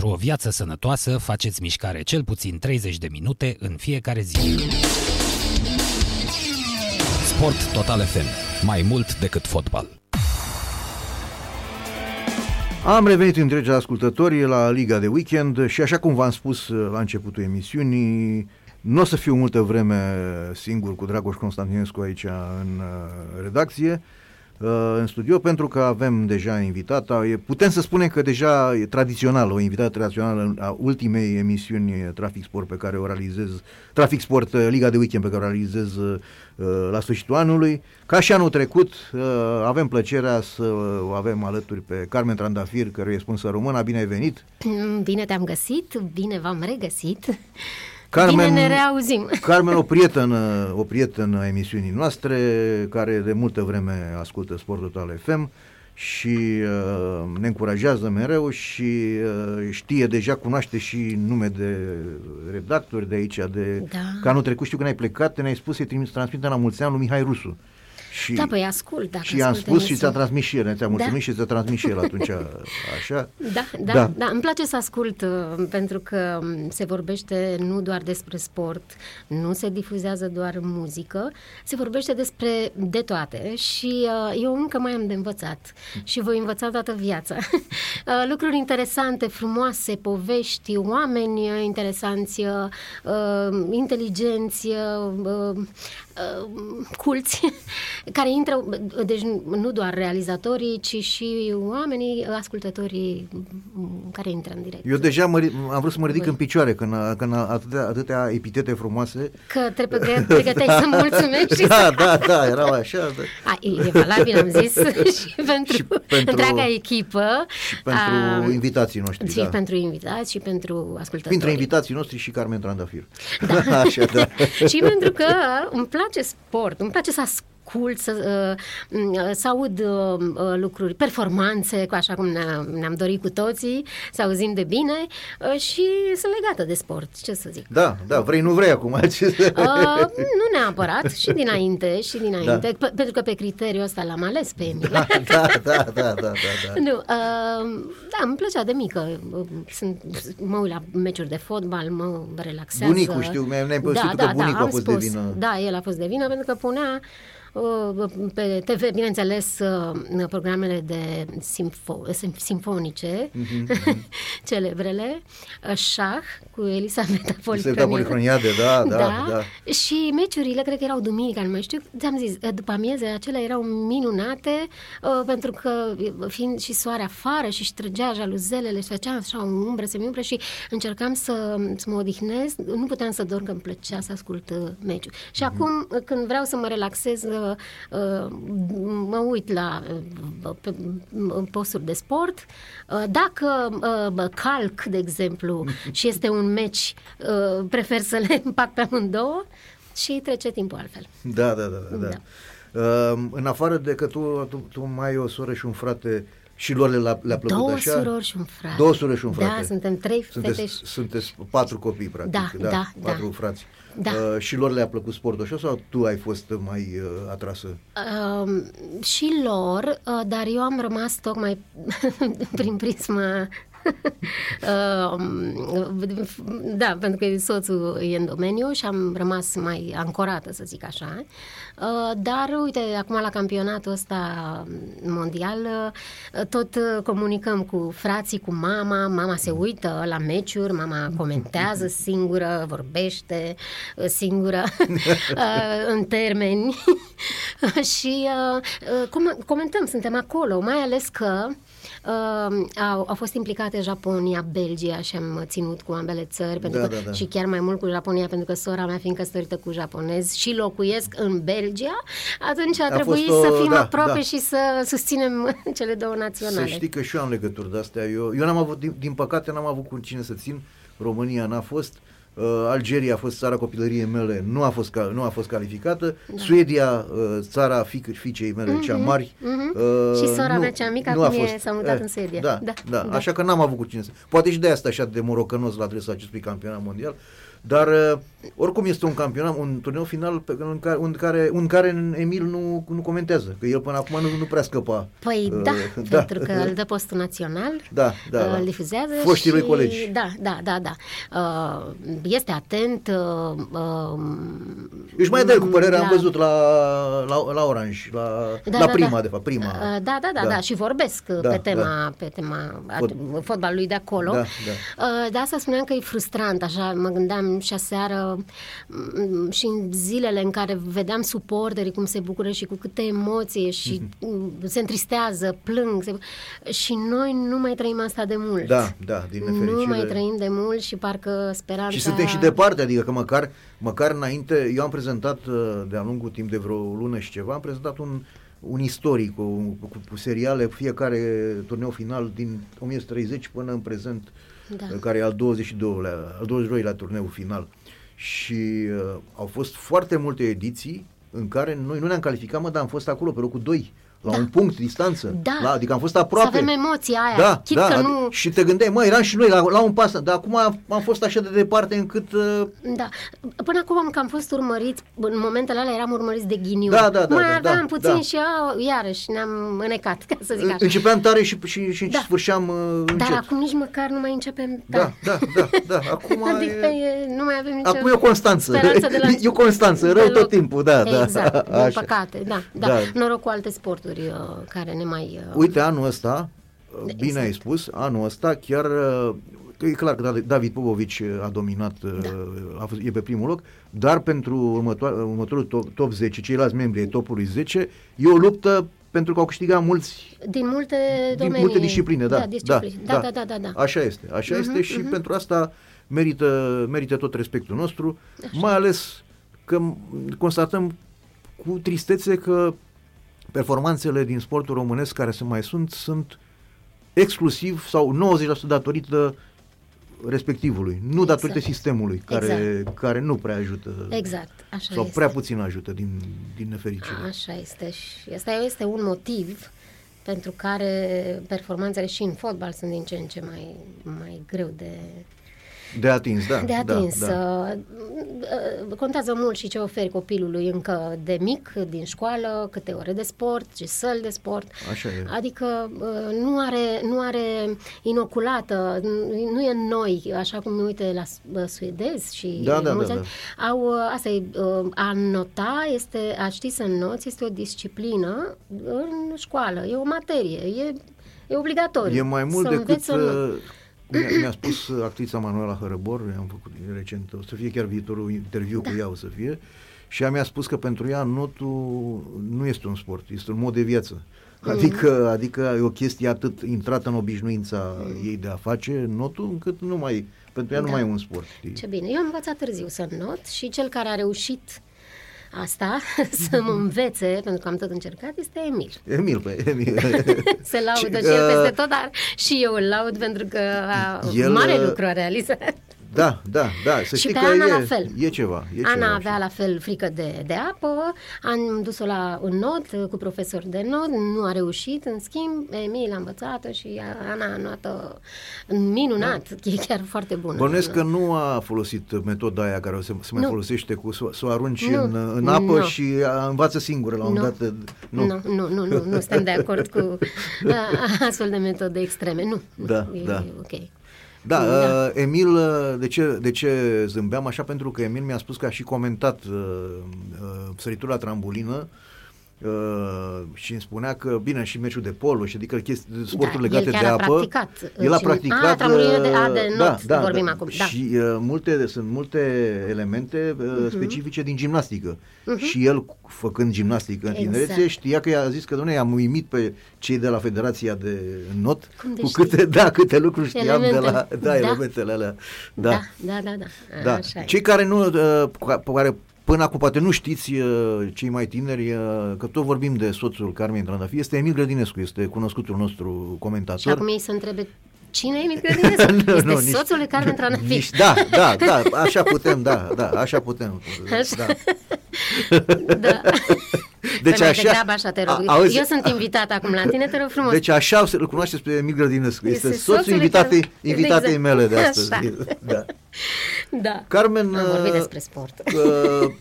Pentru o viață sănătoasă, faceți mișcare cel puțin 30 de minute în fiecare zi. Sport Total FM. Mai mult decât fotbal. Am revenit întregi ascultătorii la Liga de Weekend și așa cum v-am spus la începutul emisiunii, nu o să fiu multă vreme singur cu Dragoș Constantinescu aici în uh, redacție. Uh, în studio pentru că avem deja invitata. Putem să spunem că deja e tradițional, o invitată tradițională a ultimei emisiuni Trafic Sport pe care o realizez, Trafic Sport uh, Liga de Weekend pe care o realizez uh, la sfârșitul anului. Ca și anul trecut, avem plăcerea să o avem alături pe Carmen Trandafir, care e spusă română. Bine ai venit! Bine te-am găsit, bine v-am regăsit. Carmen, Bine ne reauzim. Carmen, o prietenă, o prietenă a emisiunii noastre, care de multă vreme ascultă Sport Total FM și uh, ne încurajează mereu și uh, știe deja, cunoaște și nume de redactori de aici, de, da. că anul trecut știu când ai plecat, ne-ai spus să-i transmită la mulți ani lui Mihai Rusu. Și, da, păi ascult. Dacă și am spus și ți-a transmis și el, ți-a mulțumit da. și ți-a transmis și el atunci, așa. Da, da, da, da, îmi place să ascult uh, pentru că um, se vorbește nu doar despre sport, nu se difuzează doar muzică, se vorbește despre de toate și uh, eu încă mai am de învățat și voi învăța toată viața. uh, lucruri interesante, frumoase, povești, oameni interesanți, uh, inteligenți, uh, uh, culți care intră, deci nu doar realizatorii, ci și oamenii, ascultătorii care intră în direct. Eu deja mă, am vrut să mă ridic Bun. în picioare când, când atâtea, atâtea epitete frumoase. Că trebuie pregăteai să mulțumești. da, da, da, erau așa. Da. A, e valabil, am zis, și pentru, și pentru întreaga echipă. Și pentru a, invitații noștri. Și da. pentru invitați și pentru ascultători. Printre invitații noștri și Carmen Trandafir. Da. așa, da. și pentru că îmi place sport, îmi place să ascult ascult, să, uh, să aud uh, uh, lucruri, performanțe, așa cum ne-am, ne-am dorit cu toții, să auzim de bine și sunt legată de sport, ce să zic. Da, da, vrei, nu vrei acum. Uh, nu neapărat, și dinainte, și dinainte, da. pentru că pe criteriul ăsta l-am ales pe Emil. Da, da, da, da, da, da. Nu, uh, da, îmi plăcea de mică, sunt, mă uit la meciuri de fotbal, mă relaxează. Bunicul, știu, mi-ai da, da, că bunicul da, a fost spus, de vină. Da, el a fost de vină pentru că punea Uh, pe TV, bineînțeles, uh, programele de simfo- simfonice, mm-hmm. celebrele, uh, șah cu Elisabeta Polifroniade. da, da, da, da. Și meciurile, cred că erau duminica, nu mai știu, ți-am zis, după amieze, acelea erau minunate, pentru că fiind și soare afară și își trăgea jaluzelele și făcea așa o umbră, semi-umbră și încercam să, să mă odihnez, nu puteam să dorm că îmi plăcea să ascult meciuri. Și mm-hmm. acum, când vreau să mă relaxez, uh, mă uit la uh, pe, posturi de sport. Uh, dacă uh, calc, de exemplu, și este un meci, uh, prefer să le împac pe amândouă și trece timpul altfel. Da, da, da. da. da. Uh, în afară de că tu, tu, tu mai ai o soră și un frate și lor le-a, le plăcut Două așa? Două surori și un frate. Două surori și un frate. Da, suntem trei sunteți, fete. Sunteți patru copii, practic. Da, da, da Patru da. frați. Da. Uh, și lor le-a plăcut sportul așa sau tu ai fost mai uh, atrasă? Uh, și lor, uh, dar eu am rămas tocmai prin prisma da, pentru că soțul e în domeniu și am rămas mai ancorată, să zic așa. Dar, uite, acum la campionatul ăsta mondial, tot comunicăm cu frații, cu mama, mama se uită la meciuri, mama comentează singură, vorbește singură în termeni și comentăm, suntem acolo, mai ales că Uh, au, au fost implicate Japonia, Belgia și am ținut cu ambele țări pentru da, că, da, da. și chiar mai mult cu Japonia pentru că sora mea fiind căsătorită cu japonez și locuiesc în Belgia, atunci a, a trebuit o, să fim da, aproape da. și să susținem cele două naționale. Să știi că și eu am legături de astea. Eu, eu n-am avut, din, din păcate, n-am avut cu cine să țin. România n-a fost. Uh, Uh, Algeria a fost țara copilăriei mele, nu a fost, nu a fost calificată. Da. Suedia, uh, țara fic, fiicei mele, mm-hmm. cea mari. Mm-hmm. Uh, și sora nu, mea cea mică acum fost, s-a mutat eh, în Suedia. Da, da, da, da. Așa că n-am avut cu cine să... Poate și de asta așa de morocănos la adresa acestui campionat mondial. Dar uh, oricum este un campionat, un turneu final pe, în, care, în, care, în care Emil nu, nu comentează, că el până acum nu, nu prea scăpa. Păi uh, da, da, pentru că îl dă postul național, da, da, îl difuzează Foștii și... lui colegi. Da, da, da, da. Uh, este atent. Uh, uh, Își mai dă cu părerea, la... am văzut la, la, la Orange, la, da, la da, prima, da. de fapt, prima. Uh, da, da, da, da, da, și vorbesc da, pe tema, da. pe tema Fot... fotbalului de acolo. Da, da. Uh, de asta spuneam că e frustrant, așa, mă gândeam și aseară mm, și în zilele în care vedeam suporterii cum se bucură și cu câte emoție și mm-hmm. se întristează, plâng se... și noi nu mai trăim asta de mult. Da, da, din nefericire. Nu mai trăim de mult și parcă speranța... Și suntem și departe, adică că măcar, măcar înainte, eu am prezentat uh, de-a lungul timp de vreo lună și ceva, am prezentat un, un istoric cu, cu, cu seriale, fiecare turneu final din 1930 până în prezent, da. care e al 22-lea, al 22-lea turneu final. Și uh, au fost foarte multe ediții în care noi nu ne-am calificat, mă, dar am fost acolo pe locul 2 la da. un punct distanță. Da. La, adică am fost aproape. Să avem emoția aia. Da, Chit da. Că nu... Și te gândeai, mă, eram și noi la, la un pas, dar acum am, am fost așa de departe încât... Uh... Da. Până acum am cam fost urmăriți, în momentele alea eram urmăriți de ghinion. Da, da, da. Mai da, aveam da, puțin da. și au, iarăși ne-am înecat, ca să zic așa. Începeam tare și, și, și da. sfârșeam uh, încet. Dar acum nici măcar nu mai începem tare. Da, da, da, da. Acum adică e... e, nu mai avem nicio Acum e o constanță. speranță de la... E o constanță, rău tot timpul, da, da. Exact, din Așa. păcate, da, da. Da. Noroc cu alte sporturi uh, care ne mai... Uh, Uite, anul ăsta, bine Exact. ai spus, anul ăsta chiar uh, că e clar că David Popovici a dominat, uh, Da. a fost, e pe primul loc, dar pentru următoar, următorul top, top 10, ceilalți membri ai topului 10, e o luptă pentru că au câștigat mulți din multe din domenii. multe discipline, da, da, discipline. da, da, da, da, da. Așa este, așa Mhm, este și mhm. pentru asta merită, merită tot respectul nostru, Așa. mai ales că m- constatăm cu tristețe că performanțele din sportul românesc care se mai sunt, sunt exclusiv sau 90% datorită respectivului, nu datorită Exact. sistemului care, Exact. care nu prea ajută Exact, așa sau este. prea puțin ajută din, din nefericire. Așa este și asta este un motiv pentru care performanțele și în fotbal sunt din ce în ce mai, mai greu de, De atins, da. de atins. Da, da. Uh, Contează mult și ce oferi copilului încă de mic, din școală, câte ore de sport, ce săli de sport. Așa e. Adică uh, nu are, nu are inoculată, nu- nu e în noi, așa cum uite la uh, suedezi și Da, da, mulți da, alți, au, uh, asta e, uh, a nota este, a ști să noți este o disciplină în școală, e o materie, e, e obligatoriu. E mai mult să decât înveți să not- uh, mi-a, mi-a spus uh, actrița Manuela Hărăbor, am făcut recent, o să fie chiar viitorul interviu Da. cu ea, o să fie, și ea mi-a spus că pentru ea notul nu este un sport, este un mod de viață. Mm. Adică, adică e o chestie atât intrată în obișnuința Mm. ei de a face notul, încât nu mai, pentru ea nu Da. mai e un sport. știi? Ce bine, eu am învățat târziu să not și cel care a reușit asta, să mă învețe, pentru că am tot încercat, este Emil. Emil, pe Emil. Se laudă Și, și el uh, peste tot, dar și eu îl laud pentru că a, El, mare uh, lucru a realizat. Da, da, da, să Și știi pe că Ana e, la fel. e ceva. E Ana ceva. avea la fel frică de, de apă, am dus-o la în not cu profesor de not, nu a reușit, în schimb, Emil a învățat și Ana a notă minunat, e chiar foarte bună. Bănuiesc că nu a folosit metoda aia care o se, se mai Nu. folosește cu să, să o arunci Nu. în, în apă Nu. și a, învață singură la un Nu. dat. Nu. Nu, nu, nu, nu, nu suntem de acord cu a, astfel de metode extreme. Nu, Da, e, da. ok. Da, Da. uh, Emil, uh, de ce, de ce zâmbeam așa? Pentru că Emil mi-a spus că a și comentat uh, uh, săritura trambulină uh, și îmi spunea că, bine, și meciul de polo, și adică chestii, sporturi Da, el legate chiar de a apă. practicat, uh, el a cine- practicat. Ah, trambulină de- a, uh, de not vorbim acum, da. Și uh, multe, sunt multe elemente uh, Mhm. specifice din gimnastică. Și el, făcând gimnastică în Exact. tinerețe, știa că i-a zis că, domnule, am uimit pe cei de la Federația de Not Cum de cu știi? câte, da, câte lucruri știam de la, Elemente. da, Da. elementele alea. Da, da, da, da. Da. Așa e. Cei care nu, uh, ca- care până acum poate nu știți, uh, cei mai tineri, uh, că tot vorbim de soțul Carmen Trandafir, este Emil Grădinescu, este cunoscutul nostru Și comentator. acum ei să întrebe cine e Emil Grădinescu? este Nu, nici- soțul lui Carmen Trandafir. nici- Da, da, da, așa putem, da, da, așa putem. Așa. Da. da. Deci păi așa, degrabă așa te rog. A, auzi, Eu sunt invitat acum la tine, te rog frumos. Deci așa îl cunoașteți pe Emil Grădinescu. Este, este soțul invitatei, care... invitatei exact. mele de astăzi. Așa. Da. da. Carmen... Am vorbit uh, despre sport. Uh,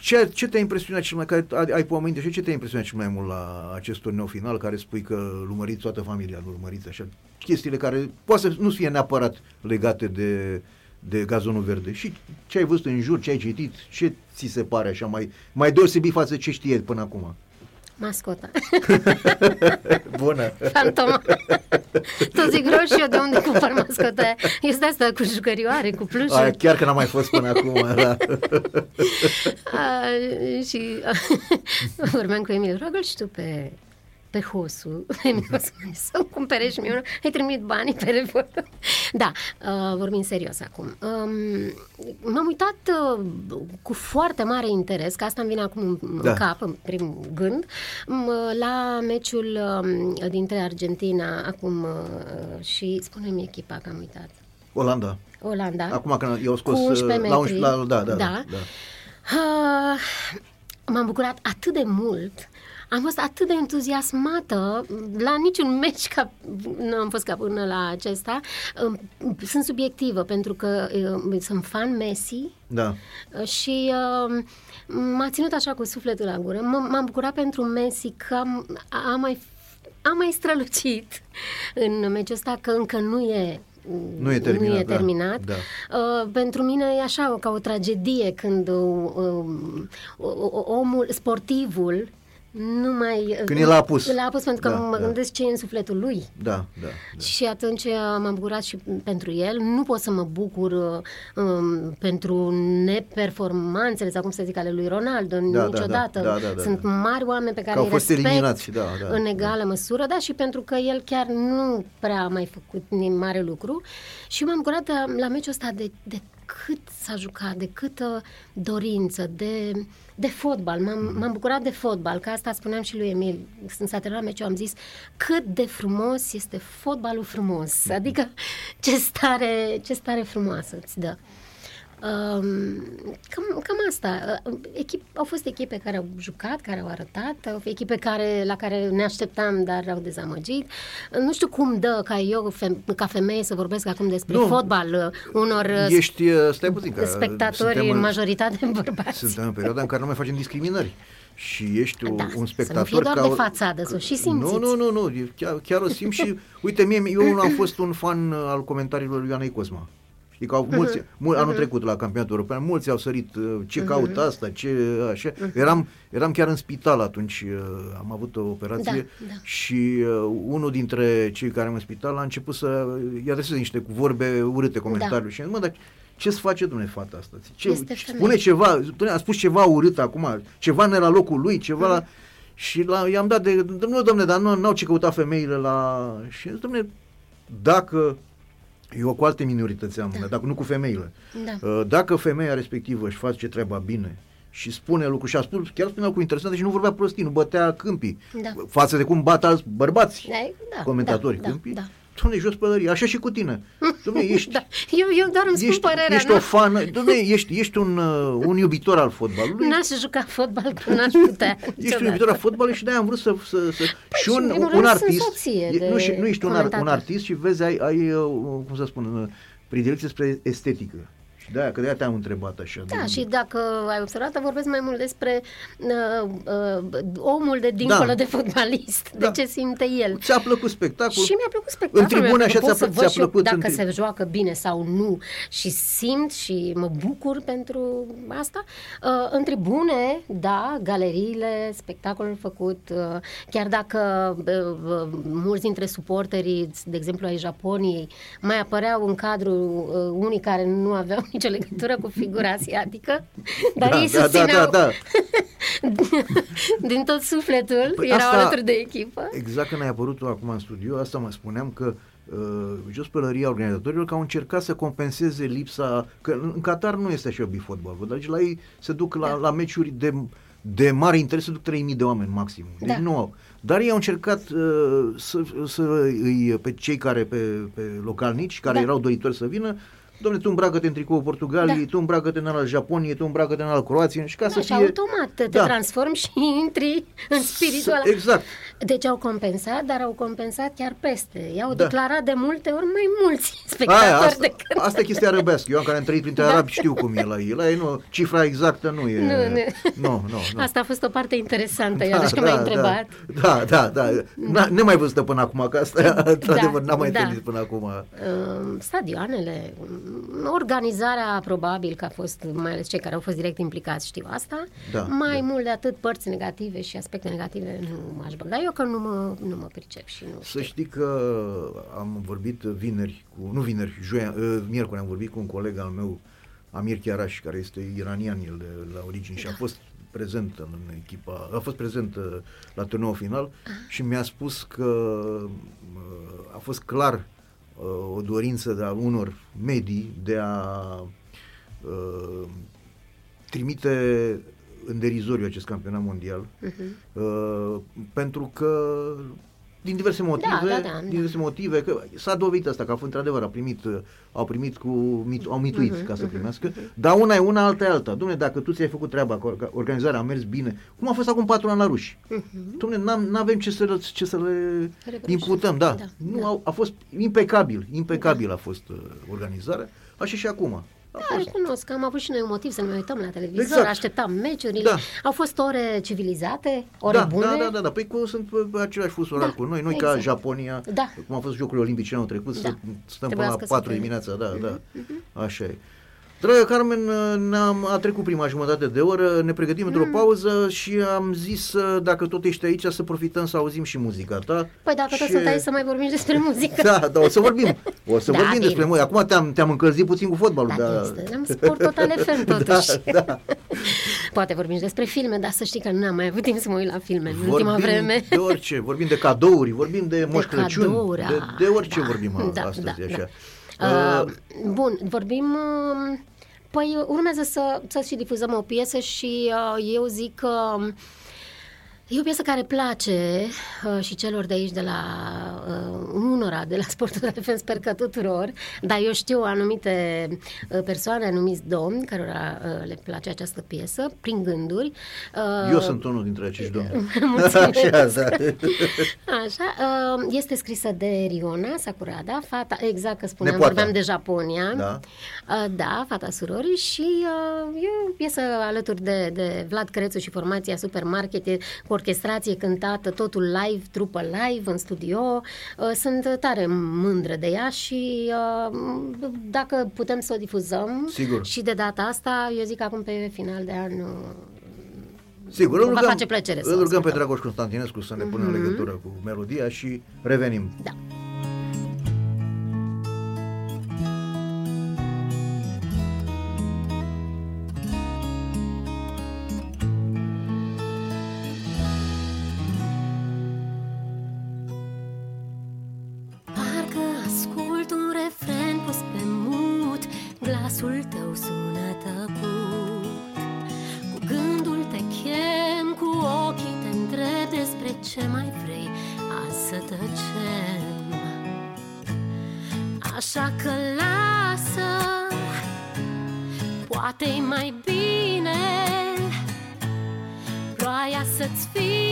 ce, ce te-a impresionat cel mai, care ai, ai pomenit și ce te-a impresionat cel mai mult la acest turneu final, care spui că îl urmăriți toată familia, îl urmăriți așa, chestiile care poate să nu fie neapărat legate de, de gazonul verde. Și ce ai văzut în jur, ce ai citit, ce ți se pare așa mai, mai deosebit față ce știi până acum? Mascota. Bună. Fantoma. Tot zic și eu de unde cumpăr mascota Este asta cu jucărioare, cu plușuri. Aia, chiar că n-am mai fost până acum. Da. A, și urmeam cu Emil, rogă și tu pe pe hosul, să cumpere și mie unul, îi trimit banii pe telefon. da, uh, vorbim serios acum. Um, m-am uitat uh, cu foarte mare interes, că asta îmi vine acum în da. cap, în prim gând, um, la meciul um, dintre Argentina acum uh, și, spune-mi echipa că am uitat. Olanda. Olanda. Acum când eu scos cu 11 metri. la 11, la, da, da, da. da. Uh, m-am bucurat atât de mult am fost atât de entuziasmată la niciun meci ca nu am fost ca până la acesta. Sunt subiectivă pentru că sunt fan Messi da. și m-a ținut așa cu sufletul la gură. M-am bucurat pentru Messi că am, am mai am mai strălucit în meciul ăsta că încă nu e nu e terminat. Nu e da. terminat. Da, da. Uh, pentru mine e așa ca o tragedie când uh, uh, omul, sportivul, nu mai... Când el a apus. El a apus pentru că da, mă da. gândesc ce e în sufletul lui. Da, da, da. Și atunci m-am bucurat și pentru el. Nu pot să mă bucur um, pentru neperformanțele, sau cum să zic, ale lui Ronaldo, da, da niciodată. Da, da, da, da, Sunt da. mari oameni pe care îi respect eliminați, da, da, în egală da. măsură, da, și pentru că el chiar nu prea a mai făcut nimic mare lucru. Și m-am bucurat la meciul ăsta de, de cât s-a jucat, de câtă dorință, de, de fotbal. M-am, mm. m-am bucurat de fotbal, că asta spuneam și lui Emil. Când s-a terminat meciul, am zis cât de frumos este fotbalul frumos. Mm. Adică ce stare, ce stare frumoasă îți dă. Cam, cam asta. Echip, au fost echipe care au jucat, care au arătat, au fost echipe care, la care ne așteptam, dar au dezamăgit. Nu știu cum dă ca eu, ca femeie, să vorbesc acum despre nu, fotbal unor ești, stai puțin, că spectatori, în majoritate bărbați. Suntem în perioada în care nu mai facem discriminări și ești da, un spectator... Să nu fie doar ca, de fațadă, să și simțiți. Nu, nu, nu, nu chiar, chiar o simt și, uite, mie, eu am fost un fan al comentariilor lui Ioanei Cosma. Știi că au mulți, uh-huh. mul, anul uh-huh. trecut la campionatul european, mulți au sărit uh, ce uh-huh. caută asta, ce așa. Uh-huh. Eram, eram chiar în spital atunci, uh, am avut o operație da, da. și uh, unul dintre cei care am în spital a început să i adreseze niște vorbe urâte comentariu da. și mă, dar ce-ți face, domnule, fata asta? Ce, spune ceva, a spus ceva urât acum, ceva ne la locul lui, ceva uh-huh. la... Și la, i-am dat de, nu, domnule, dar nu au ce căuta femeile la... Și, domnule, dacă eu cu alte minorități am, da. dacă nu cu femeile. Da. Uh, dacă femeia respectivă își face treaba bine și spune lucruri și a spus, chiar spunea cu interesante și nu vorbea prostii, nu bătea câmpii. Da. Față de cum bat alți bărbați, da, da, comentatori da, câmpii. Da, da. Doamne, jos pălărie, așa și cu tine. Doamne, ești... da. eu, eu doar îmi spun ești, părerea. Ești o fană, doamne, ești, ești un, uh, un iubitor al fotbalului. N-aș juca fotbal, că n-aș putea. ești un iubitor al fotbalului și de-aia am vrut să... să, să păi și un, un, un artist... E, nu, și, nu ești un, un artist și vezi, ai, ai uh, cum să spun, uh, predilecție spre estetică. Și de-aia, că de-aia te-am întrebat așa. Da, de și dacă ai observat, vorbesc mai mult despre uh, uh, omul de dincolo da. de fotbalist, da. de ce simte el. Ți-a plăcut spectacolul? Și mi-a plăcut spectacolul. În tribune așa ți-a, ți-a plăcut? Dacă în... se joacă bine sau nu și simt și mă bucur pentru asta. Uh, în tribune, da, galeriile, spectacolul făcut, uh, chiar dacă uh, uh, mulți dintre suporterii, de exemplu ai Japoniei, mai apăreau în cadrul uh, unii care nu aveau nicio legătură cu figura asiatică, dar da, ei da, susțineau da, da, da. din tot sufletul, păi erau asta, alături de echipă. Exact când ai apărut tu acum în studio, asta mă spuneam că uh, jos pălăria organizatorilor că au încercat să compenseze lipsa, că în Qatar nu este așa fotbal, dar deci la ei se duc la, da. la meciuri de, de mare interes, se duc 3000 de oameni maxim. Deci da. nu au. Dar ei au încercat uh, să, să îi, pe cei care, pe, pe localnici, care da. erau doritori să vină, Dom'le, tu îmbracă-te în tricou Portugaliei, Da. tu îmbracă-te în al Japoniei, tu îmbracă-te în al Croației și ca Da, să și fie... automat te Da. transformi și intri în spiritul Să- ăla. Exact. Deci au compensat, dar au compensat chiar peste. I-au Da. declarat de multe ori mai mulți Aia, spectatori asta, decât... asta e chestia arăbească. Eu care am trăit printre Da. arabi știu cum e la ei. La ei nu, cifra exactă nu e... Nu, nu. nu, nu, nu. Asta a fost o parte interesantă, eu, deci că m-ai întrebat. Da, da, da. da. Nemai văzută până acum, că asta, într-adevăr, n-am mai da. întâlnit până acum. Uh, stadioanele, um, organizarea probabil că a fost, mai ales cei care au fost direct implicați știu asta, Da, mai da. mult de atât părți negative și aspecte negative nu m-aș băga, eu că nu mă, nu mă pricep și nu Să știu. știi că am vorbit vineri, cu, nu vineri, joia, uh, miercuri am vorbit cu un coleg al meu, Amir Chiaraș, care este iranian el de la origini și a fost prezent în echipa, a fost prezent uh, la turneul final și mi-a spus că uh, a fost clar uh, o dorință de a unor medii de a uh, trimite în derizoriu acest campionat mondial Mhm. uh, pentru că din diverse motive, da, da, din da. diverse motive, că s-a dovedit asta, că a fost într-adevăr, a primit, uh, au primit cu, mit, au mituit Mhm, ca să primească, dar una e una, alta e alta. Dom'le, dacă tu ți-ai făcut treaba, că orga- organizarea a mers bine, cum a fost acum patru ani la ruși? Mhm. Dom'le, n-am, avem ce să, le- ce să le Reproșăm. imputăm, da. Da, nu, da. Au, a fost impecabil, impecabil a fost uh, organizarea, așa și acum. A Da, fost. recunosc că am avut și noi un motiv să ne mai uităm la televizor, Exact. așteptam meciurile. Da. Au fost ore civilizate, ore da, bune. Da, da, da, da. Păi cu, sunt pe același fus orar Da, cu noi. Noi exact. ca Japonia, Da. cum a fost Jocurile Olimpice anul trecut, Da. să stăm Trebuia până la să 4 fie. dimineața, da, da. Așa e. Dragă Carmen, ne-am, a trecut prima jumătate de oră, ne pregătim Mm. într-o pauză și am zis, uh, dacă tot ești aici, să profităm să auzim și muzica ta. Păi dacă tot Și- sunt aici să mai vorbim și despre muzică. Da, da, o să vorbim. O să Da, vorbim bine. despre muzică. Acum te-am, te-am încălzit puțin cu fotbalul. Da, dar... este. Am sport total FM totuși. Da, da. Poate vorbim și despre filme, dar să știi că nu am mai avut timp să mă uit la filme în ultima vreme. de orice, vorbim de cadouri, vorbim de Moș Crăciun, cadouri, de, ah, de orice da, vorbim da, astăzi, da, așa. da. Uh, Uh, bun, vorbim... Uh, păi urmează să, să și difuzăm o piesă și uh, eu zic că E o piesă care place uh, și celor de aici, de la uh, unora, de la Sportul FM, sper că tuturor, dar eu știu anumite uh, persoane, anumiți domni, cărora uh, le place această piesă, prin gânduri. Uh, Eu sunt unul dintre acești domni. Mulțumesc. Așa, da. Așa, uh, este scrisă de Riona Sakurada, fata, exact că spuneam, Nepoata. vorbeam de Japonia. Da. Uh, da, fata surorii și uh, e o piesă alături de, de Vlad Crețu și formația Supermarket, e cu orchestrație cântată, totul live, trupă live în studio. Uh, sunt tare mândră de ea și uh, dacă putem să o difuzăm Sigur. și de data asta, eu zic acum pe final de an uh, Sigur, îl Va rugăm, face plăcere să îl o rugăm pe ascultăm. Dragoș Constantinescu să ne pună în legătură cu melodia și revenim. da. Glasul tău sună tăcut. Cu gândul te chem, cu ochii te întreb Despre ce mai vrei azi să tăcem. Așa că lasă Poate-i mai bine Ploaia să-ți fie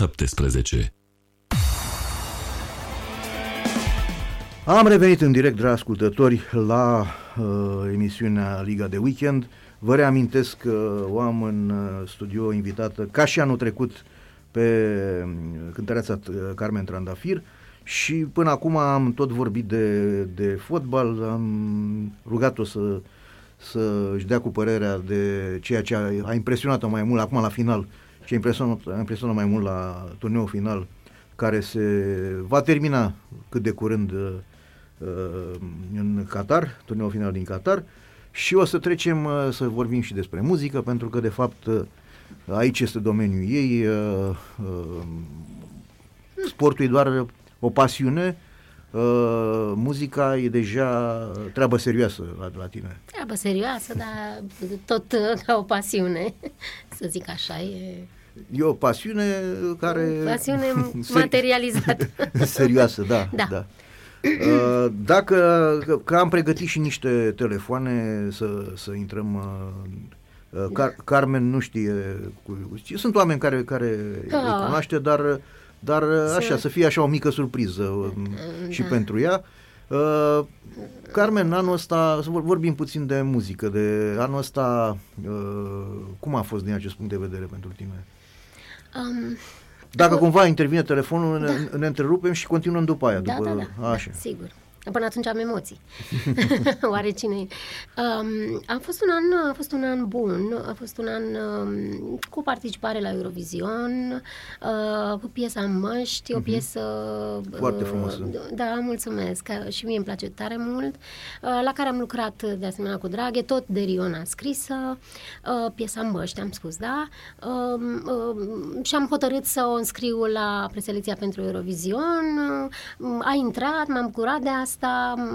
17. Am revenit în direct, dragi ascultători, la uh, emisiunea Liga de Weekend. Vă reamintesc că o am în uh, studio invitată, ca și anul trecut, pe uh, cântăreața uh, Carmen Trandafir și până acum am tot vorbit de, de fotbal, am rugat-o să, să își dea cu părerea de ceea ce a, a impresionat-o mai mult acum la final, ce a impresionat, a impresionat mai mult la turneul final, care se va termina cât de curând uh, uh, în Qatar, turneul final din Qatar și o să trecem uh, să vorbim și despre muzică, pentru că de fapt uh, aici este domeniul ei, uh, uh, sportul e doar o pasiune, uh, muzica e deja treabă serioasă la, la tine. Treabă serioasă, dar tot uh, ca o pasiune Să zic așa, e E o pasiune care... pasiune Seri- materializată Serioasă, da. Da. da. Uh, Dacă că, că am pregătit și niște telefoane să, să intrăm uh, uh, Car, Carmen nu știe cu, sunt oameni care, care Da. îi cunoaște, dar, dar așa, să fie așa o mică surpriză um, și Da. pentru ea. Uh, Carmen, anul ăsta, să vor- vorbim puțin de muzică, de anul ăsta, uh, cum a fost din acest punct de vedere pentru tine? Um, Dacă cumva intervine telefonul, ne, ne întrerupem și continuăm după aia. Da, după, da, da, Așa. da, sigur. Până atunci am emoții. Oare cine e? Um, a fost un an, a fost un an bun, a fost un an um, cu participare la Eurovision, uh, cu piesa Măști, o piesă... Mhm. Foarte uh, frumoasă. Da, mulțumesc, că și mie îmi place tare mult, uh, la care am lucrat de asemenea cu Draghe, tot de Riona scrisă, uh, piesa Măști, am spus, da? Um, um, și am hotărât să o înscriu la preselecția pentru Eurovision, uh, a intrat, m-am bucurat de asta,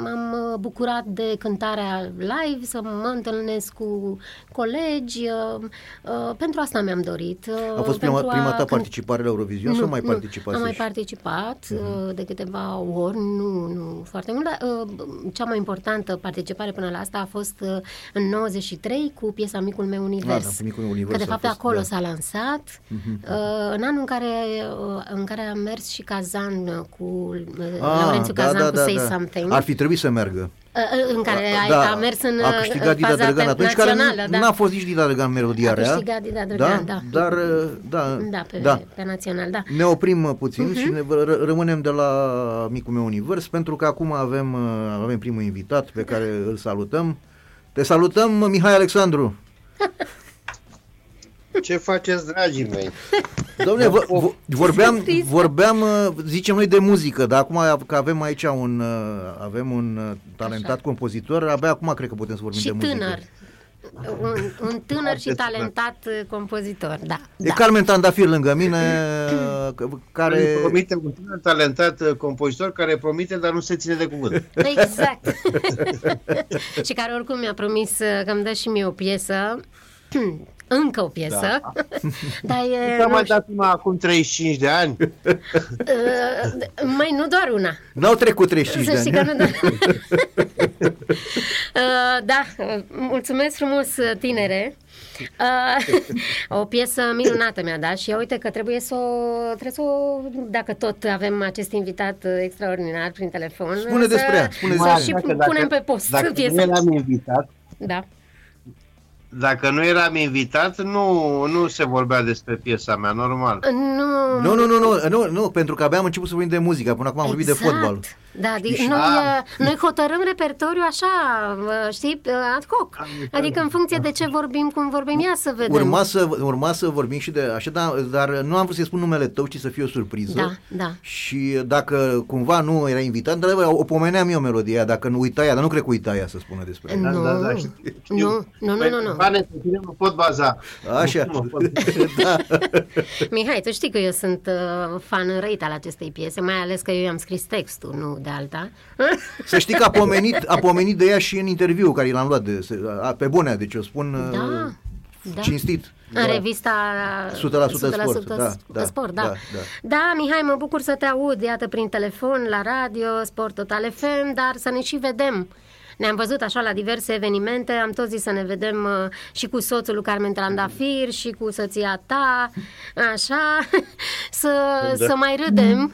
m-am uh, bucurat de cântarea live, să mă întâlnesc cu colegi, uh, uh, pentru asta mi-am dorit. uh, A fost prima, pentru a prima ta cânt- participare la Eurovision sau mai participat? am mai participat uh, de câteva ori, nu, nu foarte mult, dar uh, cea mai importantă participare până la asta a fost uh, în 93 cu piesa Micul meu univers. da, cu Micul meu univers Că de a fapt fost, acolo da. s-a lansat, uh, în anul în care, uh, în care a mers și Kazan uh, cu uh, Laurențiu Kazan cu Say Something. Ar fi trebuit să meargă. Uh, uh, în care a, da, a mers în, a uh, câștigat în Dida faza Drăgan atunci, care națională, nu, da. n-a fost nici Dida Drăgan melodia A rea. câștigat Dida Drăgan, da. Dar, uh, da, Da, pe, da. pe național, da. Ne oprim uh, puțin Mhm. și ne r- rămânem de la Micul meu univers, pentru că acum avem, uh, avem primul invitat pe care îl salutăm. Te salutăm, Mihai Alexandru. Ce faceți, dragii mei? Domnule, vo- vo- vorbeam, vorbeam, uh, zicem noi de muzică, dar acum că avem aici un, uh, avem un uh, talentat Așa. compozitor, abia acum cred că putem să vorbim Și de muzică. tânăr. Un, un tânăr și talentat uh, compozitor, da. E da. Carmen Tandafir lângă mine, uh, c- care... Care... Promite un tânăr talentat uh, compozitor care promite, dar nu se ține de cuvânt. Exact. și care oricum mi-a promis uh, că îmi dă și mie o piesă. Încă o piesă. Da. Dar e... Am nu mai știu, dat una acum 35 de ani. uh, mai nu doar una. N-au trecut 35 Să de știi ani. că nu doar... uh, da, uh, mulțumesc frumos, uh, tinere. Uh, o piesă minunată mi-a dat și uite că trebuie să o, trebuie să o, dacă tot avem acest invitat uh, extraordinar prin telefon, Spune să, despre ea, spune să despre și ea. punem Dacă- pe post Dacă nu piesa. eram invitat, Da. Dacă nu eram invitat, nu, nu se vorbea despre piesa mea, normal. Nu, Nu, nu, nu, nu, nu, nu, pentru că abia am început să vorbim de muzică, până acum am vorbit de fotbal. Da, Știi, de, și- noi, Ah. uh, noi hotărâm repertoriu așa, uh, știi, uh, ad hoc. Adică în funcție de ce vorbim, cum vorbim, ia să vedem. Urma să, urma să vorbim și de așa, dar, dar nu am vrut să-i spun numele tău, ci să fie o surpriză. Da, da. Și dacă cumva nu era invitat, dar o pomeneam eu melodia, dacă nu uita ea, dar nu cred că uita ea să spună despre ea. Nu, da, da, știu. nu, nu, nu, nu, nu. Bane, pe tine mă pot baza. Așa, Nu mă pot- da. Mihai, tu știi că eu sunt uh, fan răit al acestei piese, mai ales că eu i-am scris textul, nu de alta. Să știi că a pomenit, a pomenit de ea și în interviu care l-am luat de, se- a, pe bune, deci o spun Da. uh, Da. cinstit. În revista 100% sport, da, da, sport, da. da, Da, da. da, Mihai, mă bucur să te aud, iată, prin telefon, la radio, Sport Total FM, dar să ne și vedem. Ne-am văzut așa la diverse evenimente, am tot zis să ne vedem uh, și cu soțul lui Carmen Trandafir și cu soția ta, așa, să, Da. să mai râdem.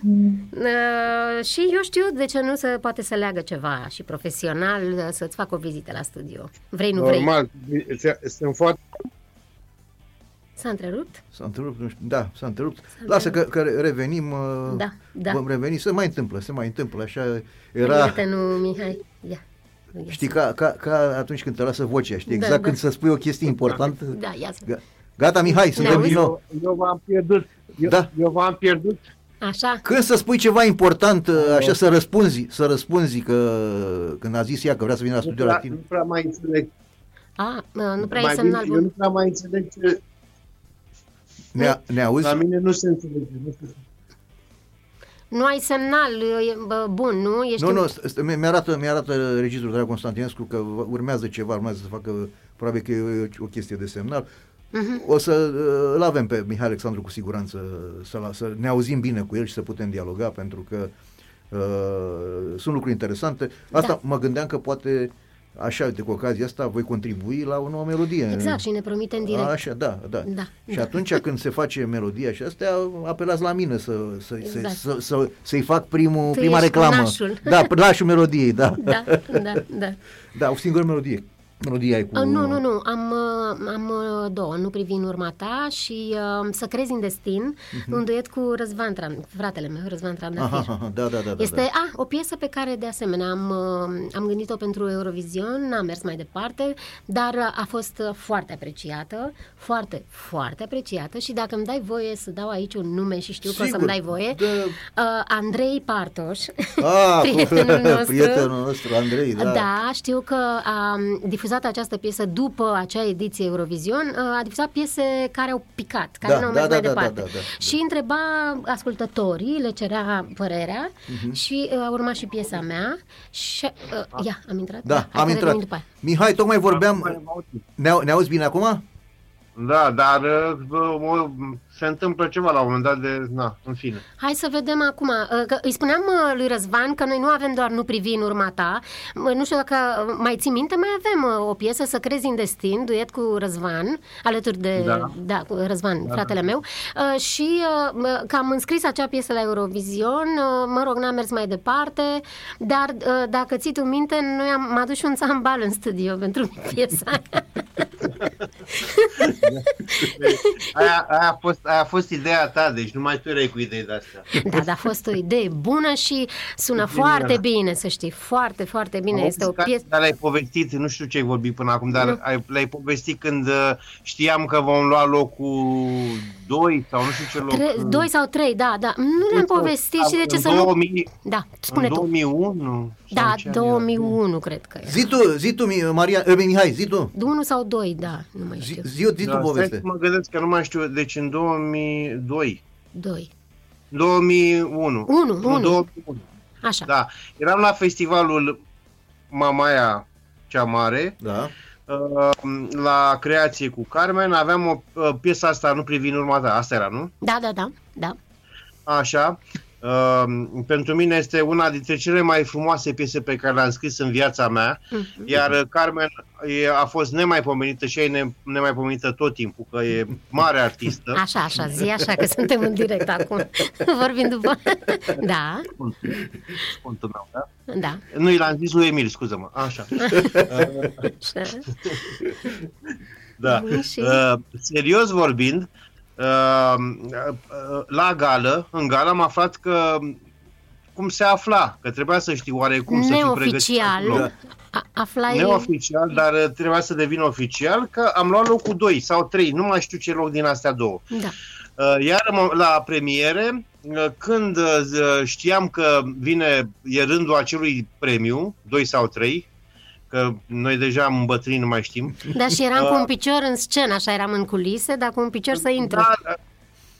Uh, și eu știu de ce nu se poate să leagă ceva și profesional uh, să-ți fac o vizită la studio. Vrei, nu vrei. Normal, sunt foarte S-a întrerupt? S-a întrerupt, nu știu, da, s-a întrerupt. Lasă că, că revenim, uh, Da, da. vom reveni, se mai întâmplă, se mai întâmplă, așa era, Prietenul Mihai, ia. Ia. știi, ca, ca, ca atunci când te lasă vocea, știi, Da, exact da. când să spui o chestie importantă. Da, ia să... Ga- Gata, Mihai, suntem auzi? din nou. Eu, eu v-am pierdut. Eu, Da. eu v-am pierdut. Așa? Când să spui ceva important, uh, așa să răspunzi, să răspunzi că când a zis ea că vrea să vină la Nu studio la prea, tine. nu prea mai înțeleg. A, mă, nu prea e mai semnal bine, eu nu bun. prea mai înțeleg ce... Ne, ne auzi? La mine nu se înțelege. Nu se... Nu ai semnal e, bă, bun, nu? Ești Nu, în- nu, st- st- mi-arată, mi-arată registrul Dragoș Constantinescu că urmează ceva, urmează să facă, probabil că e o chestie de semnal. Mhm. O să uh, îl avem pe Mihai Alexandru cu siguranță, să, la, să ne auzim bine cu el și să putem dialoga, pentru că uh, sunt lucruri interesante. Asta Da. mă gândeam că poate, așa, uite, cu ocazia asta, voi contribui la o nouă melodie. Exact, și ne promite în direct. Așa, da, da. Da, și da. atunci când se face melodia și astea, apelați la mine să, să, Exact. să, să, să, să-i fac primul, Tu prima ești reclamă. nașul. Da, nașul melodiei, da. Da, da, da. Da, o singură melodie. Melodia e cu... Uh, nu, nu, nu, am, uh, am uh, două, nu privi în urma ta și uh, Să crezi în destin, un duet cu Răzvan Tran, fratele meu, Răzvan Trandafir. Aha, aha, da, da, da. da, Este da. a, o piesă pe care de asemenea am, uh, am gândit-o pentru Eurovision, n-a mers mai departe, dar uh, a fost uh, foarte apreciată, foarte, foarte apreciată și dacă îmi dai voie să dau aici un nume și știu că o Sigur, să-mi dai voie, da. uh, Andrei Partoș, Ah, prietenul nostru. prietenul nostru, Andrei, da. Da, știu că a difuzat această piesă după acea ediție Eurovision, a difuzat piese care au picat, care Da, nu au da, mers da, mai da, departe. da, da, da. Și întreba ascultătorii, le cerea părerea Mhm. și uh, a urmat și piesa mea. Și, uh, ia, am intrat? Da, hai am că intrat. revenim După aia. Mihai, tocmai vorbeam... Ne, ne auzi bine acum? Da, dar uh, mă, se întâmplă ceva la un moment dat de... Na, în fine. Hai să vedem acum. uh, Că îi spuneam uh, lui Răzvan că noi nu avem doar Nu privi în urma ta. Uh, Nu știu dacă uh, mai ții minte, mai avem uh, o piesă, Să crezi în destin, duet cu Răzvan, alături de Da. da, cu Răzvan, da, fratele meu. Uh, Și uh, că am înscris acea piesă la Eurovision, uh, mă rog, n-am mers mai departe, dar uh, dacă ții tu minte, noi am am adus și un țambal în studio pentru piesa aia. Aia, aia, a fost, aia a fost ideea ta, deci nu mai tu erai cu idei de-astea. Da, dar a fost o idee bună și sună Bine, foarte da. bine, să știi, foarte, foarte bine. Este o Ca- piesă... Dar le-ai povestit, nu știu ce ai vorbit până acum, dar Nu. ai, le-ai povestit când uh, știam că vom lua locul 2 sau nu știu ce loc. Tre- doi sau trei, da, da. Nu le-am povestit și de ce în să nu... 2000, Da, spune în tu. 2001? Sau Da, ce an era? 2001 cred că e. Zi tu, zi tu, Mi- Maria, eh, Mihai, zi tu. Unul sau doi, da, nu mai Zi, știu. zi, zi tu Da, stai poveste. să mă gândesc că nu mai știu, deci în 2002. Doi. 2001. Unu, Nu, unu. 2001. Așa. Da. Eram la festivalul Mamaia cea mare, Da. uh, la creație cu Carmen, aveam o uh, piesă asta, nu privi în urma ta, asta era, nu? Da, da, da, da. Așa. Uh, pentru mine este una dintre cele mai frumoase piese pe care le-am scris în viața mea, Mhm. iar uh, Carmen e, a fost nemaipomenită și ea e ne, nemaipomenită tot timpul, că e mare artistă. Așa, așa, zi așa că suntem în direct acum. Vorbim după. Da, Contul meu, da? da. Nu, i l-am zis lui Emil, scuză-mă. Așa. Așa. Da. Bun, și- Uh, serios vorbind, uh, uh, la gală, în gală am aflat că cum se afla, că trebuia să știu oarecum să fiu pregătit. Neoficial, pentru loc. a- aflai... Neoficial, dar uh, trebuia să devin oficial, că am luat locul 2 sau 3, nu mai știu ce loc din astea două. Da. Uh, Iar mă- la premiere, uh, când uh, z- știam că vine, e rândul acelui premiu, 2 sau 3, că noi deja am îmbătrânit, nu mai știm, Dar și eram cu un picior în scenă, așa eram în culise, dar cu un picior să intru. Da,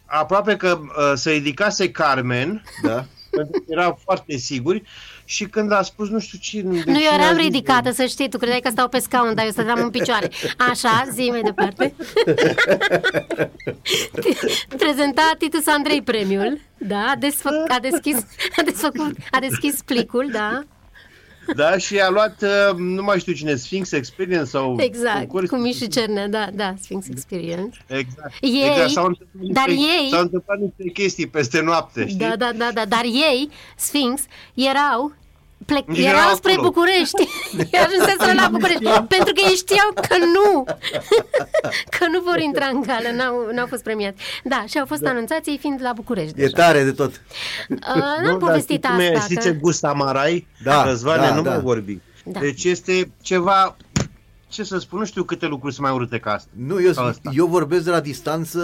aproape că uh, se ridicase Carmen Da. pentru că era foarte siguri și când a spus nu știu cine... de Nu, cine eu a eram zis- ridicată, să știi, tu credeai că stau pe scaun, dar eu stăteam în picioare. Așa, zi mai departe. Prezenta Titus Andrei premiul, da, a, desfă, a, deschis, a, desfăcut, a deschis plicul, da, Da, și a luat, uh, nu mai știu cine, Sphinx Experience sau... exact, concurs. cu Mișu Cernea, da, da, Sphinx Experience. Exact. Ei- exact. S-au întâmplat dar niște, ei- S-au întâmplat niște chestii peste noapte, știi? Da, da, da, da, dar ei, Sphinx, erau plec, Nici erau erau spre acolo. București. Ajunseseră la București. pentru că ei știau că nu. că nu vor intra în gală, n-au, n-au fost premiați. Da, și au fost anunțați ei fiind la București. E Deja. tare de tot. Uh, n-am povestit dar știi cum e? asta. Știi Că... ce gust amarai? Da, Răzvane, da, nu da. mai vorbi. Da. Deci este ceva, ce să spun, nu știu câte lucruri sunt mai urâte ca asta. Nu, eu, Ca asta. eu vorbesc de la distanță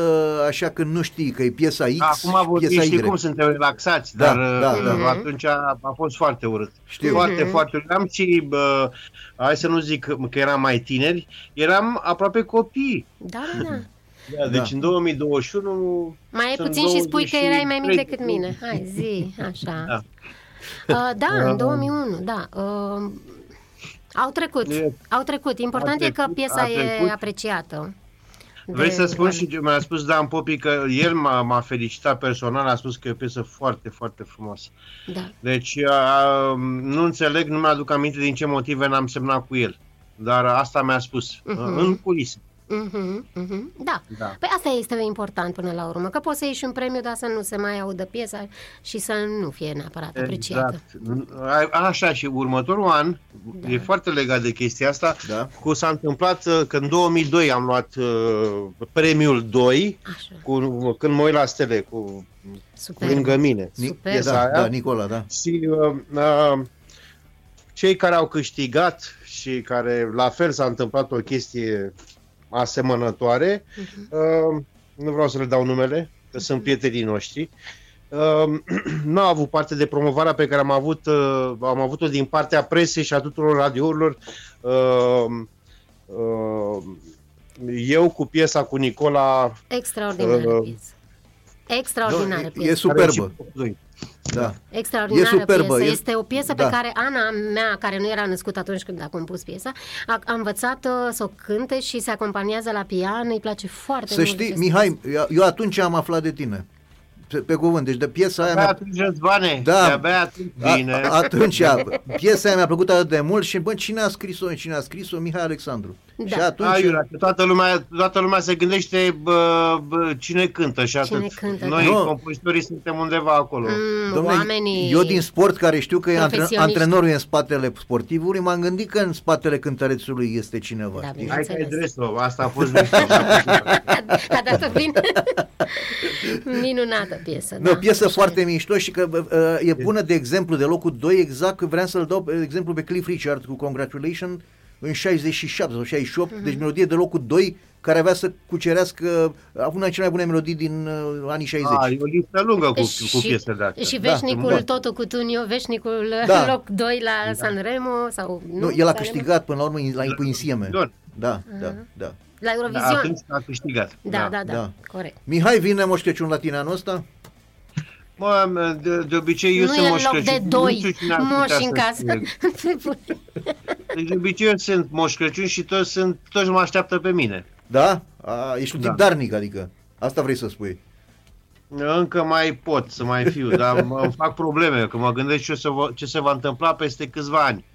așa că nu știi că e piesa X Acum și vorbim, piesa știți Y. cum suntem relaxați, Da, dar da, uh, da. atunci a, a fost foarte urât. Știu. Foarte, Mhm. foarte urât. Am și, bă, hai să nu zic că că eram mai tineri, eram aproape copii. Da, da, da. Da, deci în 2021... Mai ai sunt puțin și spui că erai mai mic 23. decât mine. Hai, zi, așa. Da. Uh, da, în Uh, 2001, da. Uh, au trecut, E- au trecut. Important a e că trecut, piesa a e trecut. apreciată. Vrei de să spun oameni. și mi-a spus Dan Popi că el m-a, m-a felicitat personal, a spus că e o piesă foarte, foarte frumoasă. Da. Deci a, nu înțeleg, nu mi-aduc aminte din ce motive n-am semnat cu el. Dar asta mi-a spus, Mhm. în culise. Mhm, mhm. Da. Da. Păi asta este important până la urmă, că poți să ieși un premiu, dar să nu se mai audă piesa și să nu fie neapărat apreciată. Exact. A- Așa, și următorul an, Da. e foarte legat de chestia asta, Da. cu s-a întâmplat uh, că în 2002 am luat uh, premiul 2, Așa, cu, când mă uit la stele, cu, cu super. lângă mine. Ni- Super. Piesa Da, aia. da, Nicola, da. Și uh, uh, cei care au câștigat și care la fel s-a întâmplat o chestie asemănătoare, Mhm. uh, nu vreau să le dau numele, că sunt prietenii noștri, uh, nu au avut parte de promovarea pe care am avut uh, am avut-o din partea presei și a tuturor radiourilor. Uh, uh, eu cu piesa cu Nicola Extraordinară Uh, piesă. Extraordinară Nu, e- piesă. e superbă. care- Da. Extraordinară E superbă, piesă. e- Este o piesă da. pe care Ana mea, care nu era născută atunci când a compus piesa, a, a învățat uh, să o cânte și se acompaniază la pian. Îi place foarte Să mult. știi, acest Mihai, eu- eu atunci am aflat de tine. Pe, pe cuvânt, deci de piesa aia De-abia mi-a, atunci, Răzvane, Da. de-abia atunci, a, bine. a- atunci, piesa aia mi-a plăcut atât de mult și bă, cine a scris-o? Cine a scris-o? Mihai Alexandru. Da. Și atunci, Aiurea, că toată lumea, toată lumea se gândește bă, bă, cine cântă și atât. Cine cântă, Noi, da. compozitorii, suntem undeva acolo. Mm, Dom'le, oamenii... eu din sport care știu că e antre, profesioniști. antrenorul e în spatele sportivului, m-am gândit că în spatele cântărețului este cineva. Da, știi? bine. Hai că ai Înțeles. dresul, asta a fost mișto. a dat-o bine. Minunată piesă. Nu, o da, piesă așa foarte e. mișto și că uh, e bună de exemplu de locul 2, exact că vreau să-l dau uh, exemplu pe Cliff Richard cu Congratulations în 67 sau 68, Mhm. deci melodie de locul 2 care avea să cucerească, a avut una dintre cele mai bune melodii din uh, anii 60. A, e o listă lungă cu, Și- cu piese de astea. Și Da, veșnicul bun. Toto Cutuniu, veșnicul Da. loc 2 la Sanremo sau nu? nu, el a Sanremo? câștigat până la urmă la cu Insieme. Bun. Da, da, da. La Da, Eurovision. atunci a câștigat. Da, da, da, da. corect. Mihai, vine Moș Crăciun la tine anul ăsta? Mă, de, de obicei eu nu sunt e Moș loc de Crăciun. Nu doi știu cine ar putea moși să în casă. spune. Deci de obicei eu sunt Moș Crăciun și toți, sunt, toți mă așteaptă pe mine. Da? A, ești un Da. tip darnic, adică. Asta vrei să spui. Încă mai pot să mai fiu, dar mă îmi fac probleme, că mă gândesc ce se, va, ce se va întâmpla peste câțiva ani.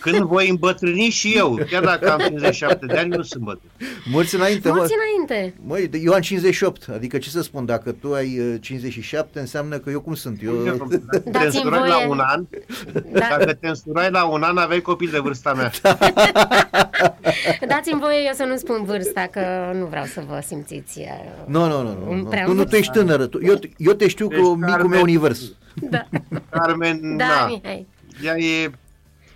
Când voi îmbătrâni și eu, chiar dacă am 57 de ani, nu sunt bătrân. Mulți înainte, mă. Mulți înainte. Măi, de- eu am 58, adică ce să spun, dacă tu ai uh, 57, înseamnă că eu cum sunt? Eu... Dacă te Dați-mi însurai voie. la un an, Da, dacă te însurai la un an, aveai copil de vârsta mea. dați-mi voie eu să nu spun vârsta, că nu vreau să vă simțiți. uh, Nu, nu, nu, nu, Un nu. prea Tu nu mult. tu ești tânără. Tu, eu, eu te știu Deci, cu micul Carmen- meu univers. Da, Carmen, da, na, Mihai. ea, e,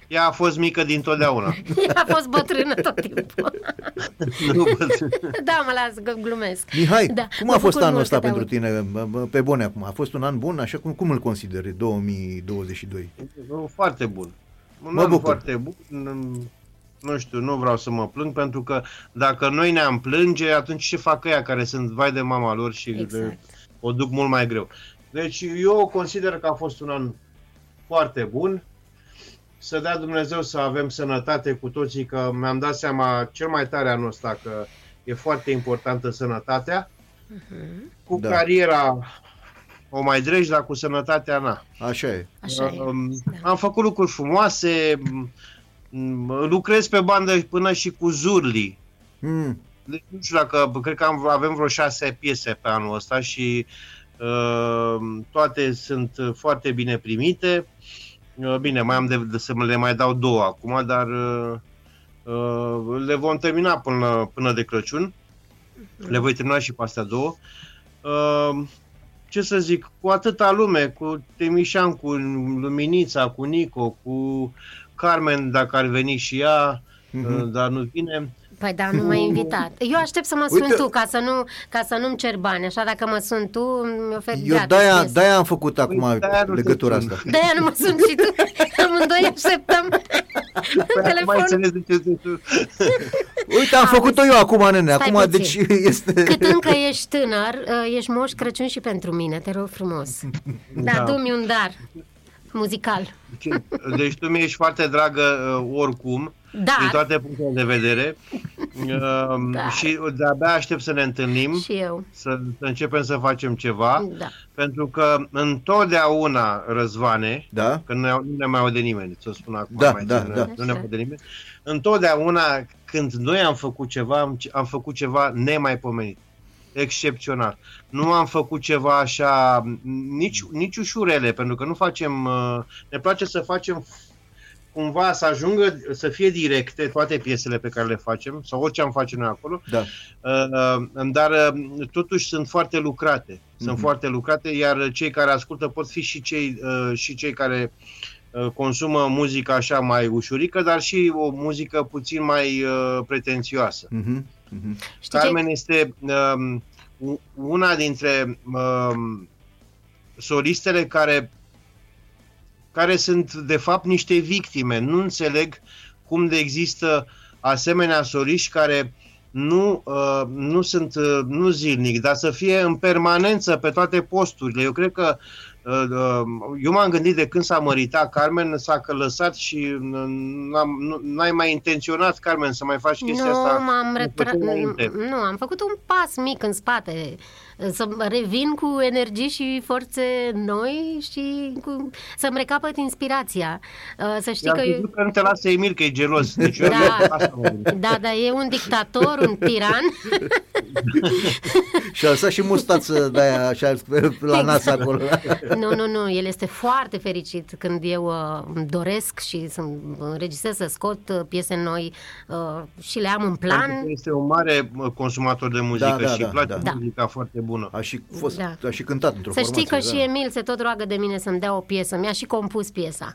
ea a fost mică dintotdeauna. A fost bătrână tot timpul. Nu bătrân. Da, mă las, că glumesc. Mihai, Da, cum mă a fost bucur anul mult ăsta că te pentru aud. tine, bă, bă, pe bune acum? A fost un an bun, așa cum, cum îl consideri, 2022? Foarte bun. Un Mă an bucur. foarte bun. Nu- Nu știu, nu vreau să mă plâng, pentru că dacă noi ne-am plânge, atunci ce fac ăia care sunt vai de mama lor și Exact. le, o duc mult mai greu. Deci eu consider că a fost un an foarte bun. Să dea Dumnezeu să avem sănătate cu toții, că mi-am dat seama cel mai tare anul ăsta că e foarte importantă sănătatea. Cu Da. cariera o mai dregi, dar cu sănătatea na. Așa e. Așa e. Um, Da. Am făcut lucruri frumoase, m- lucrez pe bandă până și cu Zurli. Mm. Deci nu știu dacă, cred că am, avem vreo șase piese pe anul ăsta și uh, toate sunt foarte bine primite. Uh, bine, mai am de, de să le mai dau două acum, dar uh, uh, le vom termina până, până de Crăciun. Le voi termina și pe astea două. Uh, ce să zic, cu atâta lume, cu Temișan, cu Luminița, cu Nico, cu Carmen, dacă ar veni și ea, Mhm. uh, dar nu vine. Păi da, nu m-ai invitat. Eu aștept să mă sun Uite- tu ca să, nu, ca să nu-mi cer bani. Așa dacă mă sun tu, îmi oferi Eu gratis de-aia, piesă. de-aia am făcut acum Păi, de-aia nu te legătura sun. asta. De-aia nu mă sun și tu. Amândoi așteptăm la Păi, telefon. Mai înțeles de ce zici tu. Uite, am făcut-o eu acum, nene. Stai Acum, puțin. deci este... Cât încă ești tânăr, uh, ești moș Crăciun și pentru mine, te rog frumos. Da, Da. du-mi un dar muzical. Deci tu mi-ești foarte dragă uh, oricum, din Dar, toate punctele de vedere. Uh, Da. Și de-abia aștept să ne întâlnim, și eu. să, să începem să facem ceva, Da. pentru că întotdeauna, Răzvane, Da? că nu ne, nu ne mai aude nimeni, să spun acum, Da, mai da, țin, da. nu ne aude nimeni, întotdeauna când noi am făcut ceva, am, am făcut ceva nemaipomenit, excepțional. Nu am făcut ceva așa, nici, nici ușurele, pentru că nu facem, uh, ne place să facem cumva să ajungă, să fie directe toate piesele pe care le facem, sau orice am face noi acolo, Da. Uh, uh, dar uh, totuși sunt foarte lucrate. Sunt Mhm. foarte lucrate, iar cei care ascultă pot fi și cei, uh, și cei care uh, consumă muzică așa mai ușurică, dar și o muzică puțin mai uh, pretențioasă. Mhm, mhm. Știi ce? Carmen este um, u- una dintre um, solistele care care sunt de fapt niște victime. Nu înțeleg cum de există asemenea soliști care nu, uh, nu sunt uh, nu zilnic, dar să fie în permanență pe toate posturile. Eu cred că uh, uh, eu m-am gândit de când s-a măritat Carmen, s-a lăsat și uh, n-am, nu, n-ai mai intenționat, Carmen, să mai faci chestia Nu, asta. m-am cum retras. făceai înainte. Nu, am făcut un pas mic în spate. Să revin cu energii și forțe noi și cu... să-mi recapăt inspirația. Uh, Să știi Am că eu... crezut că nu te lasă Emil, că e gelos. Deci eu Da. asta mă gândesc. Da, da, e un dictator, un tiran. Și a lăsat și mustață de aia așa la nas Exact. acolo. Nu, nu, nu, el este foarte fericit când eu uh, îmi doresc și să înregistrez, să scot uh, piese noi uh, și le am în Pentru că plan. Este un mare mă, consumator de muzică Da, da, și da, îi place da. muzica foarte bună. A și fost, Da. a și cântat într-o Să știi că formație. și da. Emil se tot roagă de mine să-mi dea o piesă. Mi-a și compus piesa.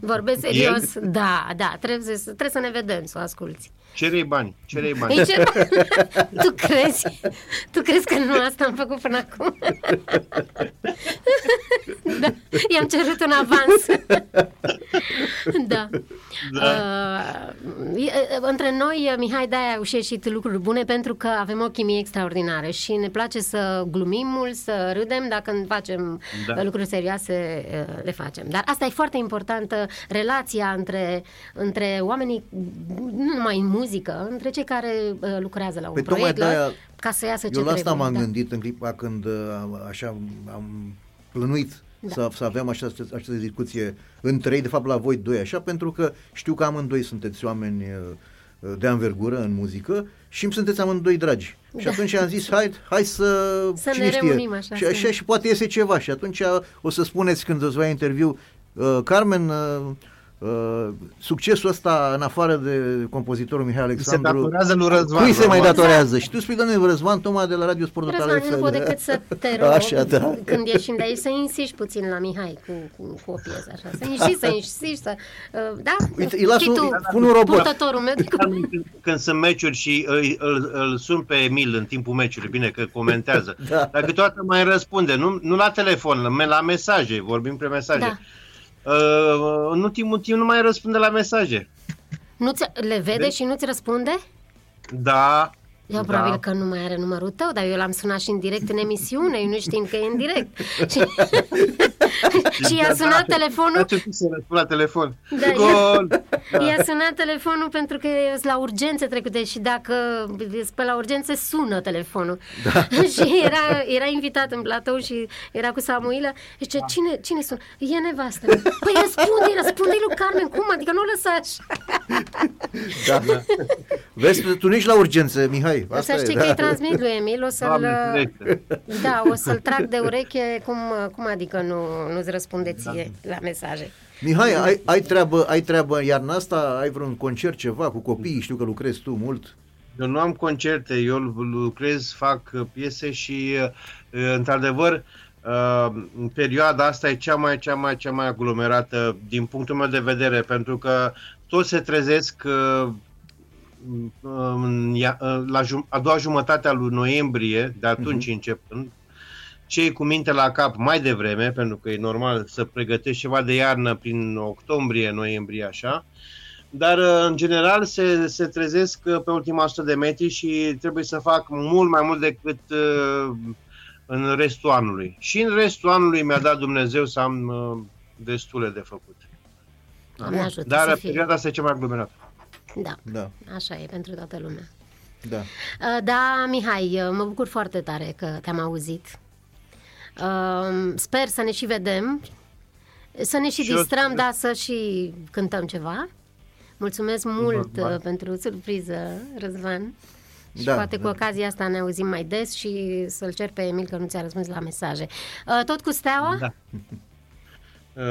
Vorbesc serios? Da, da, trebuie să, trebuie să ne vedem, să o asculti. Cerei bani, cerei bani. Ei, ce... tu crezi? Tu crezi că nu asta am făcut până acum? da, i-am cerut un avans. da. Uh, e- între noi, Mihai, de-aia au și ieșit lucruri bune pentru că avem o chimie extraordinară și ne place să glumim mult, să râdem, dacă când facem Da. da. lucruri serioase, uh, le facem. Dar asta e foarte importantă, relația între, între oamenii, nu numai în muzică, între cei care uh, lucrează la un Păi tocmai proiect, la, de-aia ca să iasă ce Eu la asta trebuie. m-am da. gândit în clipa când uh, așa am plănuit Da. să, să avem această, această discuție între ei, de fapt la voi doi, așa, pentru că știu că amândoi sunteți oameni uh, de anvergură în muzică și îmi sunteți amândoi dragi. Și Da. atunci am zis, hai, hai să, Să cine ne știe, reunim așa, și să- așa și poate iese ceva. Și atunci o să spuneți când îți va interviu, uh, Carmen, uh, uh, succesul ăsta, în afară de compozitorul Mihai Se Alexandru, datorează lui Răzvan. Cui se mai normal. datorează? Și tu spui, doamne, Răzvan Toma de la Radio Sport Total Răzvan, nu FM. pot decât să te rog, Așa, da. când ieșim de aici, să insiști puțin la Mihai cu, cu, cu o piesă, așa. Să insiști, să insiști, să... Uh, da? Uite, îi las Și un- tu, pun un robot. purtătorul meu de Carmen, când, când sunt meciuri și îl, îl, îl sun pe Emil în timpul meciului, bine că comentează, Da. dar câteodată mai răspunde, nu, nu la telefon, la, la mesaje, vorbim pe mesaje. Da. Uh, în ultimul timp nu mai răspunde la mesaje. Nu ți le vede și nu-ți răspunde? Da, Eu Da. probabil că nu mai are numărul tău, dar eu l-am sunat și în direct în emisiune, eu nu știind că e în direct. și, și i-a sunat telefonul A trebuit să răspund la telefon. Da, Gol! I-a sunat telefonul pentru că e la urgențe trecute și dacă e pe la urgențe sună telefonul. Da. și era, era invitat în platou și era cu Samuila și zice, cine, cine sună? E nevastă. mea." Păi răspunde, răspunde lui Carmen, cum? Adică nu o lăsa așa. Da. Vezi, tu nu ești la urgențe, Mihai. Asta Asta să știi e, că da. îi transmit lui Emil, o să-l... Doamne, ferește. Da, o să-l trag de ureche, cum, cum adică nu, nu-ți răspunde ție la mesaje. Mihai, ai, ai, treabă, ai treabă iarna asta? Ai vreun concert, ceva cu copiii? Știu că lucrezi tu mult. Eu nu am concerte, eu lucrez, fac uh, piese și, uh, într-adevăr, uh, în perioada asta e cea mai, cea mai, cea mai aglomerată din punctul meu de vedere, pentru că toți se trezesc uh, în ia- uh, la jum- a doua jumătate a lui noiembrie, de atunci începând, cei cu minte la cap mai devreme, pentru că e normal să pregătești ceva de iarnă prin octombrie, noiembrie, așa, dar uh, în general se, se trezesc uh, pe ultima 100 de metri și trebuie să fac mult mai mult decât uh, în restul anului. Și în restul anului mi-a dat Dumnezeu să am uh, destule de făcut. Doamne ajută Dar să fie. perioada asta e cea mai aglomerată. Da, Da, așa e pentru toată lumea. da. Uh, Da, Mihai, uh, mă bucur foarte tare că te-am auzit. Uh, Sper să ne și vedem, să ne și Și eu distrăm, sper. da, să și cântăm ceva. Mulțumesc mult Normal. uh, pentru surpriză, Răzvan. Și Da, poate cu da. ocazia asta ne auzim mai des și să-l cer pe Emil că nu ți-a răspuns la mesaje. Uh, Tot cu steaua? Da. Uh,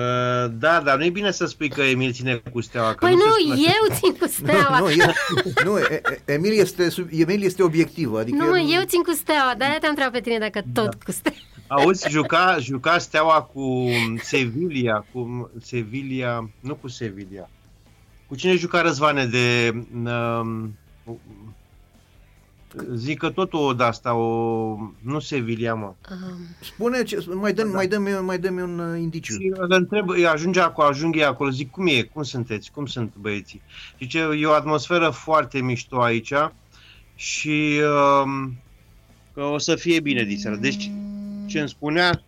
da, dar nu e bine să spui că Emil ține cu steaua. Că Păi se nu, spune- eu țin cu steaua. Nu, e, nu e, e- Emil, este, sub- Emil este obiectiv. Adică Nu, mă, el- eu țin cu steaua, de-aia te-am întrebat pe tine dacă tot cu steaua. Auzi, juca, juca steaua cu Sevilla, cu Sevilla, nu cu Sevilla. Cu cine juca Răzvane de... Um, zic că tot o de asta, o... Nu Sevilla, mă. Um, Spune, ce, mai dă-mi, mai dă-mi, mai dă-mi un uh, indiciu. Și îl întreb, îi ajunge acolo, ajung ei acolo, zic, cum e, cum sunteți, cum sunt băieții? Zice, e o atmosferă foarte mișto aici și um, că o să fie bine diseară. Deci, ce îmi spunea,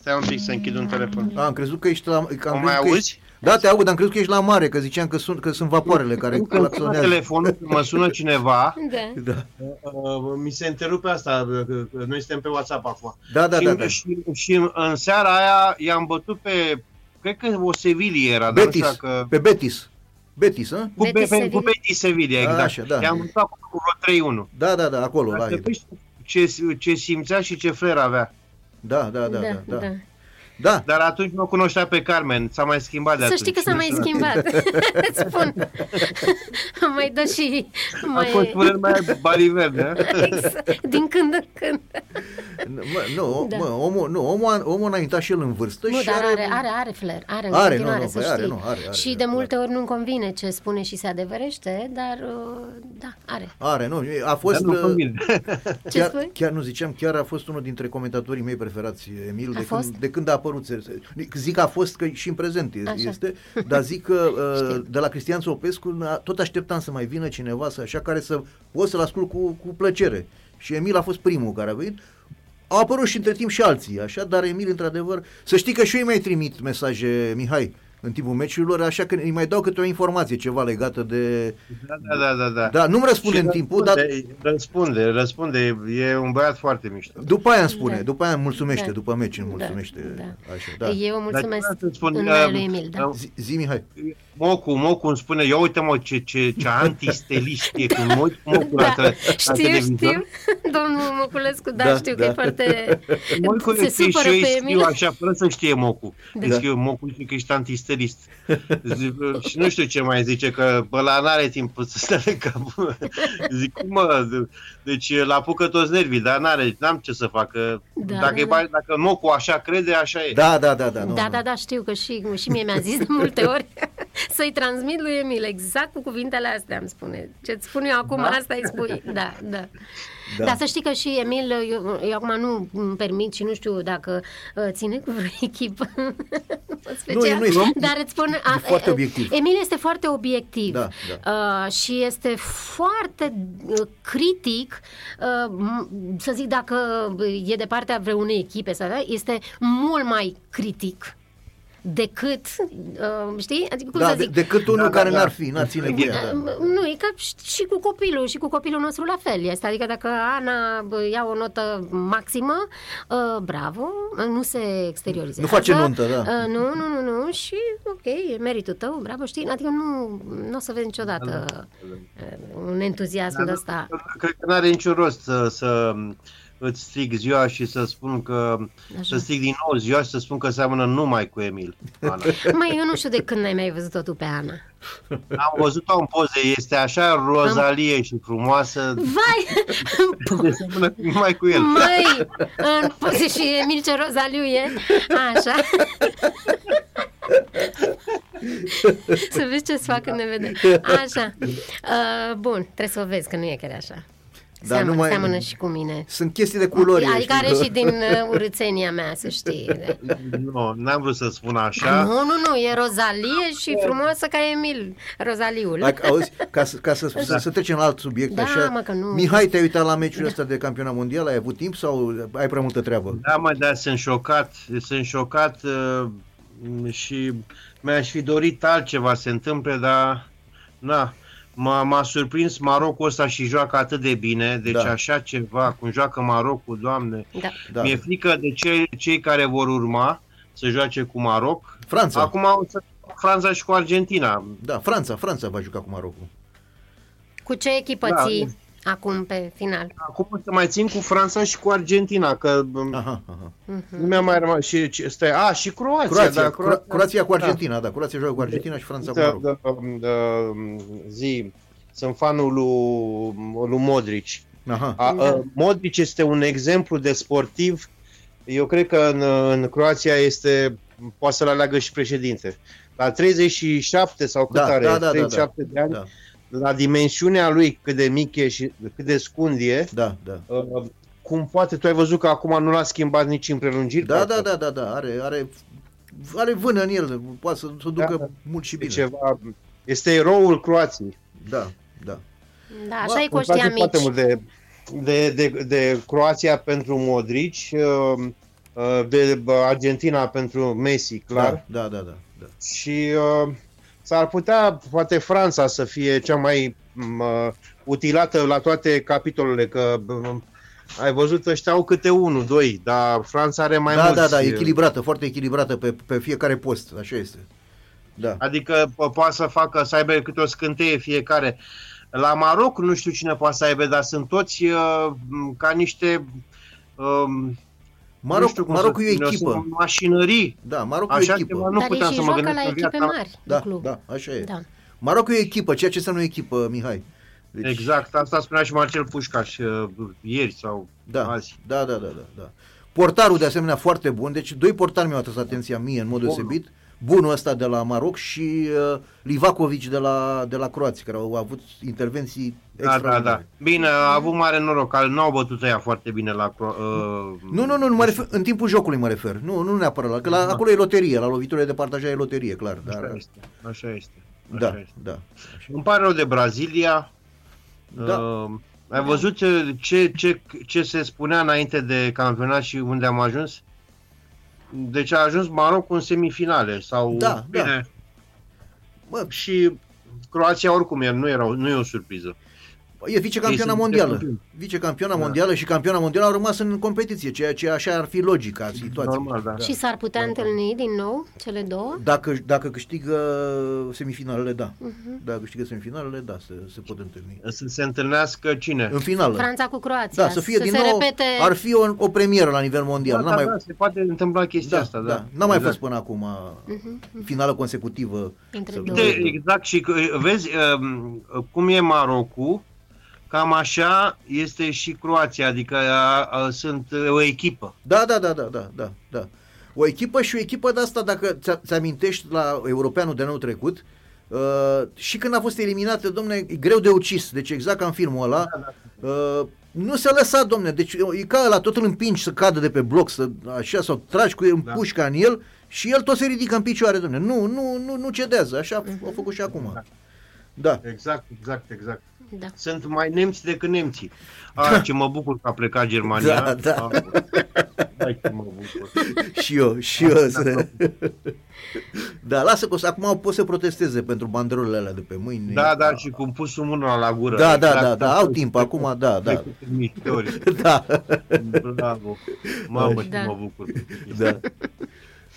stai un pic să închid un telefon. A, am crezut că ești la... Că am O crezut mai că auzi? Ești, da, te aud, am crezut că ești la mare, că ziceam că sunt, că sunt vapoarele care Nu, când sună claxonează. telefonul, când mă sună cineva, da. Da, uh, mi se întrerupe asta, uh, că că noi suntem pe WhatsApp acum. da, da. și, da, da. Și, și în seara aia i-am bătut pe, cred că o Sevilla era, dar nu știu Betis, dacă... pe Betis. Betis, hă? Cu, Betis Betis, pe, Sevilla. cu Betis Sevilla, exact. Așa, da. I-am bătut acolo cu vreo 3-1. Da, da, da, acolo, la Dar el. te ce, ce simțea și ce flair avea. Da, da, da, da, da. da. Da, Dar atunci nu o cunoștea pe Carmen, s-a mai schimbat de Să atunci. știi că s-a mai schimbat. Îți spun. mai dă și... A Mai... fost până mai baliver, da? Exact. Din când în când. mă, nu, Da. mă, omul, nu, omul, a, omul a înaintat și el în vârstă Nu, și dar are, are, are flair. Are, în Are, continuare, nu, nu, să păi are, știi. nu, are, are, și are, de are. multe ori nu-mi convine ce spune și se adeverește, dar uh, da, are. Are, nu, a Dar fost... nu uh, convine. Ce chiar, spui? chiar nu ziceam, chiar a fost unul dintre comentatorii mei preferați, Emil, A de fost? când, de când a apărut. se- se- Zic a fost că și în prezent e- Așa. este, dar zic că uh, Știu. de la Cristian Sopescu a- tot așteptam să mai vină cineva, să, așa care să pot să-l ascult cu, cu plăcere. Și Emil a fost primul care a venit. Au apărut și între timp și alții, așa, dar Emil, într-adevăr, să știi că și eu îi mai trimit mesaje, Mihai, în timpul meciurilor, așa că îi mai dau câte o informație, ceva legată de... Da, da, da, da. da. Da, nu-mi răspunde Și în timpul, dar răspunde, Răspunde, răspunde. E un băiat foarte mișto. După aia îmi spune, Da. după aia îmi mulțumește, Da. după meci îmi Da, mulțumește. da. Așa, da. Eu mulțumesc Dar ce vreau să spun, în numele uh, lui Emil, da. uh, Zi, zi, Mihai. Mocu, Mocu îmi spune, ia uite mă ce, ce, ce antistelist e când mă uit cu Mocu la, Da, tre- la știu, televizor. știu. Domnul Măculescu, da, Da, știu că da. e foarte... Mă uit cu Se și supără eu îi pe scriu Emil. așa, fără să știe Mocu. Da. Îi scriu, Mocu, zice că ești antistelist. Zic, și nu știu ce mai zice, că pe la n-are timp să stea de cap. Zic, cum mă, deci îl apucă toți nervii, dar n-are, n-am ce să facă. Da, dacă, da, e, da. ba- dacă Mocu așa crede, așa e. Da, da, da, da. Nu, Da, nu. da, da, știu că și, și mie mi-a zis de multe ori. Să-i transmit lui Emil exact cu cuvintele astea, îmi spune. Ce-ți spun eu acum, da? asta îi spui. Da, da. Da. Dar să știi că și Emil, eu, eu acum nu îmi permit și nu știu dacă uh, ține cu vreo echipă special, nu, nu este, dar îți spun... E foarte obiectiv. Emil este foarte obiectiv da, da. Uh, și este foarte uh, critic, uh, să zic dacă e de partea vreunei echipe, sau, da, este mult mai critic decât, uh, știi? Adică, cum da, să zic? De, decât unul da, care da, n-ar fi, n-ar ține cu ea. Da. Nu, e ca și cu copilul, și cu copilul nostru la fel este. Adică dacă Ana ia o notă maximă, uh, bravo, nu se exteriorizează. Nu face nuntă, da. Uh, nu, nu, nu, nu, și ok, e meritul tău, bravo, știi? Adică nu, nu o să vezi niciodată uh, un entuziasm de ăsta. Cred că n-are niciun rost să, să îți strig ziua și să spun că Așa. să strig din nou ziua și să spun că seamănă numai cu Emil. Ana. Mai eu nu știu de când n-ai mai văzut-o tu pe Ana. Am văzut-o în poze, este așa rozalie Am... și frumoasă. Vai! Seamănă numai cu el. Mai, în poze și Emil ce rozaliu e. Așa. să vezi ce-ți fac când ne vedem. Așa. Uh, bun, trebuie să o vezi, că nu e chiar așa. Da, seamănă, nu mai, seamănă și cu mine. Sunt chestii de culori. Adică are și din uh, urâțenia mea, să știi. Nu, n-am vrut să spun așa. Nu, nu, nu, e rozalie și frumoasă ca Emil Rozaliul. Dacă, auzi, ca, să, ca să, să, să trecem la alt subiect, da, așa. Mă, că nu. Mihai, te-ai uitat la meciul da. ăsta de campionat mondial? Ai avut timp sau ai prea multă treabă? Da, mă, da, sunt șocat. Sunt șocat uh, și mi-aș fi dorit altceva să se întâmple, dar na, M-a, m-a surprins Marocul ăsta și joacă atât de bine, deci da. așa ceva, cum joacă Marocul, Doamne. Da. Da. Mi-e frică de cei, cei care vor urma să joace cu Maroc. Franța. Acum o să Franța și cu Argentina. Da, Franța, Franța va juca cu Marocul. Cu ce echipă da. ții? Acum pe final. Acum o să mai țin cu Franța și cu Argentina, că aha, aha. Uh-huh. nu mi-a mai rămas și stai, a, și Croația, Croația, da, Croația, Croația cu Argentina, da, da Croația joacă cu Argentina și Franța da, cu Maroc. Da, da, zi, sunt fanul lui, lui Modric. Aha. A, a, Modric este un exemplu de sportiv. Eu cred că în, în Croația este poate să-l aleagă și președinte. La 37 sau cât da, are? Da, da, 37 da, da, de ani. Da la dimensiunea lui, cât de mic e și cât de scund e, da, da. Uh, cum poate, tu ai văzut că acum nu l-a schimbat nici în prelungiri? Da, da, da, da, da, are, are, are vână în el, poate să, să ducă da, mult și bine. Ceva, este eroul Croației. Da, da. Da, așa e cu ăștia mici. Mult de, de, de, de Croația pentru Modric, uh, uh, de Argentina pentru Messi, clar. Da, da, da. da, da. Și uh, S-ar putea, poate, Franța să fie cea mai uh, utilată la toate capitolele, că uh, ai văzut, ăștia au câte unul, doi, dar Franța are mai da, mulți. Da, da, echilibrată, foarte echilibrată pe, pe fiecare post, așa este. Da. Adică po- poate să facă, să aibă câte o scânteie fiecare. La Maroc nu știu cine poate să aibă, dar sunt toți uh, ca niște uh, Maroc, știu Maroc e o echipă. Mașinării. Da, Maroc e o echipă. nu Dar puteam să mă gândesc la echipe mari da, club. Da, așa e. Da. Maroc e o echipă, ceea ce înseamnă o echipă, Mihai. Deci... Exact, asta spunea și Marcel Pușcaș uh, ieri sau da, azi. Da, da, da, da, da. Portarul de asemenea foarte bun, deci doi portari mi-au atras atenția mie în mod deosebit. Bun bunul ăsta de la Maroc și uh, Livakovic de la, de la Croația, care au avut intervenții da, da, da. Bine, a avut mare noroc, că nu au bătut ăia foarte bine la... Uh, nu, nu, nu, nu mă refer, în timpul jocului mă refer. Nu, nu neapărat, la, că la, da. acolo e loterie, la loviturile de partajare e loterie, clar. Așa dar... este, așa este. Așa da, este. da. Așa. Îmi pare rău de Brazilia. Da. Uh, ai văzut ce, ce, ce, ce se spunea înainte de campionat și unde am ajuns? Deci a ajuns Maroc în semifinale sau da, bine. Da. Bă, și Croația oricum e, nu, era, nu e o surpriză. E vicecampioana mondială. Vicecampioana da. mondială și campioana mondială au rămas în competiție, ceea ce așa ar fi logica situației. Normal, da. Și s-ar putea da. întâlni din nou cele două? Dacă, dacă câștigă semifinalele, da. Uh-huh. Dacă câștigă semifinalele, da, se, se pot întâlni. Să se întâlnească cine? În finală. Franța cu Croația. Da, să fie să din se nou, repete... ar fi o, o premieră la nivel mondial. Da, N-a da, mai... da, se poate întâmpla chestia da, asta, da. da. N-a mai exact. fost până acum uh-huh. finală consecutivă. De, exact, și vezi cum e Marocul, Cam așa este și Croația, adică a, a, sunt o echipă. Da, da, da, da, da, da, da. O echipă și o echipă de asta, dacă ți-amintești la Europeanul de anul trecut, Uh, și când a fost eliminată, domne, e greu de ucis, deci exact ca în filmul ăla, uh, nu se lăsa, domne, deci e ca la tot îl împingi să cadă de pe bloc, să, așa, sau tragi cu el, da. pușca în el și el tot se ridică în picioare, domne. Nu, nu, nu, nu cedează, așa a făcut și acum. Da. Da. Exact, exact, exact. Da. Sunt mai nemți decât nemții. Ah, ce mă bucur că a plecat Germania. Da, da. Ah, Hai ce mă bucur. și eu, și eu. Să... da, lasă că acum pot să protesteze pentru banderolele alea de pe mâini. Da, da, și cum pus mâna la gură. Da, da, Exact, da, da, au timp acum, da, da. Miștori. Da, Bravo. Mamă, ce Da. mă bucur. da.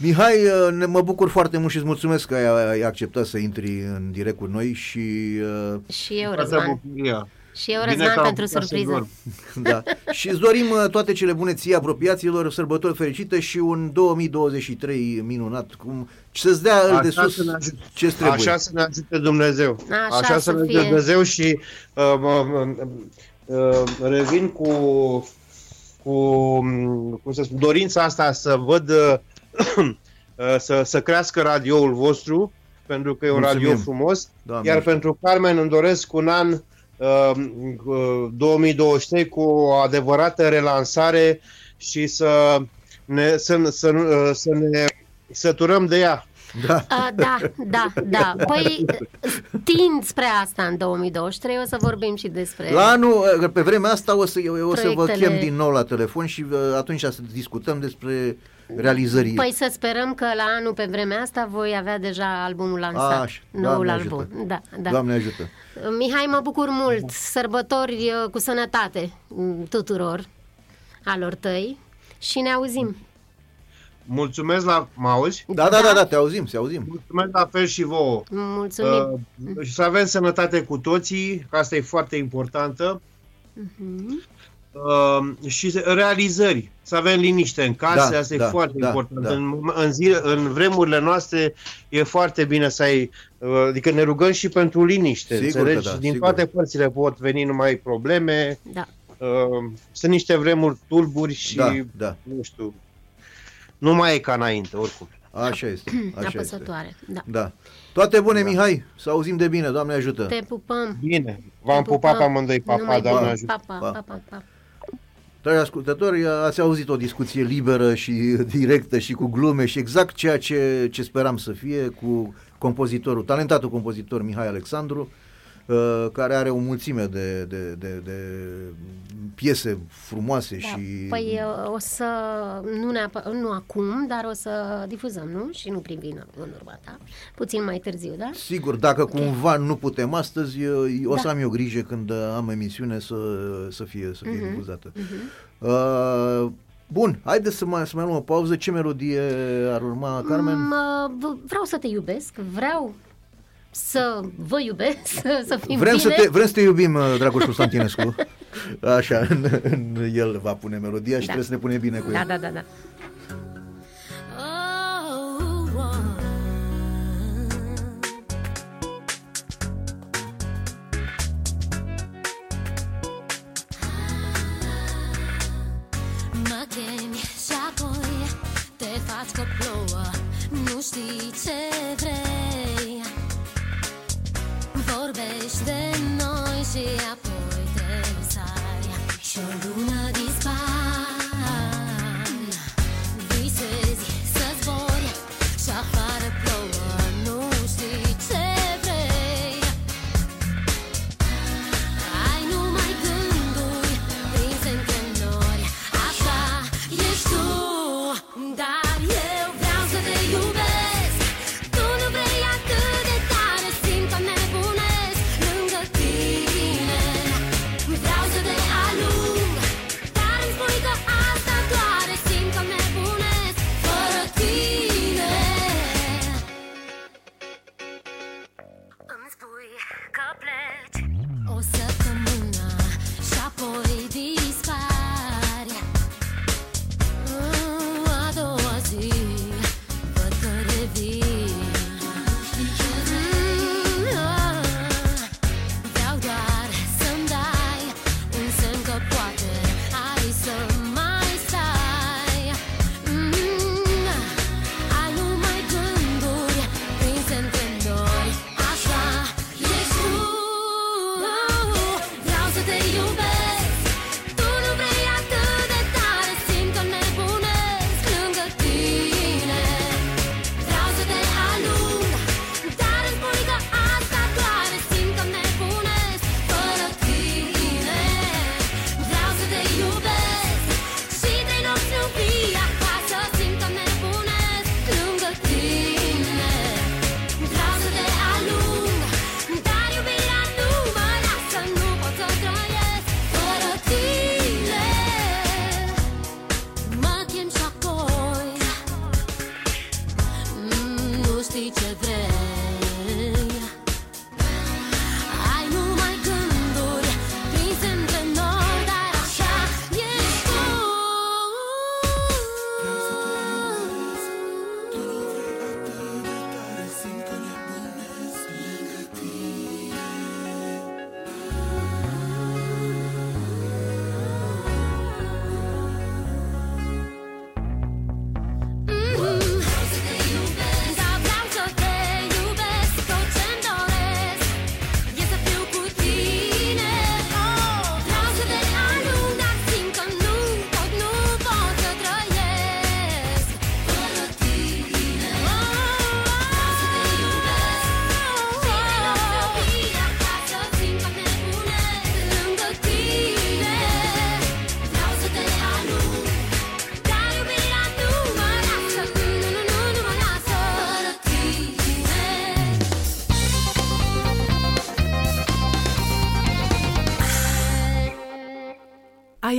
Mihai, uh, ne, mă bucur foarte mult și îți mulțumesc că ai, ai acceptat să intri în direct cu noi și uh, Și eu, Toată Răzvan. bucuria. Și eu, Bine Răzvan, că am pentru putea să surpriză. dorm. da. și îți dorim uh, toate cele bune ție apropiaților, sărbători fericite și un 2023 minunat, cum să-ți dea îl de Așa sus să ne ajute. ce trebuie. Așa să ne ajute Dumnezeu. Așa Așa, să să ne ajute fie. Dumnezeu și uh, mă, mă, uh, revin cu, cu um, cum să spun, dorința asta să văd uh, uh, să, să crească radioul vostru, pentru că e un Mulțumim. radio frumos. Doamne Iar ajută. pentru Carmen îmi doresc un an uh, uh, 2023 cu o adevărată relansare și să ne, să, să, uh, să ne săturăm de ea. Da. A, da, da, da. Păi tind spre asta în 2023, o să vorbim și despre... La anul, uh, pe vremea asta o să, eu o să vă Proiectele- chem din nou la telefon și uh, atunci să discutăm despre realizării. Păi să sperăm că la anul pe vremea asta voi avea deja albumul lansat. Așa, noul Doamne album. ajută. Da, da. Doamne ajută. Mihai, mă bucur mult. Sărbători uh, cu sănătate mm, tuturor alor tăi și ne auzim. Mulțumesc la... Mă auzi? Da, da, da, da, te auzim, te auzim. Mulțumesc la fel și vouă. Mulțumim. Uh, și să avem sănătate cu toții, că asta e foarte importantă. Mhm. Uh, și realizări, să avem liniște în case, Da, asta da, e foarte da, important. da. În, în, zi, în vremurile noastre e foarte bine să ai, uh, adică ne rugăm și pentru liniște, Sigur că înțelegi? da, Din sigur. toate părțile pot veni numai probleme, Da. uh, sunt niște vremuri tulburi și, Da, da, nu știu, nu mai e ca înainte, oricum. așa este. Așa este. Apăsătoare. Da. Da. Toate bune, Mihai, să auzim de bine, Doamne ajută. Te pupăm. Bine, v-am Te pupat pe pupăm. amândoi, papa, Numai Doamne bine. ajută. Pa, pa, Pa. pa, pa, pa. Dragi ascultători, ați auzit o discuție liberă și directă și cu glume și exact ceea ce, ce speram să fie cu compozitorul, talentatul compozitor Mihai Alexandru, uh, care are o mulțime de, de, de, de piese frumoase Da. și... Păi uh, o să, nu, neapă, nu acum, dar o să difuzăm, nu? Și nu prin vină în urma ta. Puțin mai târziu, da? Sigur, dacă cumva nu putem astăzi, eu- o să Da. am eu grijă când am emisiune să, să fie, să fie Mhm. difuzată. Uh, bun, haideți să mai, să mai luăm o pauză. Ce melodie ar urma, Carmen? Mm, uh, v- vreau să te iubesc, vreau să vă iubesc, să, să fim Vrem bine. să, te, vrem să te iubim, uh, Dragoș Constantinescu. Așa, în, în, el va pune melodia și Da. trebuie să ne pune bine cu Da, el. da, da, da. Mă chemi și apoi te faci că plouă Nu știi ce vrei Vorbești de noi și apoi te sari Și o lună dispar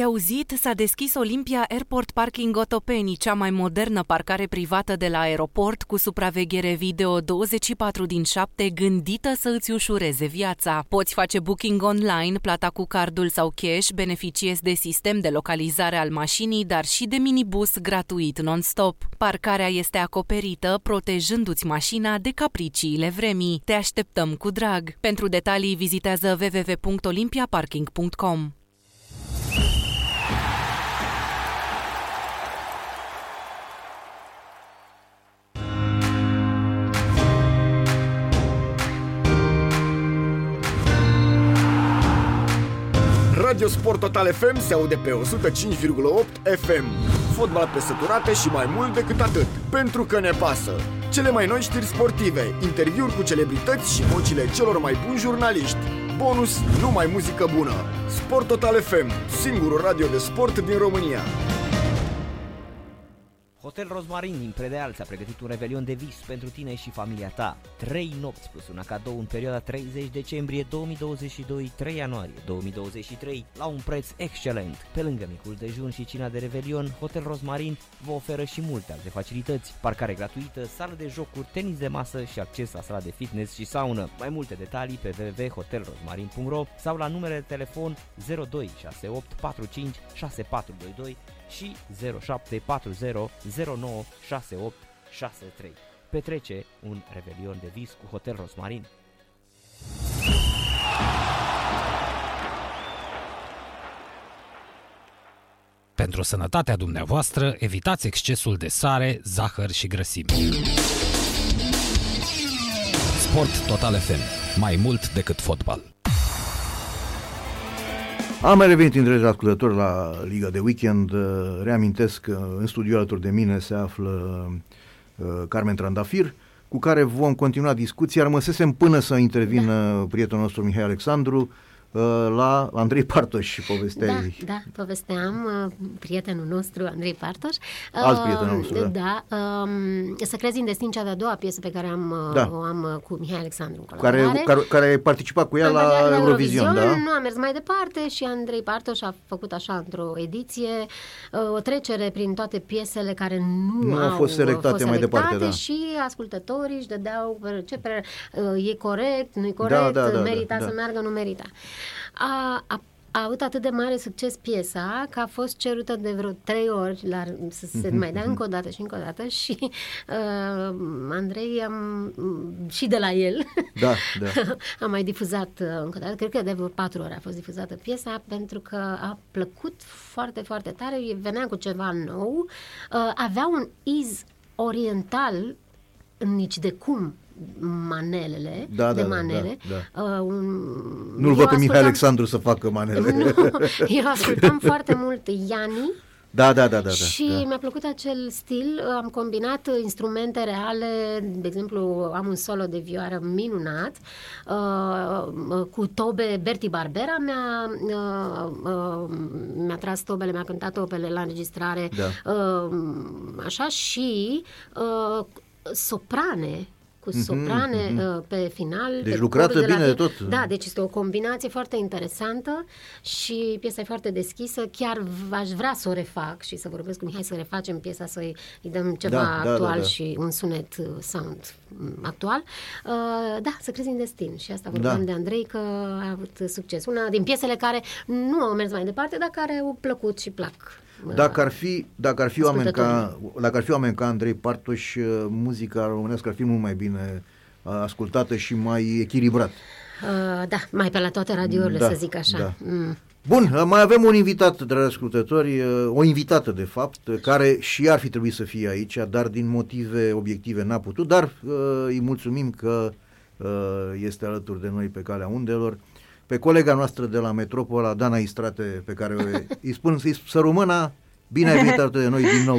Ai auzit? S-a deschis Olympia Airport Parking Otopeni, cea mai modernă parcare privată de la aeroport cu supraveghere video 24 din 7 gândită să îți ușureze viața. Poți face booking online, plata cu cardul sau cash, beneficiezi de sistem de localizare al mașinii, dar și de minibus gratuit non-stop. Parcarea este acoperită, protejându-ți mașina de capriciile vremii. Te așteptăm cu drag. Pentru detalii vizitează www.olympiaparking.com. Radio Sport Total FM se aude pe 105,8 FM. Fotbal pe săturate și mai mult decât atât. Pentru că ne pasă. Cele mai noi știri sportive, interviuri cu celebrități și vocile celor mai buni jurnaliști. Bonus, numai muzică bună. Sport Total FM, singurul radio de sport din România. Hotel Rozmarin din Predeal ți-a pregătit un revelion de vis pentru tine și familia ta. 3 nopți plus una cadou în perioada 30 decembrie 2022-3 ianuarie 2023 la un preț excelent. Pe lângă micul dejun și cina de revelion, Hotel Rozmarin vă oferă și multe alte facilități. Parcare gratuită, sală de jocuri, tenis de masă și acces la sala de fitness și saună. Mai multe detalii pe www.hotelrozmarin.ro sau la numerele de telefon 0268 45 6422 și 0740 09 68 63. Petrece un revelion de vis cu Hotel Rosmarin. Pentru sănătatea dumneavoastră, evitați excesul de sare, zahăr și grăsimi. Sport Total FM. Mai mult decât fotbal. Am mai revenit între ascultători la Liga de Weekend. Reamintesc că în studio alături de mine se află uh, Carmen Trandafir, cu care vom continua discuția. Rămăsesem până să intervină prietenul nostru Mihai Alexandru uh, la Andrei Partoș și povesteai. Da, da, povesteam uh, prietenul nostru, Andrei Partoș. Alt Uh, prieten al nostru, da. Da, um, Să crezi în destin, cea de-a doua piesă pe care am, uh, Da. o am uh, cu Mihai Alexandru în Care, colaborare. care, care ai participat cu ea Am la băgat Eurovision, da? Nu am mers mai departe și Andrei Partoș a făcut așa într-o ediție uh, o trecere prin toate piesele care nu, Nu au fost selectate mai departe, da. și ascultătorii își dădeau uh, ce pre, uh, e corect, nu e corect, Da, da, da, merita da, să da. meargă, nu merita. A, a, a avut atât de mare succes piesa că a fost cerută de vreo trei ori la, să se Mhm, mai dea încă o dată și încă o dată și uh, Andrei am, și de la el. Da, da. am mai difuzat uh, încă o dată, cred că de vreo patru ori a fost difuzată piesa pentru că a plăcut foarte, foarte tare, venea cu ceva nou, uh, avea un iz oriental nici de cum manelele, Da, de da, da, manele. da, Uh, un, Nu-l eu văd pe Mihai ascultam- Alexandru să facă manele. Nu, eu ascultam foarte mult Iani Da, da, da, da. da, și da. mi-a plăcut acel stil, am combinat instrumente reale, de exemplu am un solo de vioară minunat, uh, cu tobe, Berti Barbera mi-a, uh, uh, mi-a tras tobele, mi-a cântat tobele la înregistrare, Da. uh, așa și uh, soprane cu Mhm, soprane mhm. uh, pe final. Deci pe lucrată corul de la bine de vin- tot. Da, deci este o combinație foarte interesantă și piesa e foarte deschisă. Chiar v- aș vrea să o refac și să vorbesc cu Mihai să refacem piesa, să îi îi dăm ceva Da, da, actual da, da. și un sunet uh, sound mm, actual. Uh, da, să crezi în destin și asta vorbeam Da. de Andrei că a avut succes. Una din piesele care nu au mers mai departe, dar care au plăcut și plac. Uh, Dacă ar fi, dacă ar fi oameni ca, dacă ar fi oameni ca Andrei Partoș, uh, muzica românească ar fi mult mai bine uh, ascultată și mai echilibrat. Uh, da, mai pe la toate radiourile, Da, să zic așa. da. Mm. Bun, uh, mai avem un invitat, dragi ascultători, uh, o invitată de fapt, uh, care și ea ar fi trebuit să fie aici, dar din motive obiective n-a putut, dar uh, îi mulțumim că uh, este alături de noi pe calea undelor. Pe colega noastră de la Metropola, Dana Istrate, pe care o- îi spun să-i să rămână, bine ai venit alături de noi din nou.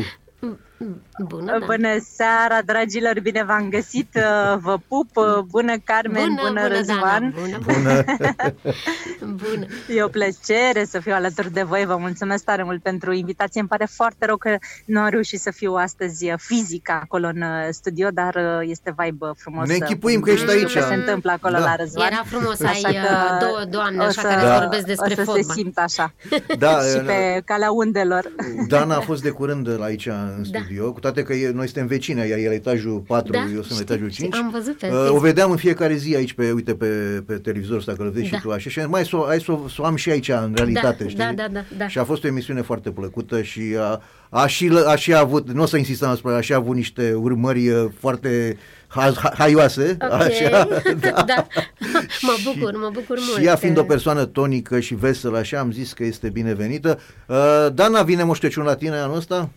Bună, da. Bună seara, dragilor, bine v-am găsit, uh, vă pup, uh, bună Carmen, Bună, bună, bună, Răzvan. Dana, bună. Bună. Bună. E o plăcere să fiu alături de voi, vă mulțumesc tare mult pentru invitație, îmi pare foarte rău că nu am reușit să fiu astăzi uh, fizic acolo în uh, studio, dar uh, este vibe uh, frumos. Ne uh, închipuim că ești știu aici. Ce se întâmplă acolo Da. la Răzvan. Era frumos să Așa ai că uh, două doamne o așa să- care Da. vorbesc despre o să fotbal. se simt așa Da, și uh, pe calea undelor. Dana a fost de curând aici în Da. Studio, cu toate că e, noi suntem vecini, ea e la etajul 4, Da, eu sunt la știu, etajul știu, 5. am văzut pe Uh, Facebook. o vedeam în fiecare zi aici, pe, uite, pe, pe televizor ăsta, că îl vezi Da. și tu așa. Și am zis, mai să o- hai să o- să o am și aici, în realitate, Da, știi? da, da, da, da. Și a fost o emisiune foarte plăcută și a, a, și, lă- a și avut, nu o să insistăm asupra, a și avut niște urmări uh, foarte ha, ha, haioase. Ok, Așa, da. da. Mă bucur, mă bucur mult. Și ea fiind că- o persoană tonică și veselă, așa, am zis că este binevenită. Uh, Dana, vine Moș Crăciun la tine anul ăsta?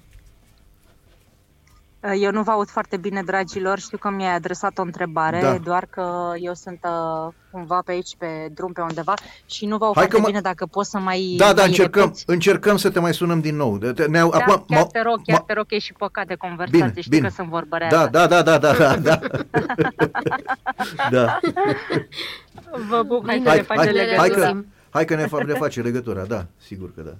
Eu nu vă aud foarte bine, dragilor. Știu că mi-ai adresat o întrebare, Da. doar că eu sunt uh, cumva pe aici, pe drum, pe undeva și nu vă aud Hai foarte că mă- bine dacă poți să mai Da, da, mai încercăm, repeți. încercăm să te mai sunăm din nou. De- te- Ne, Da, acum, chiar m-au- te rog, chiar m-au- te rog, că e și păcat de conversație. Bine, Știu bine. că sunt vorbărează. Da, da, da, da, da, da, da. da. Vă pup, hai să Hai, ne facem hai, legătura. hai, că, hai că ne fa- ne face legătura, da, sigur că da.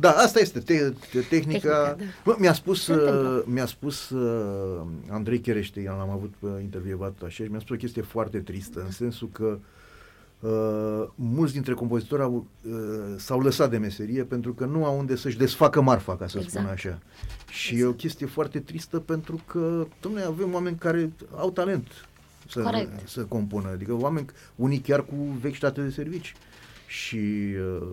Da, asta este te, te, tehnica. Tehnica, da. Bă, mi-a spus, Se întâmplă. uh, mi-a spus uh, Andrei Cherește, l-am avut uh, intervievat așa și mi-a spus o chestie foarte tristă, în sensul că uh, mulți dintre compozitori au, uh, s-au lăsat de meserie pentru că nu au unde să-și desfacă marfa, ca să Exact. spun așa. Și e o chestie foarte tristă pentru că, domnule, avem oameni care au talent să, Corect. să compună, adică oameni, unii chiar cu vechitate de servici. Și uh,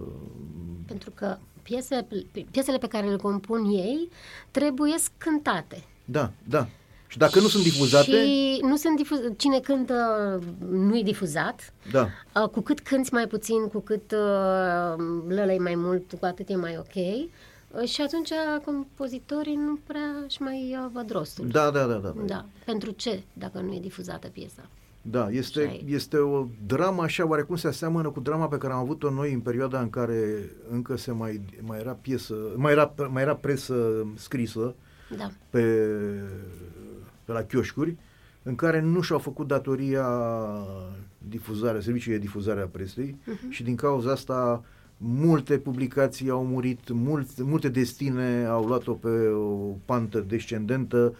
Pentru că piese, piesele pe care le compun ei trebuie cântate. da, da. Și dacă nu sunt difuzate, Și nu sunt difuzate. Cine cântă nu-i difuzat. da. Uh, Cu cât cânti mai puțin, cu cât uh, lălăi mai mult, cu atât e mai ok. Uh, Și atunci compozitorii nu prea își mai uh, văd rostul. Da, da, da, da. Da. Pentru ce, dacă nu e difuzată piesa? Da, este, Așa e. este o dramă așa, oarecum se aseamănă cu drama pe care am avut-o noi în perioada în care încă se mai, mai era piesă, mai era, mai era presă scrisă Da. pe, pe la chioșcuri, în care nu și-au făcut datoria difuzarea, serviciului de difuzare a presei Mhm. și din cauza asta multe publicații au murit, mult, multe destine au luat-o pe o pantă descendentă, uh,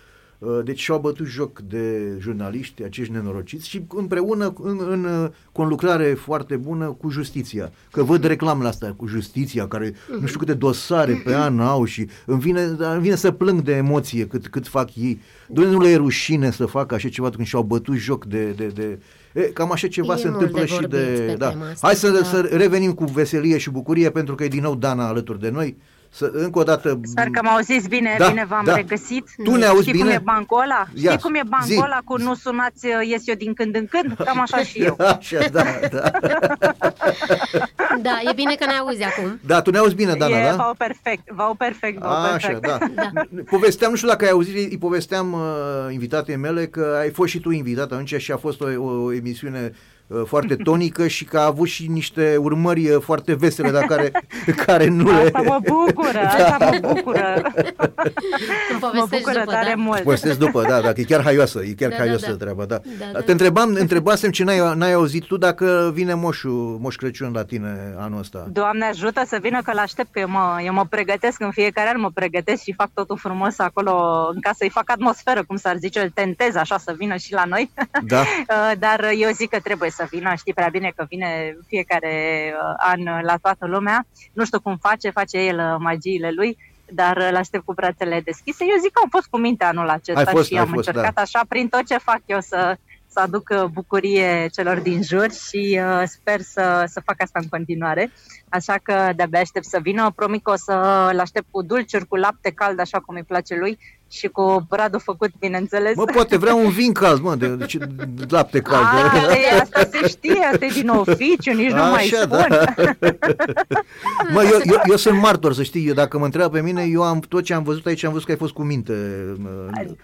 deci și-au bătut joc de jurnaliști, acești nenorociți și împreună în, în uh, conlucrare foarte bună cu justiția. Că văd reclamele astea cu justiția, care nu știu câte dosare pe an au și îmi vine, îmi vine să plâng de emoție cât, cât fac ei. Doamne, nu le e rușine să facă așa ceva când și-au bătut joc de... de, de E, cam așa ceva E se mult întâmplă de și vorbit de... pe Da. tema asta, Hai să, da. să revenim cu veselie și bucurie pentru că e din nou Dana alături de noi. Să, încă o dată... Sper că m-auziți bine, Da, bine v-am da. regăsit. Tu ne auzi Știi bine? cum e bancul ăla? Ia, Știi cum e bancul zi. ăla cu nu sunați, ies eu din când în când? Cam așa și eu. Așa, da, da. Da, e bine că ne auzi acum. Da, tu ne auzi bine, Dana, e, da? V-au perfect, v-au perfect, v-au Așa, perfect. da. Povesteam, nu știu dacă ai auzit, îi povesteam uh, invitatei mele că ai fost și tu invitat atunci și a fost o, o emisiune uh, foarte tonică și că a avut și niște urmări uh, foarte vesele, dar care, care nu le... Asta mă bucură, asta mă bucură. Îmi Mă povestești bucură după, tare da? mult. Povestesc după, da, da, că e chiar haioasă, e chiar Da, haioasă da, da. treaba, da. Da, Te da. întrebam, întrebasem ce n-ai, n-ai auzit tu dacă vine moșul, moș Crăciun la tine anul ăsta. Doamne ajută să vină că l-aștept, că eu mă, eu mă pregătesc în fiecare an, mă pregătesc și fac totul frumos acolo în casă, îi fac atmosferă, cum s-ar zice, îl tentez așa să vină și la noi. Da. Uh, Dar eu zic că trebuie să vină, știi prea bine că vine fiecare uh, an la toată lumea. Nu știu cum face, face el uh, magiile lui, dar uh, îl aștept cu brațele deschise. Eu zic că am fost cu minte anul acesta Ai fost, și ai am fost, încercat da. așa prin tot ce fac eu să să aduc uh, bucurie celor din jur și uh, sper să, să fac asta în continuare. Așa că de-abia aștept să vină. Promit că o să-l aștept cu dulciuri, cu lapte cald, așa cum îi place lui, și cu bradul făcut, bineînțeles. Mă, poate vrea un vin cald, mă, de, de, de lapte cald. A, e, asta se știe, asta e din oficiu, nici nu mai Așa, spun. da. Mă, eu, eu, eu sunt martor, să știi, eu, dacă mă întreabă pe mine, eu am tot ce am văzut aici, am văzut că ai fost cu minte.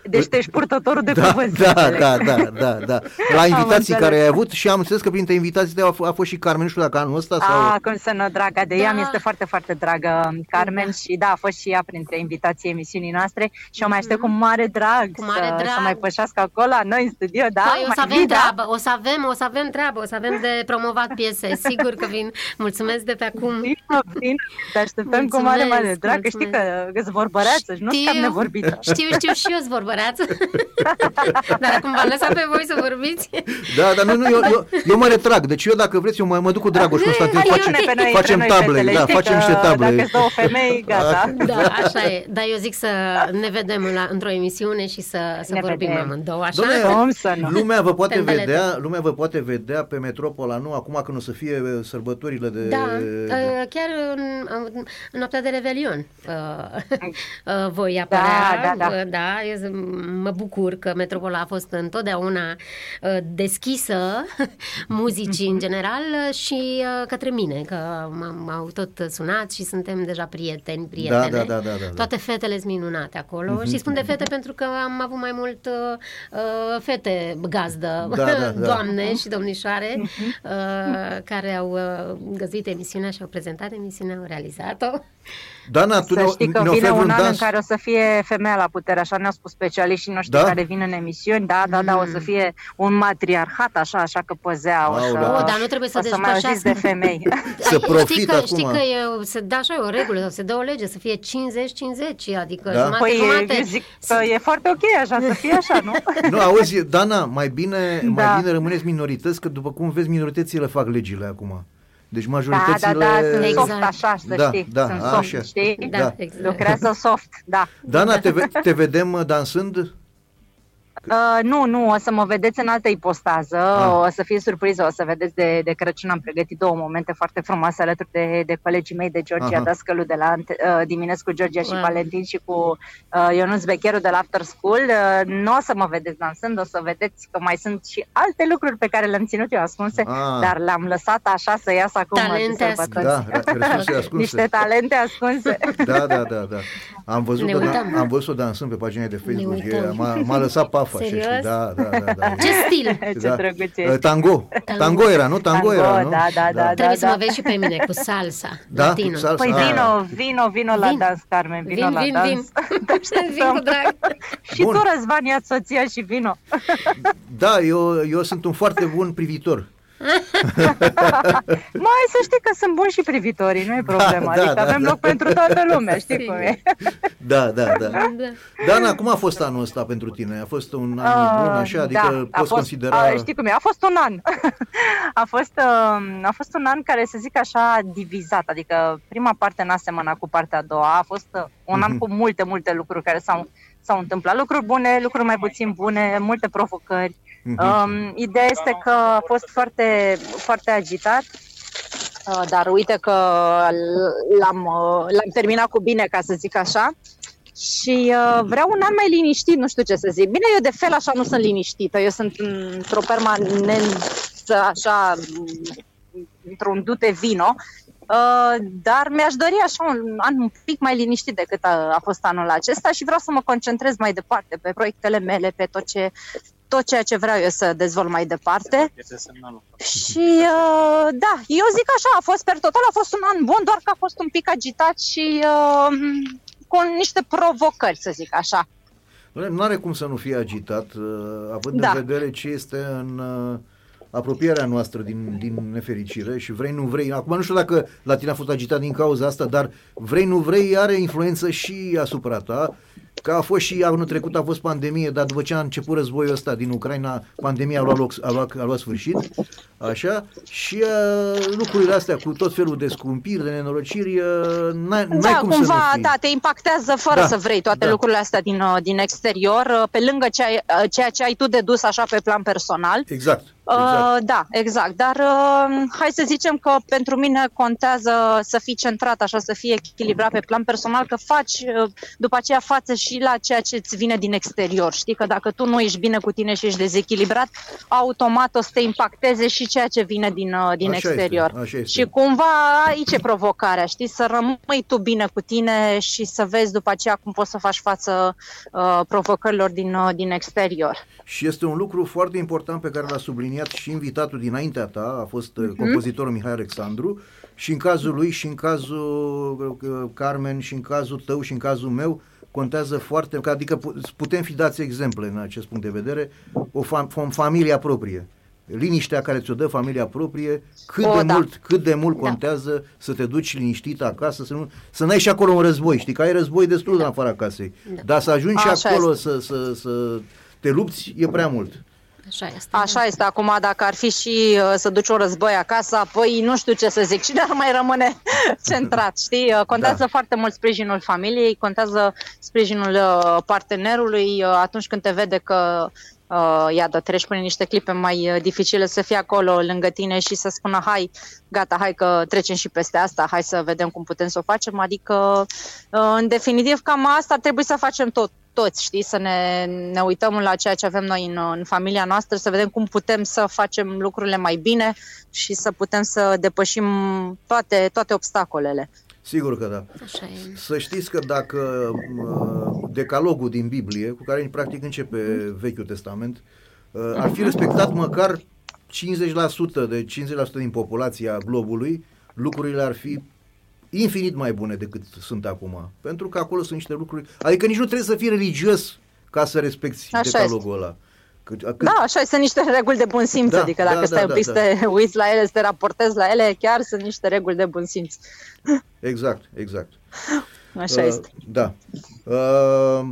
Deci tu ești purtătorul de Da, cuvânt. da, înțeleg. da, da, da, da. La invitații înțeles. care ai avut și am înțeles că printre invitații tăi a, f- a fost și Carmen, nu știu dacă anul ăsta sau... A, cum să nu, draga de ea, Da. mi este foarte, foarte dragă Carmen și da, a fost și ea printre invitații emisiunii noastre și o mai aștept cu mare drag, Cu mare să, drag. să mai pășească acolo la noi în studio, da? Păi, o Mai să avem vii, da? treabă, o să avem, o să avem treabă, o să avem de promovat piese. Sigur că vin. Mulțumesc de pe acum. Vină, vină, te așteptăm cu mare, mare Mulțumesc, drag, că știi că mulțumesc. îți vorbăreață și nu scap nevorbită. Știu, știu și eu sunt vorbăreață. Dar acum v-am lăsat pe voi să vorbiți. Da, dar nu, nu, eu, eu, eu mă retrag. Deci eu dacă vreți, eu mă, mă duc cu Dragoș Constantin. Hai, Facem, une pe noi, între facem noi, table, fetele, da, știi facem că niște table. Dacă sunt două femei, gata. Da, așa e. Dar eu zic să ne vedem la, într-o emisiune și să, să Ne vorbim vedem. amândouă, așa? Dom'le, Cum să nu? lumea vă poate Tembelete. vedea, lumea vă poate vedea pe Metropola, nu acum când o să fie uh, sărbătorile de... Da, uh, chiar în, în, în noaptea de Revelion uh, uh, voi apărea. Da, da, da. Uh, da eu z- mă bucur că Metropola a fost întotdeauna uh, deschisă muzicii în general uh, și uh, către mine, că m- m-au tot sunat și suntem deja prieteni, prietene. Da, da, da, da, da. Toate fetele sunt minunate acolo Mhm. și spun de fete pentru că am avut mai mult uh, uh, fete gazdă, Da, da, da. doamne și domnișoare uh, care au uh, găzduit emisiunea și au prezentat emisiunea, au realizat-o. Dana, tu Să ne, știi că ne vine oferi un un an în dans? care o să fie femeia la putere, așa ne-au spus specialiștii noștri Da? care vin în emisiuni. Da, da, da, o să fie un matriarhat așa, așa că păzea, o să, Aoleu. Oh, dar nu trebuie să o să mai auziți despășească. de femei. Să Ai, profit știi că, acum. Știi că e, se dă așa e o regulă, sau se dă o lege, să fie 50-50, adică Da? jumate, Păi jumate. eu zic că e foarte ok așa, să fie așa, nu? Nu, auzi, Dana, mai bine, Da. mai bine rămâneți minorități, că după cum vezi, minoritățile fac legile acum. Deci Da, majoritățile... da, da, sunt Exact. soft așa, să Da, știi. da, sunt așa. soft, știi? Da, Da. exact. Lucrează soft, da. Dana, te, ve- te vedem uh, dansând? Uh, nu, nu, o să mă vedeți în altă ipostază, Ah. o să fie surpriză, o să vedeți de, de Crăciun, am pregătit două momente foarte frumoase alături de, de colegii mei, de Georgia Aha. Dascălu de la Ante- uh, Diminescu Georgia și Wow. Valentin și cu uh, Ionuț Becheru de la After School. Uh, nu o să mă vedeți dansând, o să vedeți că mai sunt și alte lucruri pe care le-am ținut eu ascunse, Ah. dar le-am lăsat așa să iasă acum Talente de sărbători. Da, re- resurse ascunse. Niște talente ascunse. Da, da, da, da. Am văzut, Ne că, uităm. am văzut-o dansând pe pagina de Facebook. Ne E, uităm. m-a, m-a lăsat pafa, așa, Serios? știi? Da, da, da. da. Ce stil? Ce da. drăguț Uh, ești. Tango. Tango era, nu? Tango, Tango, era, nu? da, da, da, Trebuie să da. mă vezi și pe mine cu salsa, Da? latino. Salsa? Păi Ah. vino, vino, vino la Vin. dans, Carmen, vino Vin, la vin, dans. vin. Te așteptăm. Vin cu drag. Și Bun. tu, Răzvan, ia soția și vino. Da, eu, eu sunt un foarte bun privitor. Mai să știi că sunt buni și privitorii, nu e problema. da, adică da, avem da. loc pentru toată lumea, știi cum e. Da, da, da. Da. Dana, cum a fost anul ăsta pentru tine? A fost un an Ah, bun, așa? Adică da, a poți fost, considera... A, știi cum e? A fost un an. a, fost, uh, a fost un an care, să zic așa, divizat. Adică prima parte n-a semănat cu partea a doua. A fost uh, un an Mhm. cu multe, multe lucruri care s-au, s-au întâmplat. Lucruri bune, lucruri mai puțin bune, multe provocări. Mhm. Um, ideea este că a fost foarte, foarte agitat. Uh, dar uite că l-am, uh, l-am terminat cu bine, ca să zic așa. Și uh, vreau un an mai liniștit, nu știu ce să zic. Bine, eu de fel așa nu sunt liniștită, eu sunt într-o permanență așa, m, într-un dute vino, uh, dar mi-aș dori așa un an un pic mai liniștit decât a, a fost anul acesta și vreau să mă concentrez mai departe pe proiectele mele, pe tot ce tot ceea ce vreau eu să dezvolt mai departe. Și uh, da, eu zic așa, a fost per total, a fost un an bun, doar că a fost un pic agitat și uh, cu niște provocări, să zic așa. Nu are cum să nu fie agitat, uh, având Da. în vedere ce este în uh, apropierea noastră din, din nefericire și vrei, nu vrei. Acum nu știu dacă la tine a fost agitat din cauza asta, dar vrei, nu vrei, are influență și asupra ta. Că a fost și anul trecut a fost pandemie, dar după ce a început războiul ăsta din Ucraina, pandemia a luat, loc, a luat, a luat sfârșit, așa, și uh, lucrurile astea cu tot felul de scumpiri, de nenorociri, uh, n-ai, n-ai Da, cum să cumva, nu fii. da, te impactează fără Da, să vrei toate da. lucrurile astea din, uh, din exterior, uh, pe lângă ce ai, uh, ceea ce ai tu de dus așa pe plan personal. Exact. Uh, exact. da, exact. Dar uh, hai să zicem că pentru mine contează să fii centrat, așa, să fii echilibrat pe plan personal, că faci uh, după aceea față și la ceea ce îți vine din exterior. Știi că dacă tu nu ești bine cu tine și ești dezechilibrat, automat o să te impacteze și ceea ce vine din, uh, din Așa exterior. este, așa este. Și cumva aici e provocarea, știi? Să rămâi tu bine cu tine și să vezi după aceea cum poți să faci față uh, provocărilor din, uh, din exterior. Și este un lucru foarte important pe care l-a subliniat subliniat și invitatul dinaintea ta, a fost uh, Mhm. compozitorul Mihai Alexandru, și în cazul lui, și în cazul uh, Carmen, și în cazul tău, și în cazul meu, contează foarte, că adică pu- putem fi dați exemple în acest punct de vedere, o, fam, o familia proprie. Liniștea care ți-o dă familia proprie, cât, O, de, da. mult, cât de mult Da. contează să te duci liniștit acasă, să nu să n-ai și acolo un război, știi, că ai război destul de în afara casei. Da. Dar să ajungi Așa și acolo este. să, să, să te lupți e prea mult. Așa este. Așa este, acum dacă ar fi și uh, să duci un război acasă, apoi nu știu ce să zic, cine ar mai rămâne centrat, știi? Uh, Contează Da. foarte mult sprijinul familiei, contează sprijinul uh, partenerului uh, atunci când te vede că uh, iată, treci prin niște clipe mai uh, dificile să fie acolo lângă tine și să spună hai, gata, hai că trecem și peste asta, hai să vedem cum putem să o facem, adică uh, în definitiv cam asta ar trebui să facem tot toți, știi, să ne, ne uităm la ceea ce avem noi în, în familia noastră, să vedem cum putem să facem lucrurile mai bine și să putem să depășim toate, toate obstacolele. Sigur că da. Așa e. Să știți că dacă uh, decalogul din Biblie, cu care practic începe Vechiul Testament, uh, ar fi respectat măcar 50% de 50% din populația globului, lucrurile ar fi infinit mai bune decât sunt acum. Pentru că acolo sunt niște lucruri... Adică nici nu trebuie să fii religios ca să respecti Așa decalogul ăla. Cât, cât, Da, așa sunt niște reguli de bun simț, Da, adică dacă da, stai da, un pic da, să te uiți la ele, să te raportezi la ele, chiar sunt niște reguli de bun simț. Exact, exact. Așa Uh, este. Da. Uh,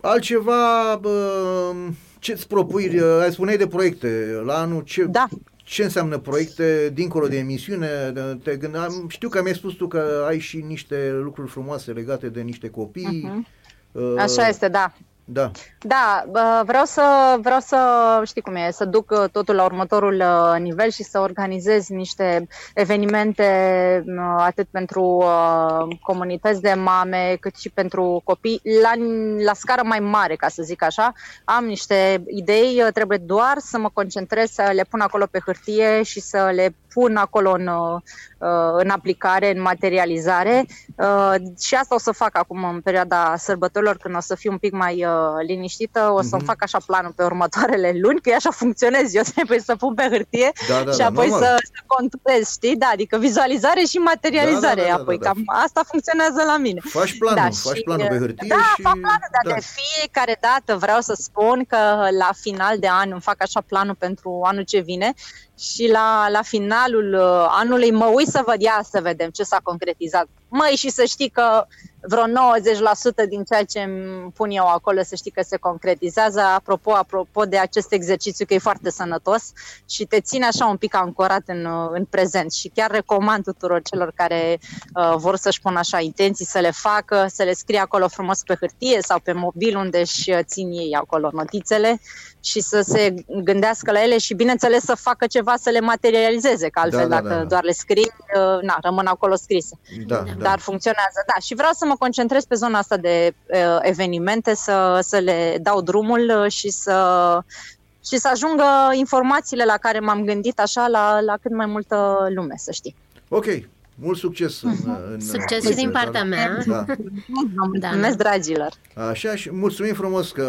altceva, uh, ce-ți propui, uh, ai spuneai de proiecte la anul, ce, Da. Ce înseamnă proiecte dincolo de emisiune? De- Te gândeam, știu că mi-ai spus tu că ai și niște lucruri frumoase legate de niște copii. Mhm. Uh, Așa este, da. Da. Da, bă, vreau să, vreau să, știi cum e, să duc uh, totul la următorul uh, nivel și să organizez niște evenimente uh, atât pentru uh, comunități de mame cât și pentru copii la, la scară mai mare, ca să zic așa. Am niște idei, uh, trebuie doar să mă concentrez să le pun acolo pe hârtie și să le pun acolo în, uh, în aplicare, în materializare uh, și asta o să fac acum în perioada sărbătorilor când o să fiu un pic mai uh, liniștită, o să-mi Mhm. fac așa planul pe următoarele luni, că eu așa funcționez, eu trebuie să pun pe hârtie Da, da, și da, apoi normal. să, să conturez, știi? Da, adică vizualizare și materializare, Da, da, da, da, apoi da, da. cam asta funcționează la mine. Faci planul, faci și, planul pe hârtie da, și- fac planul, dar da. de fiecare dată vreau să spun că la final de an îmi fac așa planul pentru anul ce vine și la, la finalul uh, anului mă uit să văd, ia să vedem ce s-a concretizat. Măi, și să știi că vreo 90% din ceea ce îmi pun eu acolo să știi că se concretizează. Apropo, apropo de acest exercițiu că e foarte sănătos și te ține așa un pic ancorat în, uh, în prezent și chiar recomand tuturor celor care uh, vor să-și pună așa intenții să le facă, să le scrie acolo frumos pe hârtie sau pe mobil unde își uh, țin ei acolo notițele și să se gândească la ele și bineînțeles să facă ceva să le materializeze, că altfel Da, da, dacă da, da. doar le scrii, uh, na, rămân acolo scrise. Da, da. Dar funcționează, da. Și vreau să mă concentrez pe zona asta de uh, evenimente, să, să le dau drumul uh, și să și să ajungă informațiile la care m-am gândit așa la, la cât mai multă lume, să știi. Ok, mult succes în, în Succes în și din proiectul partea ăsta. mea. Da. Vă mulțumesc, dragilor! Așa și mulțumim frumos că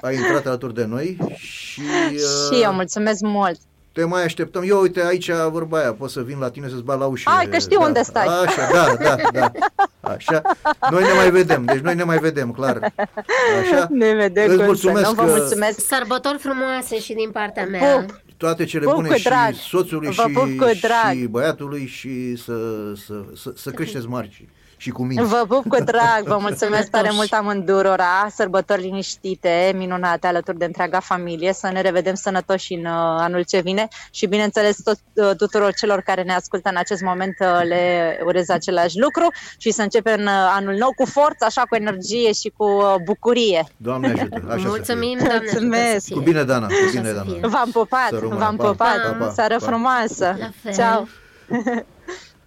ai intrat alături de noi și, uh, Și eu mulțumesc mult! Te mai așteptăm. Eu, uite, aici vorba aia, pot să vin la tine să-ți bat la ușă. Hai că știu da, unde stai. Așa, da, da, da. Așa. Noi ne mai vedem, deci noi ne mai vedem, clar. Așa. Ne vedem Îți cum mulțumesc să nu, vă că- mulțumesc! Sărbători frumoase și din partea mea. Pup! Toate cele Pup bune cu și drag. soțului Vă pup cu și, drag. și băiatului și să, să, să, să creșteți mari și, și cu mine. Vă pup cu drag, vă mulțumesc tare mult amândurora, sărbători liniștite, minunate alături de întreaga familie, să ne revedem sănătoși în uh, anul ce vine și bineînțeles tot, uh, tuturor celor care ne ascultă în acest moment uh, le urez același lucru și să începem uh, anul nou cu forță, așa cu energie și cu uh, bucurie. Doamne ajută, așa Mulțumim, să fie. Doamne ajută să Mulțumesc. fie. Cu bine, Dana, cu Așa bine, să Dana. fie. V-am pupat, Să rămână, v-am pa, pupat, pa, pa, seară pa. frumoasă, La fel.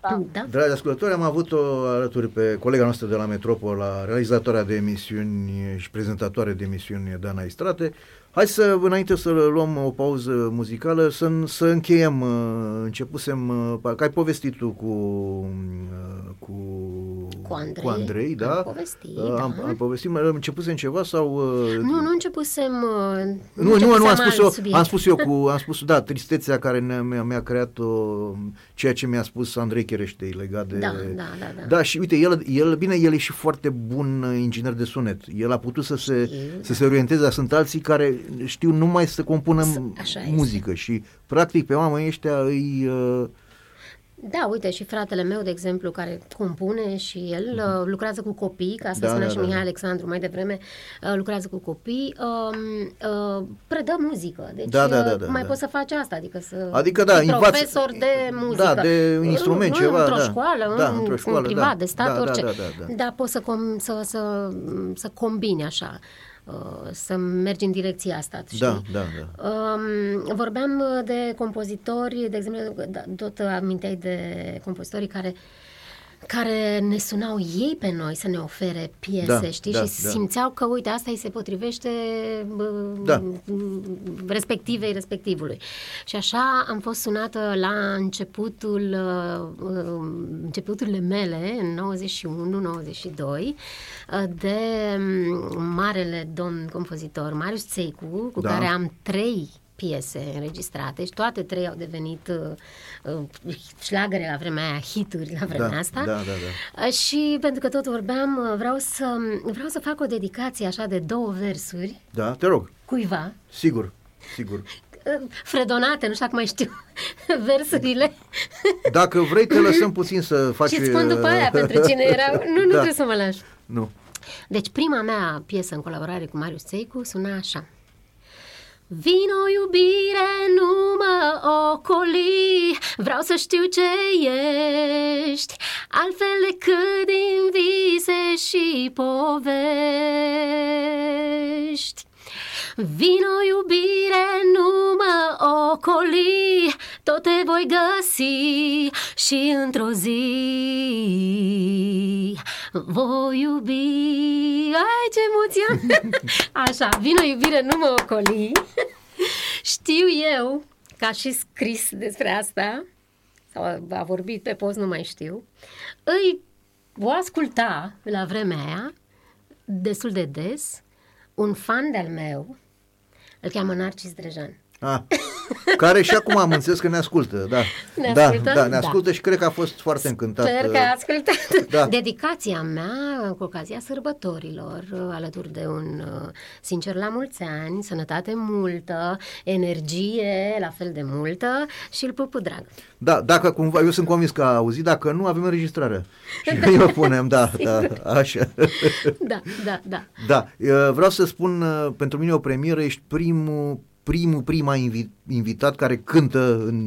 ceau! Da. Dragi ascultători, am avut-o alături pe colega noastră de la Metropola, realizatoarea de emisiuni și prezentatoare de emisiuni Dana Istrate. Hai să, înainte să luăm o pauză muzicală, să, să încheiem. uh, Începusem, uh, parcă ai povestit tu cu, uh, cu, Cu Andrei. cu Andrei da? Am povestit, Uh, Am, da. am povestit, mă, începusem ceva sau... uh, Nu, nu începusem... uh, Nu, nu, nu, începusem am spus, alt eu, subiect. am spus eu cu, am spus, da, tristețea care ne, mi-a, mi-a creat o, ceea ce mi-a spus Andrei Chereștei legat de... Da, da, da, da. Da, și uite, el, el, bine, el e și foarte bun uh, inginer de sunet. El a putut să se, să se orienteze, dar sunt alții care știu numai să compună m- așa este. muzică și, practic, pe oamenii ăștia îi... Uh, Da, uite, și fratele meu, de exemplu, care compune și el uh, lucrează cu copii, ca asta Da, spunea da, și da, Mihai da. Alexandru mai devreme, uh, lucrează cu copii, um, uh, predă muzică. Deci Da, da, da, uh, da, mai da. poți să faci asta, adică să Adică, da, fii învață- profesor de muzică. Da, de Nu- instrument, nu, ceva, într-o da. școală, Da, în, într-o școală, în privat, da. de stat, Da, da, orice. da, da, da. da poți să, com, să, să, să combini așa, uh, să mergi în direcția asta, știi? da, da, da. Um, vorbeam uh, de compozitori, de exemplu, da, tot aminteai de compozitorii care care ne sunau ei pe noi să ne ofere piese, Da, știi? da, și da. simțeau că, uite, asta îi se potrivește bă, Da. respectivei respectivului. Și așa am fost sunată la începutul, uh, uh, începuturile mele, în 91-92, uh, de um, marele domn compozitor Marius Țeicu, cu Da. care am trei piese înregistrate și toate trei au devenit uh, uh, șlagăre la vremea aia, hituri la vremea Da, asta. da, da, da. Uh, Și pentru că tot vorbeam, uh, vreau să, vreau să fac o dedicație așa de două versuri Da, te rog, cuiva, sigur, sigur. uh, fredonate, nu știu dacă mai știu versurile. Dacă vrei, te lăsăm puțin să faci... Și îți spun după aia pentru cine era. Nu, nu Da. trebuie să mă lași. Nu. Deci prima mea piesă în colaborare cu Marius Țeicu suna așa. Vino iubire, nu mă ocoli, vreau să știu ce ești, altfel decât din vise și povești. Vino iubire, nu mă ocoli, tot te voi găsi și într-o zi voi iubi. Ai, ce emoție! Așa, vino iubire, nu mă ocoli. Știu eu, ca și scris despre asta, sau a- a vorbit pe post, nu mai știu, îi o asculta la vremea aia, destul de des, un fan de-al meu, îl cheamă Narcis Drejan. Ah, care și acum am înțeles că ne ascultă, da. Ne da, ascultă? da, ne Da. ascultă și cred că a fost foarte încântat. Sper că uh, ai ascultat. Da. Dedicația mea cu ocazia sărbătorilor, uh, alături de un uh, sincer la mulți ani, sănătate multă, energie la fel de multă și îl pup cu drag. Da, dacă cumva, eu sunt convins că a auzit, dacă nu, avem înregistrare. Și noi o punem, da, da, așa. Da, da, da. Da, uh, vreau să spun, uh, pentru mine o premieră, ești primul, primul, prima invi, invitat care cântă în,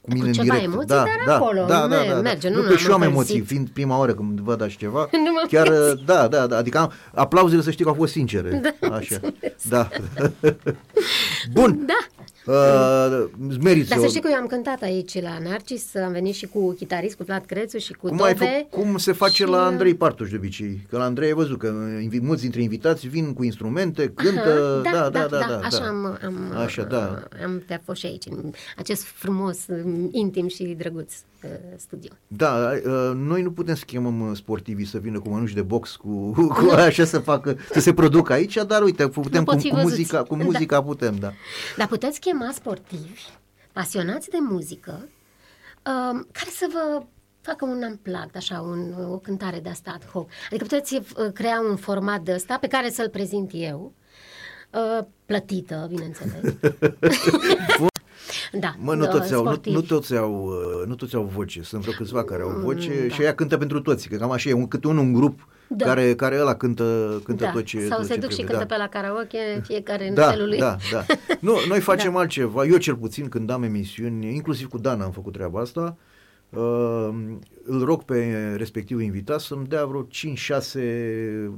cu mine Cu în ceva direct. emoții, da, dar da, acolo, da, da, me- da, da. merge, nu nu, ne-am că și eu am încălzit. emoții, fiind prima oară când văd așa ceva. Nu m-am Chiar, uh, încălzit. da, da, da, adică am, aplauzele să știi că au fost sincere. Da, așa. Da. Bun. Da. Uh, îți meriți Dar o- să știi că eu am cântat aici la Narcis, am venit și cu chitarist, cu Vlad Crețu și cu Cum, ai Tobe. fă, cum se face și- uh, la Andrei Partuș de obicei? Că la Andrei ai văzut că invi, mulți dintre invitați vin cu instrumente, cântă, Aha, da, da, da, da, așa da. am, am, Așa, da. am te fost și aici, în acest frumos, intim și drăguț uh, studio. Da, uh, noi nu putem să chemăm uh, sportivii să vină cu mănuși de box, cu, cu așa să facă, să se producă aici, dar uite, putem pot cu, fi cu văzuți. muzica, cu Da. muzica putem, da. Dar puteți chema sportivi, pasionați de muzică, um, care să vă facă un unplugged, așa, un, o cântare de asta ad hoc. Adică puteți uh, crea un format de ăsta pe care să-l prezint eu, uh, plătită, bineînțeles. da, Mă, nu uh, toți, au, nu, sportivi. nu, toți au, uh, nu toți au voce, sunt vreo câțiva care au voce da. și ea cântă pentru toți, că cam așa e, un, câte unul un grup Da. care, care ăla cântă, cântă da. tot ce Sau tot se ce duc și trebuie, cântă da. pe la karaoke, fiecare în Da, felul lui. da, da. Nu, noi facem altceva. Eu cel puțin când am emisiuni, inclusiv cu Dan am făcut treaba asta, uh, îl rog pe respectivul invitat să-mi dea vreo 5-6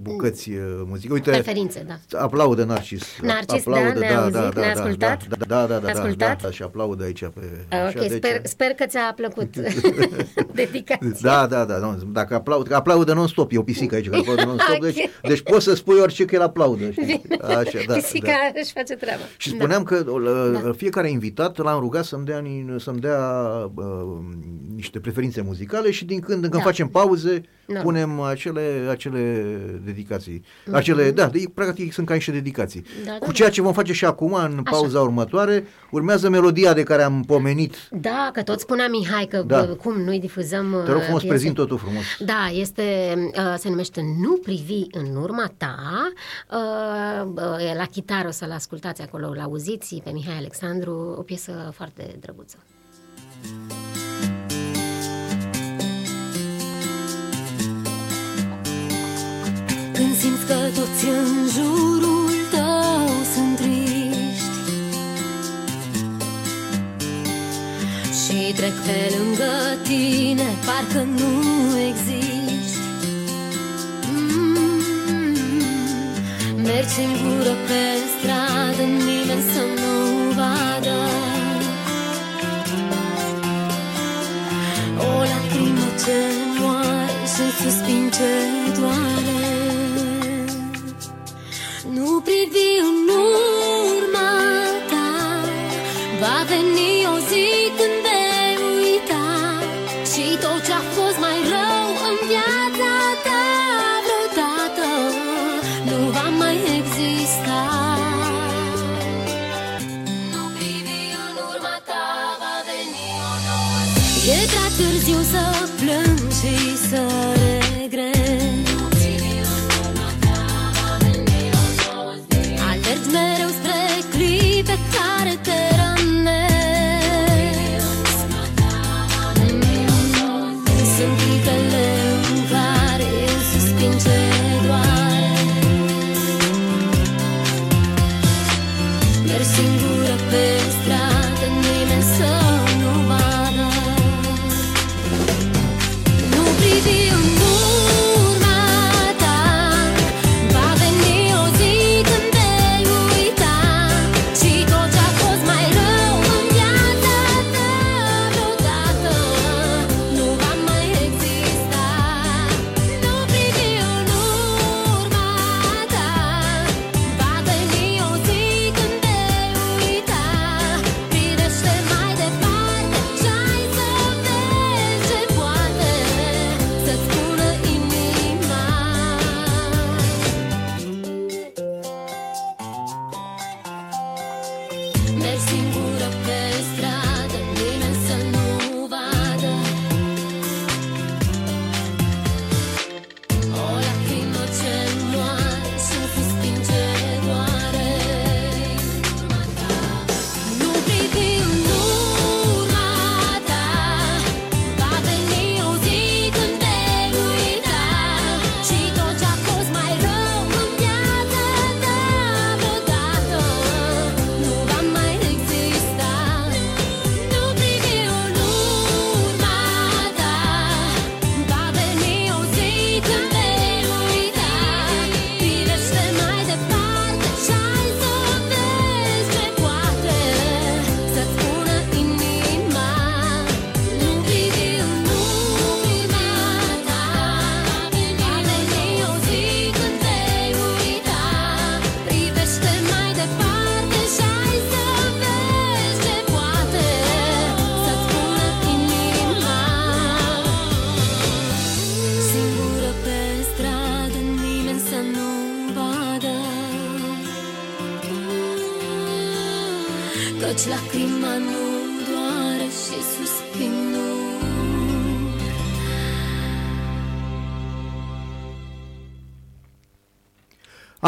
bucăți uh, muzică. Uite, Preferințe, da. aplaudă Narcis. Narcis, da, ne-a auzit, ne-a ascultat? Da, da, da, da, Ne-a da, ascultat? da, da, și aplaudă aici. Pe, Ah, așa, Ok, deci- sper, sper că ți-a plăcut dedicația. Da, da, da, nu, dacă aplaud, că aplaudă non-stop, e o pisică aici, că aplaudă non-stop, Ok. deci, deci poți să spui orice că el aplaudă. Știi? Așa, da, Pisica da. își face treaba. Și spuneam că Da. da. fiecare invitat l-am rugat să-mi dea, ni- să-mi dea uh, niște preferințe muzicale și din când în când Da. facem pauze, Da. punem acele, acele dedicații. Acele, da, de, practic sunt ca niște dedicații. Da, da, Cu da. ceea ce vom face și acum, în pauza următoare, urmează melodia de care am pomenit. Da, că tot spunea Mihai că Da. bă, cum noi difuzăm Te rog uh, frumos, piese. prezint totul frumos. Da, este, uh, se numește Nu privi în urma ta. Uh, uh, e la chitară o să-l ascultați acolo, la auziți pe Mihai Alexandru, o piesă foarte drăguță. Când simți că toți în jurul tău sunt triști. Și trec pe lângă tine, parcă nu existi. Mm, Mergi singură pe stradă, nimeni să nu vadă. O lacrimă ce moare și un Nu privi în urma ta Va veni o zi când vei uita Și tot ce-a fost mai rău în viața ta Vreodată nu va mai exista. Nu privi în urma ta Va veni o nouă zi. E prea târziu să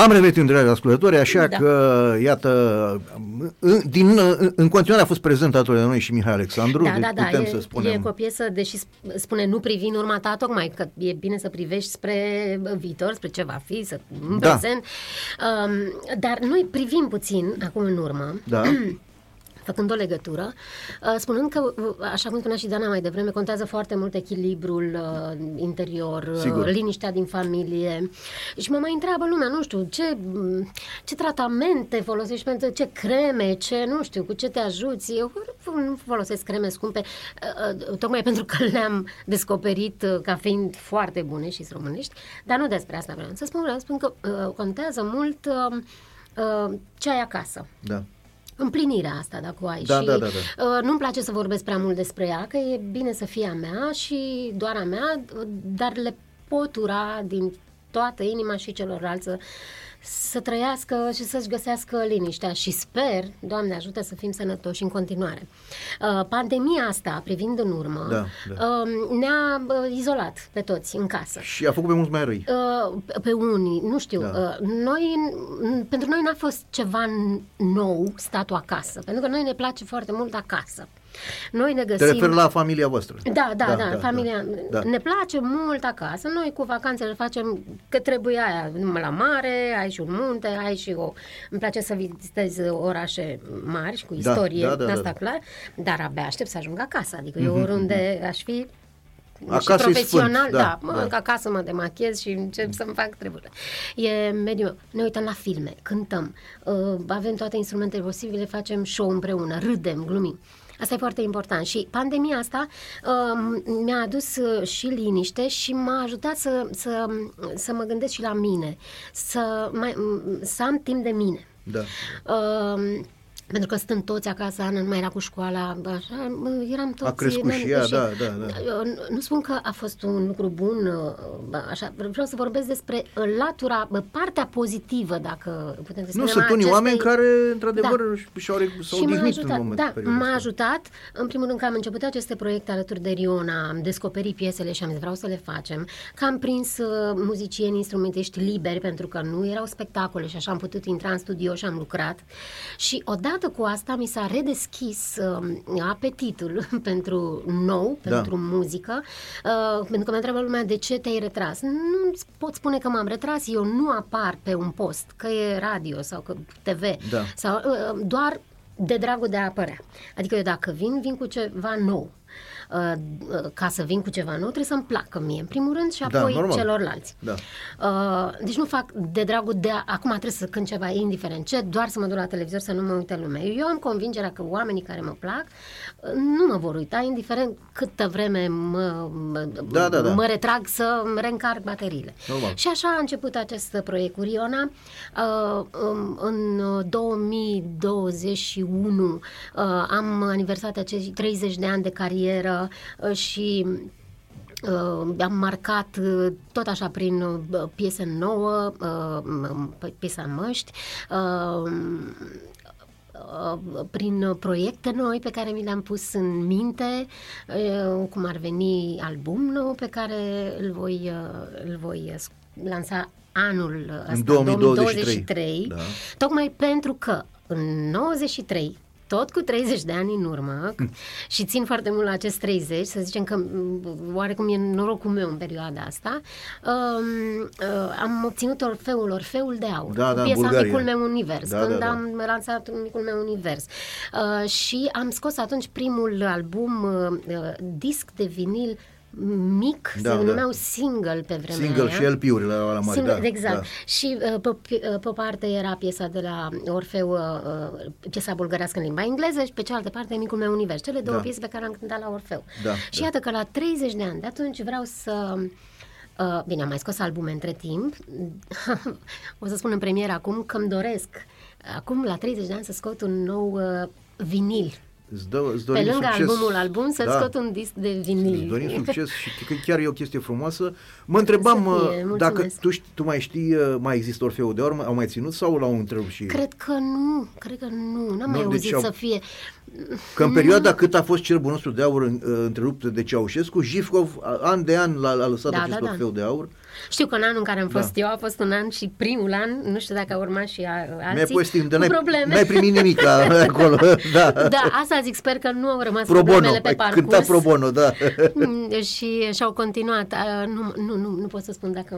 Am revenit, dragi ascultători, așa Da. că, iată, în, din, în continuare a fost prezent alături de noi și Mihai Alexandru, Da, deci da, da, putem e, să spunem... e cu o piesă, deși sp- spune nu privi în urma ta, tocmai că e bine să privești spre viitor, spre ce va fi, să, în Da. prezent. Um, dar noi privim puțin acum în urmă. Da. făcând o legătură, uh, spunând că, uh, așa cum spunea și Dana mai devreme, contează foarte mult echilibrul uh, interior, uh, Sigur. liniștea din familie. Și mă mai întreabă lumea, nu știu, ce, m, ce tratamente folosești pentru ce creme, ce, nu știu, cu ce te ajuți. Eu nu folosesc creme scumpe, uh, uh, tocmai pentru că le-am descoperit uh, ca fiind foarte bune și românești, dar nu despre asta vreau să spun, vreau să spun că uh, contează mult uh, uh, ce ai acasă Da. Împlinirea asta, dacă o ai. Da, și da, da, da. Uh, nu-mi place să vorbesc prea mult despre ea, că e bine să fie a mea și doar a mea, dar le pot ura din toată inima și celorlalți să, să trăiască și să-și găsească liniștea și sper, Doamne ajută, să fim sănătoși în continuare. Uh, pandemia asta, privind în urmă, Da, da. uh, ne-a uh, izolat pe toți în casă. Și a făcut pe mulți mai răi. Uh, pe- pe unii, nu știu, Da. uh, noi, n- pentru noi n-a fost ceva n- nou statul acasă, pentru că noi ne place foarte mult acasă. Noi ne Te găsim... referi la familia voastră. Da, da, da, da, familia. da. Ne place mult acasă. Noi cu vacanțele facem că trebuie aia, numai la mare, ai și un munte, ai și o... Îmi place să vizitez orașe mari și cu Da, istorie, da, da, da, asta da. clar, dar abia aștept să ajung acasă. Adică eu oriunde aș fi Acasă și e profesional, sfânt, da, da, mă, da. da. acasă mă demachez și încep să-mi fac treburile. E mediul meu. Ne uităm la filme, cântăm, uh, avem toate instrumentele posibile, facem show împreună, râdem, glumim. Asta e foarte important și pandemia asta uh, mi-a adus uh, și liniște și m-a ajutat să, să, să mă gândesc și la mine, să, mai, să am timp de mine. Da. Uh, pentru că stând toți acasă, Ana nu mai era cu școala, așa, mă, eram toți... A crescut ne-am și ea, găsit. da, da, da. Eu Nu spun că a fost un lucru bun, uh, așa, vreau să vorbesc despre uh, latura, bă, partea pozitivă, dacă putem să Nu, spunem, sunt a unii acestei- oameni care, într-adevăr, și-au, re- s-au și m-a odihnit ajutat, în momentul da, perioadei m-a astea. ajutat, în primul rând că am început aceste proiecte alături de Riona, am descoperit piesele și am zis vreau să le facem, că am prins uh, muzicieni, instrumentiști liberi, pentru că nu erau spectacole și așa am putut intra în studio și am lucrat. Și odată cu asta mi s-a redeschis uh, apetitul pentru nou, Da. pentru muzică, uh, pentru că mă întreabă lumea de ce te-ai retras. Nu pot spune că m-am retras, eu nu apar pe un post, că e radio sau că TV, Da. sau uh, doar de dragul de a apărea. Adică eu dacă vin, vin cu ceva nou. Uh, uh, ca să vin cu ceva nou, trebuie să-mi placă mie, în primul rând, și Da, apoi normal. celorlalți. Da. Uh, deci nu fac de dragul de a, acum trebuie să cânt ceva indiferent ce, doar să mă duc la televizor să nu mă uite lumea. Eu am convingerea că oamenii care mă plac uh, nu mă vor uita, indiferent câtă vreme mă, mă, Da, da, da. mă retrag să îmi reîncarc bateriile. Normal. Și așa a început acest proiect cu Riona. Uh, um, în 2021 uh, am aniversat acești 30 de ani de carieră uh, și Uh, am marcat uh, tot așa prin uh, piese nouă, uh, m- m- piesa Măști, uh, uh, prin proiecte noi pe care mi le-am pus în minte, uh, cum ar veni album nou pe care îl voi, uh, îl voi uh, lansa anul ăsta, În 2023. 2023 Da. tocmai pentru că în 93 tot cu 30 de ani în urmă și țin foarte mult la acest 30, să zicem că m, oarecum e norocul meu în perioada asta, um, uh, am obținut Orfeul, Orfeul de Aur, Da, cu da, în piesa Bulgaria. Micul meu univers, Da, când da, da. am lansat Micul meu univers. Uh, și am scos atunci primul album, uh, uh, disc de vinil mic, Da, se da. numeau single pe vremea Single aia. și LP-urile la, la mari, Single, da. exact. Da. Și uh, pe, pe, pe parte era piesa de la Orfeu, uh, uh, piesa bulgărească în limba engleză și pe cealaltă parte Micul meu univers. Cele două Da. piese pe care am cântat la Orfeu. Da, și da. iată că la 30 de ani de atunci vreau să... Uh, bine, am mai scos albume între timp. o să spun în premieră acum că îmi doresc acum la 30 de ani să scot un nou uh, vinil. Îți, dă, îți Pe dorim lângă succes. albumul album să Da. scot un disc de vinil. Îți dorim succes și că chiar e o chestie frumoasă. Mă întrebam Să fie, uh, mulțumesc. dacă tu, știi, tu mai știi, uh, mai există Orfeul de Aur, au mai ținut sau l-au întrerupt și... Cred că nu, cred că nu, n-am Nu, mai deci auzit au- să fie. Că în perioada cât a fost cerbul nostru de aur în- întrerupt de Ceaușescu, Jivkov, a- an de an, l-a, a lăsat Da, acest da, da. trofeu de aur. Știu că în anul în care am Da. fost eu a fost un an și primul an, nu știu dacă a urmat și a, Mi-ai alții, povestit, de cu n-ai, probleme. n-ai primit nimic acolo. Da. Da, asta zic, sper că nu au rămas Pro bono, problemele pe ai parcurs. cântat pro bono, da. Mm, și și-au continuat. A, Nu, nu, nu, nu pot să spun dacă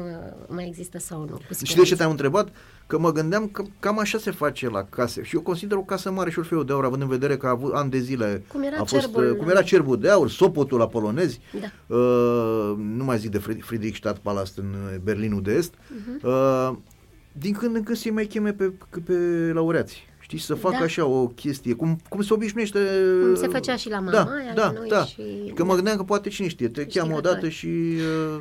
mai există sau nu. cu Știi de siguranță. ce te-am întrebat? Că mă gândeam că cam așa se face la case. Și eu consider o casă mare și Orfeul de Aur, având în vedere că a avut ani de zile. Cum era a fost, cerbul- uh, cum era cerbul de aur, Sopotul la polonezi. Da. Uh, nu mai zic de Fried- Friedrichstadt Palast în uh, Berlinul de Est. Mhm. Uh, din când în când se mai cheme pe, pe laureați. Știi, să facă Da. așa o chestie, cum, cum se obișnuiește... Cum se făcea și la da, Mamaia, da, la noi da. și- Că mă gândeam că poate cine știe, te cheamă Științători. odată și... Uh,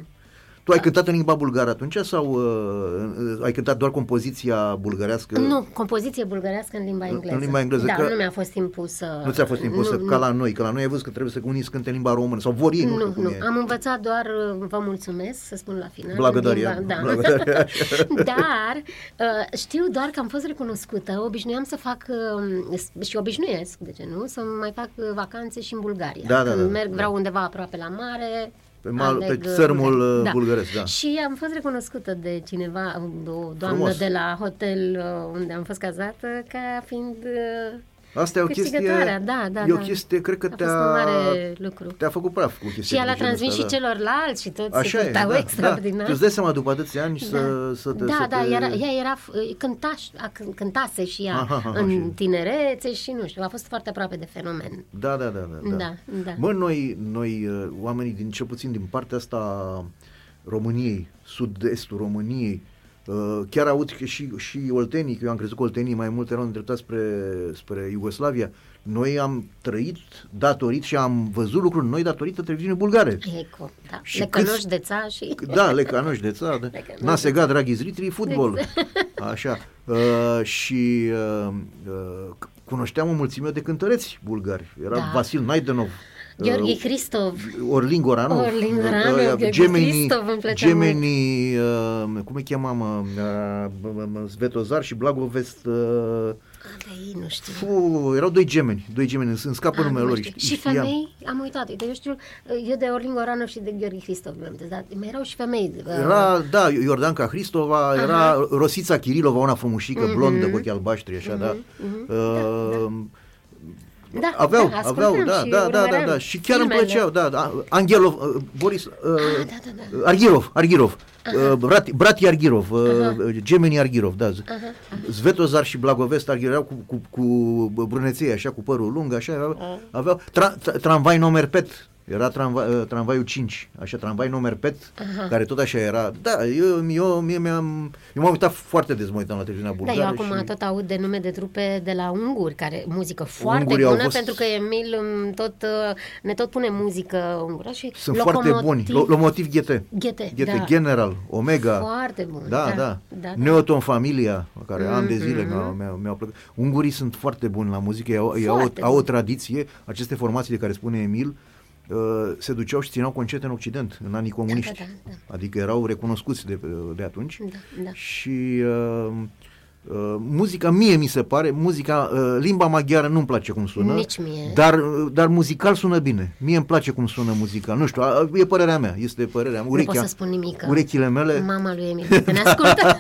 tu ai cântat în limba bulgară atunci sau uh, ai cântat doar compoziția bulgărească? Nu, compoziție bulgărească în limba engleză. limba engleză, Da, că- nu mi-a fost impusă. Nu ți-a fost impusă nu, ca nu. la noi, că la noi ai văzut că trebuie să unii să cânte în limba română sau vor ei, nu, știu Nu, cum nu, e. am învățat doar uh, vă mulțumesc, să spun la final. Blagădaria, în limba- Da. blagădaria. Dar uh, știu doar că am fost recunoscută, obișnuiam să fac uh, și obișnuiesc, de ce nu, să mai fac uh, vacanțe și în Bulgaria. Da, da, Când da, merg, da. vreau undeva aproape la mare, Pe mal- aleg, pe uh, țărmul, Bulgaria. uh, bulgăresc, da. Și am fost recunoscută de cineva, o doamnă Frumos. de la hotel uh, unde am fost cazată, ca fiind uh, Asta e o chestie, câștigătoarea. Da, da, e o da. chestie, cred că A fost te-a, un mare lucru. te-a făcut praf cu chestia Și ea de l-a genul transmis ăsta, și da. celorlalți și toți Așa se e, cântau da, extraordinar. da. Tu îți dai seama după atâția ani să, să te... Da, să da, te... era, ea era, cântaș, a, cânt- cântase și ea Aha, aha, în și- tinerețe și nu știu, a fost foarte aproape de fenomen. Da, da, da, da. Da, da. Bă, noi, noi, uh, oamenii din cel puțin din partea asta a României, sud-estul României, uh, chiar aud că și, și oltenii, că eu am crezut că oltenii mai mult erau îndreptați spre, spre Iugoslavia, noi am trăit datorit și am văzut lucruri noi datorită televiziunii bulgare. Eco, da. Și Le câți- cănoși de ța și... Da, le canoși de țară. Le canoși Nasega, dragi zritri, fotbal. Exact. Așa. Uh, și uh, uh, cunoșteam o mulțime de cântăreți bulgari. Era Da. Vasil Naidenov, Gheorghe uh, Hristov. Orlin Goranov, Orlin Goranov, uh, Gheorghe Gemeni, Hristov îmi plăcea Gemeni uh, cum îi chema, mă, uh, b- b- b- Svetozar și Blagovest, uh, De ei nu știu. fu, erau doi gemeni, doi gemeni, îmi scapă Ah, numele nu lor. mai știu. știi- Și știam. femei, am uitat. Uite, eu știu, eu de Orlin Goranov și de Gheorghe Hristov mi-am dar mai erau și femei. uh, Era, da, Iordanca Hristova, Aha. era Rosița Kirilova, una frumușică, Mhm. blondă, cu ochii albaștri, așa, da. mhm. Uh, Da, Aveau, da, aveau, ascultam da, și da, da, da, urmăream da, și chiar îmi filmele. plăceau, da, da, Angelov, uh, Boris, uh, da, da, da. Arghirov, Arghirov, uh, Brat, Brati Arghirov, uh, Aha. Gemeni Arghirov, da, Aha. Svetozar și Blagovest Arghirov erau cu, cu, cu bruneței, așa, cu părul lung, așa, aveau, aveau tra, tra, tramvai nomer pet, era tramvai, uh, tramvaiul 5, așa, tramvai nomer pet, Aha. care tot așa era, da, eu, eu, mie mi-am, eu m-am uitat foarte des, mă uitam la televiziunea Da, bulgară eu acum și... tot aud de nume de trupe de la unguri, care muzică foarte Ungurii au bună, fost- pentru că Emil îmi tot, uh, ne tot pune muzică ungură și Sunt foarte buni. Lo- Lomotiv Ghete. Ghete, Ghete da. General, Omega. Foarte bun. Da, da. da, da. Neoton Familia, care mm-hmm. ani de zile Mhm. mi-au, mi-au, mi-au plăcut. Ungurii sunt foarte buni la muzică, ei au, ei au, Foarte au o buni. tradiție. Aceste formații de care spune Emil uh, se duceau și țineau concerte în Occident, în anii comuniști. Da, da, da. Adică erau recunoscuți de, de atunci. Da, da. Și uh, uh, muzica, mie mi se pare, muzica, uh, limba maghiară nu-mi place cum sună. Nici mie. Dar, dar muzical sună bine. Mie îmi place cum sună muzical. Nu știu, a- e părerea mea, este părerea mea. Nu pot să spun nimic. că urechile mele Mama lui Emil, că ne ascultă.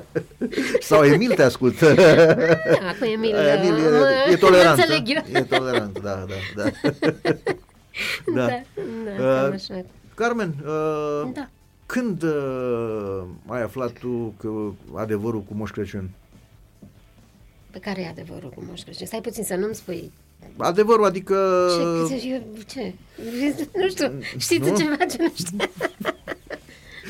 sau Emil te ascultă. Da, cu Emil, Emil e, mă- e tolerant. mă înțeleg eu. E tolerant, da, da, da. Da, da, cam Uh, așa. Carmen, uh, Da. când uh, ai aflat tu că adevărul cu Moș Crăciun? Pe care e adevărul cu Moș Crăciun? Stai puțin să nu-mi spui. Adevărul, adică... Ce? ce, eu- ce? Nu știu, știți tu Nu? ceva ce nu știu?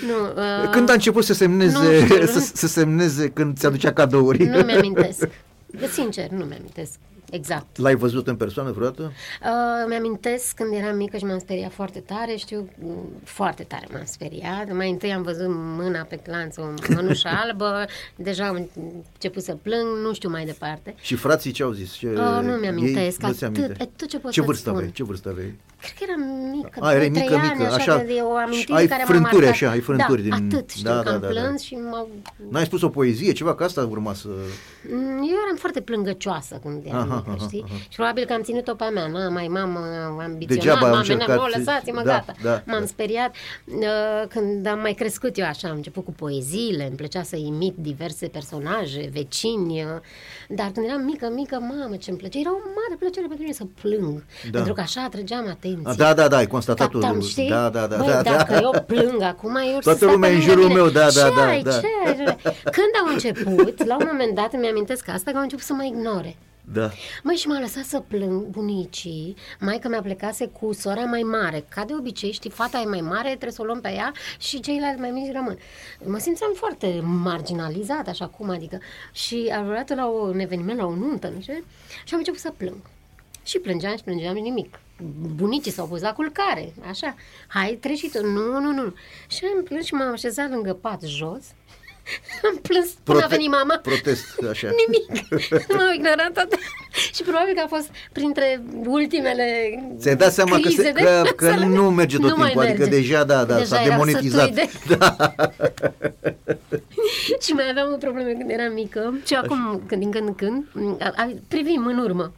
nu, uh, Când a început să semneze, nu știu, să, nu- să semneze când ți-aducea cadouri? Nu mi-amintesc. De sincer, nu mi-amintesc. Exact. L-ai văzut în persoană vreodată? Uh, mi-amintesc când eram mică și m-am speriat foarte tare, știu, mm, foarte tare m-am speriat. Mai întâi am văzut mâna pe clanță, o mănușă albă, deja am început să plâng, nu știu mai departe. Și frații ce au zis? Ce, Uh, nu mi-amintesc, ei nu ți atât, aminte? e tot ce pot ce să-ți vârstă spun. aveai? Ce vârstă aveai? Cred că eram mică, A, erai doi, mică, trei mică, ani, așa. de o Și amintire ai care m-a frânturi marcat. așa, ai frânturi da, din- atât, știu da, că da, am da, da. plâns și m-au... N-ai spus o poezie, ceva, că asta urma să... Mm, Eu eram foarte plângăcioasă când eram Aha, mică, aha, știi? aha. Și probabil că am ținut-o pe a mea, n mai mamă ambiționat, Degeaba ai mame, încercat nu, să- lăsați-mă, da, gata. da, M-am da. speriat uh, când am mai crescut eu așa, am început cu poeziile, îmi plăcea să imit diverse personaje, vecini, uh, dar când eram mică, mică, mamă, ce-mi plăcea, era o mare plăcere pentru mine să plâng, Da. pentru că așa atrăgeam atenție. A, da, da, da, ai constatat-o. Captam, știi? Da, da, da, Băi, da, dacă da. eu plâng acum, eu Toată să lumea stai în pe jurul lângă meu, mine. da, da, Ce da, ai, da. Ce ai? Când au început, la un moment dat îmi amintesc asta, că au început să mă ignore. Da. Măi, și m-a lăsat să plâng bunicii. Maica mea plecase cu sora mai mare. Ca de obicei, știi, fata e mai mare, trebuie să o luăm pe ea și ceilalți mai mici rămân. Mă simțeam foarte marginalizată, așa cum, adică. Și am luat la un eveniment, la o nuntă, nu știu, și am început să plâng. Și plângeam și plângeam nimic. Bunicii s-au pus la culcare, așa. Hai, treci și tu. Nu, nu, nu. Și am plâns și m-am așezat lângă pat jos. am plâns până a Prote- venit mama. Protest, așa. Nimic. M-au ignorat toate. Și probabil că a fost printre ultimele Ți-ai dat seama că, crize se, de că, că să le- nu merge tot Nu mai timpul, adică merge. deja, da, da, Deja s-a eram demonetizat. sătui de- Da. și mai aveam o problemă când eram mică și acum, când din când în când, a- a- privim în urmă,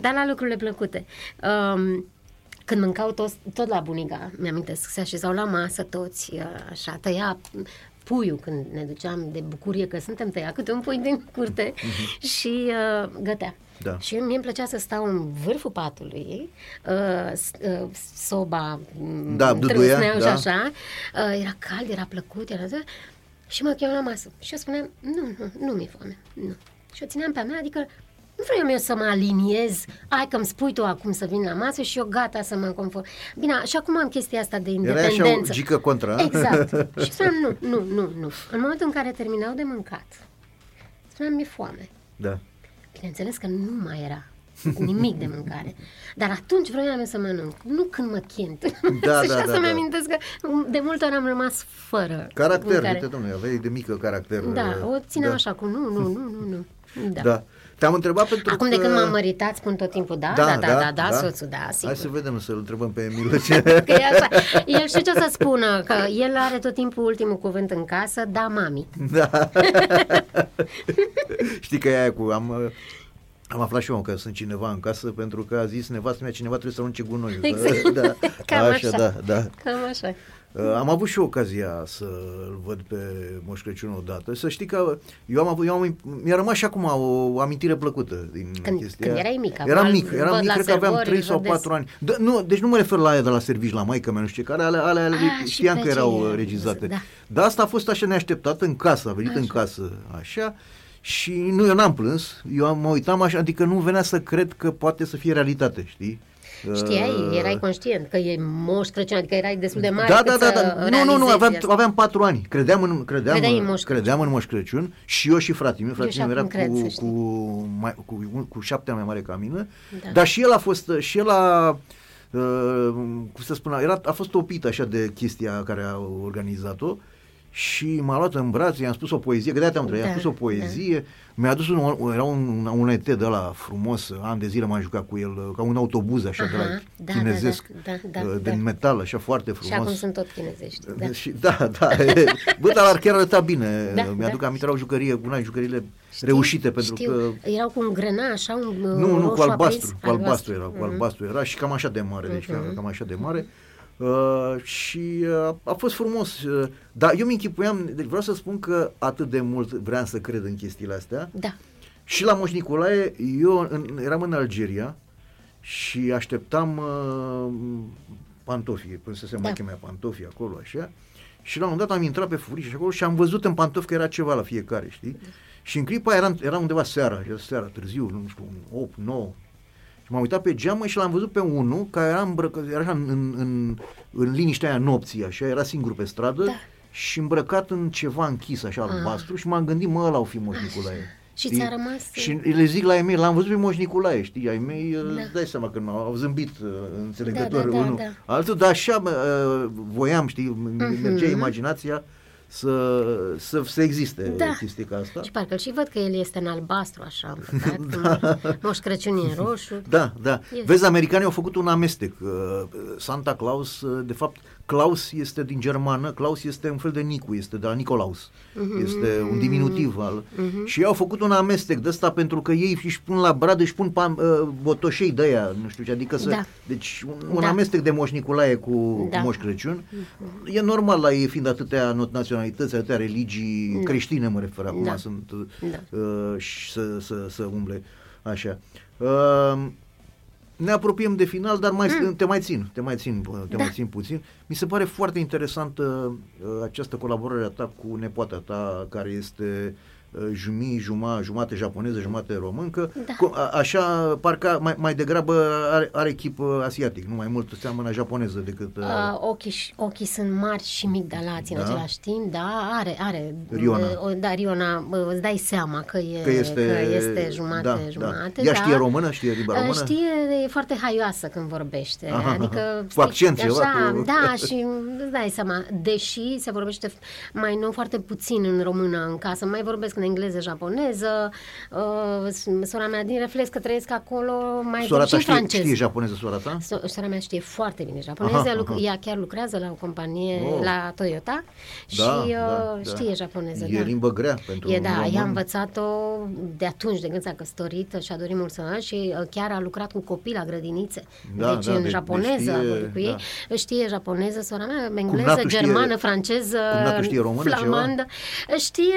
dar la lucrurile plăcute. Um, când mâncau toți, tot la bunica, mi-amintesc, se așezau la masă toți, uh, așa, tăia puiul când ne duceam de bucurie că suntem tăia câte un pui din curte și uh, gătea. Da. Și mie îmi plăcea să stau în vârful patului, uh, s- uh, soba mm, Da, duduia, trâsneau și da. așa, uh, era cald, era plăcut, era și mă chemam la masă. Și eu spuneam, nu, nu, nu mi-e foame, nu. Și o țineam pe a mea, adică nu vreau eu să mă aliniez, ai că îmi spui tu acum să vin la masă și eu gata să mă conform. Bine, și acum am chestia asta de Era așa o independență. gică contra. a? Exact. Și spuneam, nu, nu, nu, nu. În momentul în care terminau de mâncat, spuneam, mi-e foame. Da. Bineînțeles că nu mai era nimic de mâncare. Dar atunci vroiam eu să mănânc, nu când mă chint. Da, și da, asta da, mi da. amintesc că de multe ori am rămas fără Caracter, mâncare. uite, domnule, aveai de mică caracter. Da, o țineam da. așa cu nu, nu, nu, nu, nu. Da. Da. Te-am întrebat pentru Acum că... de când m-am măritat spun tot timpul da, da, da, da, da, soțul, da, sigur. Hai să vedem, să-l întrebăm pe Emil. ce- Că e așa. El știu ce o să spună, că el are tot timpul ultimul cuvânt în casă, da, mami. Da. Știi că e aia cu... Am, uh, am aflat și eu că sunt cineva în casă pentru că a zis nevastă mea cineva trebuie să arunce gunoiul. Exact. Da, Cam așa, așa. da, da. Cam așa. Uh, Am avut și eu ocazia să-l văd pe Moș Crăciun odată. Să știi că eu am avut, eu am, mi-a rămas și acum o amintire plăcută din Când- chestia când aia. erai mic, Eram acum mic, îl eram văd mic, la cred că aveam servori, 3 îl sau văd des. 4 ani. Da, nu, deci nu mă refer la aia de la servici, la maică mea, nu știu ce, care ale, ale, ale Ah, și știam pe că erau aceea, uh, regizate. da. Dar asta a fost așa neașteptat în casă, a venit în casă așa și nu, eu n-am plâns, eu am, mă uitam așa, adică nu venea să cred că poate să fie realitate, știi? Știai, Uh, erai conștient că e moș Crăciun, adică erai destul de mare da, cât da, da, să da. Nu, nu, nu, realizezi aveam, asta. aveam patru ani. Credeam în, credeam, Credeai în în, Moș credeam în Moș Crăciun și eu și fratele meu. Fratele și meu era acum cred, să cu, știi. cu, mai, cu, cu șapte ani mai mare ca mine. Da. Dar și el a fost, și el a, uh, cum să spun, era, a fost topit așa de chestia care a organizat-o și m-a luat în brațe, i-am spus o poezie, că de-aia te-am întrebat, Da, i-am spus o poezie, mi-a adus un, era un, un ET de la frumos, an de zile m-am jucat cu el, ca un autobuz așa de Aha, la da, chinezesc, da, da, da, uh, da. din metal, așa foarte frumos. Și acum sunt tot chinezești. Da. Și, da, da. e, Bă, dar chiar arăta bine. Da, Mi-aduc da. aminte, erau jucărie, una din jucările reușite, pentru Știu, că... erau cu un grena așa, un uh, Nu, nu, cu roșu albastru, aprins, cu albastru era, cu Mhm. albastru era și cam așa de mare, deci Mhm. cam așa de mare. Uh, și uh, a fost frumos. Uh, dar eu mi închipuiam, deci vreau să spun că atât de mult vreau să cred în chestiile astea. Da. Și la Moș Nicolae, eu în, eram în Algeria și așteptam uh, pantofii, până să se Da. mai chemea pantofii acolo, așa. Și la un moment dat am intrat pe furiș și acolo și am văzut în pantofi că era ceva la fiecare, știi? Și în clipa aia era, era undeva seara, era seara, târziu, nu știu, 8, 9. Și m-am uitat pe geamă și l-am văzut pe unul care era îmbrăcat, era așa în, în, în, în liniștea aia nopții, așa, era singur pe stradă Da. și îmbrăcat în ceva închis, așa, Ah. albastru și m-am gândit, mă, ăla o fi Moș Nicolae. Și Știi? ți-a rămas... Și le zic la ei mei, l-am văzut pe Moș Nicolae, știi, ai mei, Da. da. dai seama că m-au au zâmbit uh, înțelegător Da, da, da, unul. da. Altul, dar așa uh, voiam, știi, m- Mhm. mergea imaginația să, să, să existe Da. chestia asta. Și parcă și văd că el este în albastru, așa, împăcat, da. Moș Crăciun e în roșu. Da, da. Este. Vezi, americanii au făcut un amestec. Uh, Santa Claus, uh, de fapt, Claus este din germană, Claus este un fel de Nicu, este de la Nicolaus. Mhm. Este un diminutiv al... Mhm. Și ei au făcut un amestec de ăsta pentru că ei își pun la brad, își pun pam, uh, botoșei de aia, nu știu ce, adică să... Da. Deci un, un Da. amestec de Moș Nicolae cu, Da. cu Moș Crăciun. E normal la ei fiind atâtea not- naționalități, atâtea religii Da. creștine, mă refer acum, Da. sunt uh, Da. uh, și să, să, să umble așa. Uh, ne apropiem de final, dar mai, mm. te mai țin, te mai țin, bă, te Da. mai țin puțin. Mi se pare foarte interesantă uh, această colaborare a ta cu nepoata ta, care este uh, jumii, juma, jumate japoneză, jumate româncă. Da. Cu- a, așa, parcă mai, mai degrabă are, are chip uh, asiatic, nu mai mult seamănă japoneză decât... Uh, Uh, ochii, și- ochii sunt mari și migdalați în Da? același timp, da, are, are. Riona. Uh, o- da, Riona, uh, îți dai seama că e, că este, că este jumate, da, jumate. Da. Ea da. știe română, știe limba Uh, română? Știe, e foarte haioasă când vorbește. Aha, adică, aha. Cu știi, accent ceva, așa, cu- Da, și îți dai seama, deși se vorbește mai nou foarte puțin în română în casă, mai vorbesc în engleză, japoneză, uh, sora mea din reflex că trăiesc acolo, mai Sora vorbesc ta și știe, franceză. știe japoneză, sora ta? So- Sora mea știe foarte bine japoneză, Aha, lucr- aha. ea chiar lucrează la o companie, Oh. la Toyota și Da, uh, da, da. știe japoneză. E da. limbă grea pentru E un da, ea a român. învățat-o de atunci, de când s-a căsătorit și a dorit mult să și uh, chiar a lucrat cu copii la grădinițe. Da, deci da, în deci- japoneză deci a știe, vorbit cu ei. Știe japoneză, sora mea, engleză, Cumnatul știe- germană, franceză, cumnatul știe română ceva? flamandă. Știe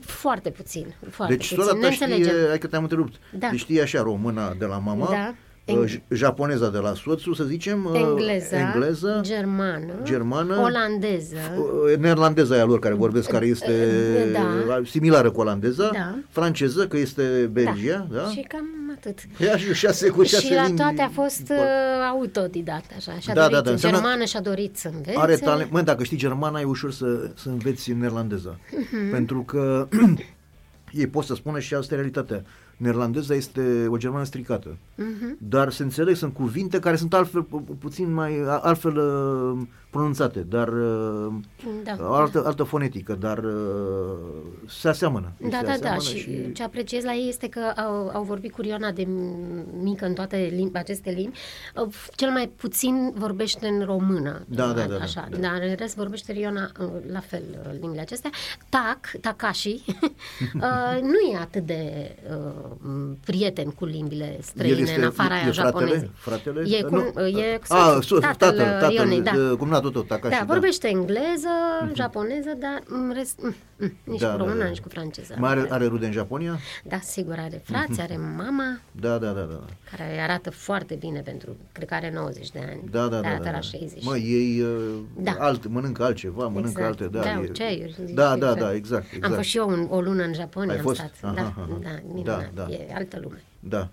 foarte puțin. Foarte Deci puțin. sora ne ta știe, înțelegem. hai că te-am întrerupt, Da. deci știe așa româna de la mama, Da. Uh, j- japoneza de la soțul, să zicem, uh, Engleză, engleză germană, germană, olandeză, uh, neerlandeza aia lor care vorbesc, care este Da. uh, similară cu olandeza, Da. franceză, că este Belgia, da? și cam atât. Ea și șase cu șase și la limbi. toate a fost uh, autodidact, așa. Și-a Da, dorit da, da, înseamnă- germană, și-a dorit să învețe. Are talent. Mă, dacă știi germana, e ușor să, să înveți neerlandeza. Mhm. Pentru că ei pot să spună și asta e realitatea. Neerlandeza este o germană stricată. Mhm. Dar se înțeleg, sunt cuvinte care sunt altfel, pu- pu- puțin mai, a- altfel uh, pronunțate, dar uh, Da. altă, altă fonetică, dar uh, se aseamănă. Da, se da, da. aseamănă Și, ce apreciez la ei este că au, au vorbit cu Riona de mică în toate limbi, aceste limbi. Uh, Cel mai puțin vorbește în română. Da, da, da, da, Așa, da. dar în rest vorbește Riona uh, la fel uh, limbile acestea. Tak, Takashi, uh, nu e atât de uh, prieten cu limbile străine El este- în afara e- aia e fratele? japonezei. Fratele? E cu, Nu. e Ah, soțul, soț, tatăl, tatăl, tatăl, Rionei, da. uh, cumnatul tot, Takashi, Da, vorbește engleză, japoneză, dar în rest, mm, mm, nici Da, cu da, română, da. nici cu franceză. Mai are, are rude în Japonia? Da, sigur, are frați, are mama, Da, da, da, da. care arată foarte bine pentru, cred că are 90 de ani. Da, da, da. arată da, la da. 60. Mă, ei uh, Da. alt, mănâncă altceva, mănâncă Exact. alte, da. Da, e- ceaiuri, Da, da, exact. da, exact, exact. Am fost și eu un, o lună în Japonia, Ai am fost? stat. Aha, da, aha. da, minunat, Da, da. e altă lume. Da.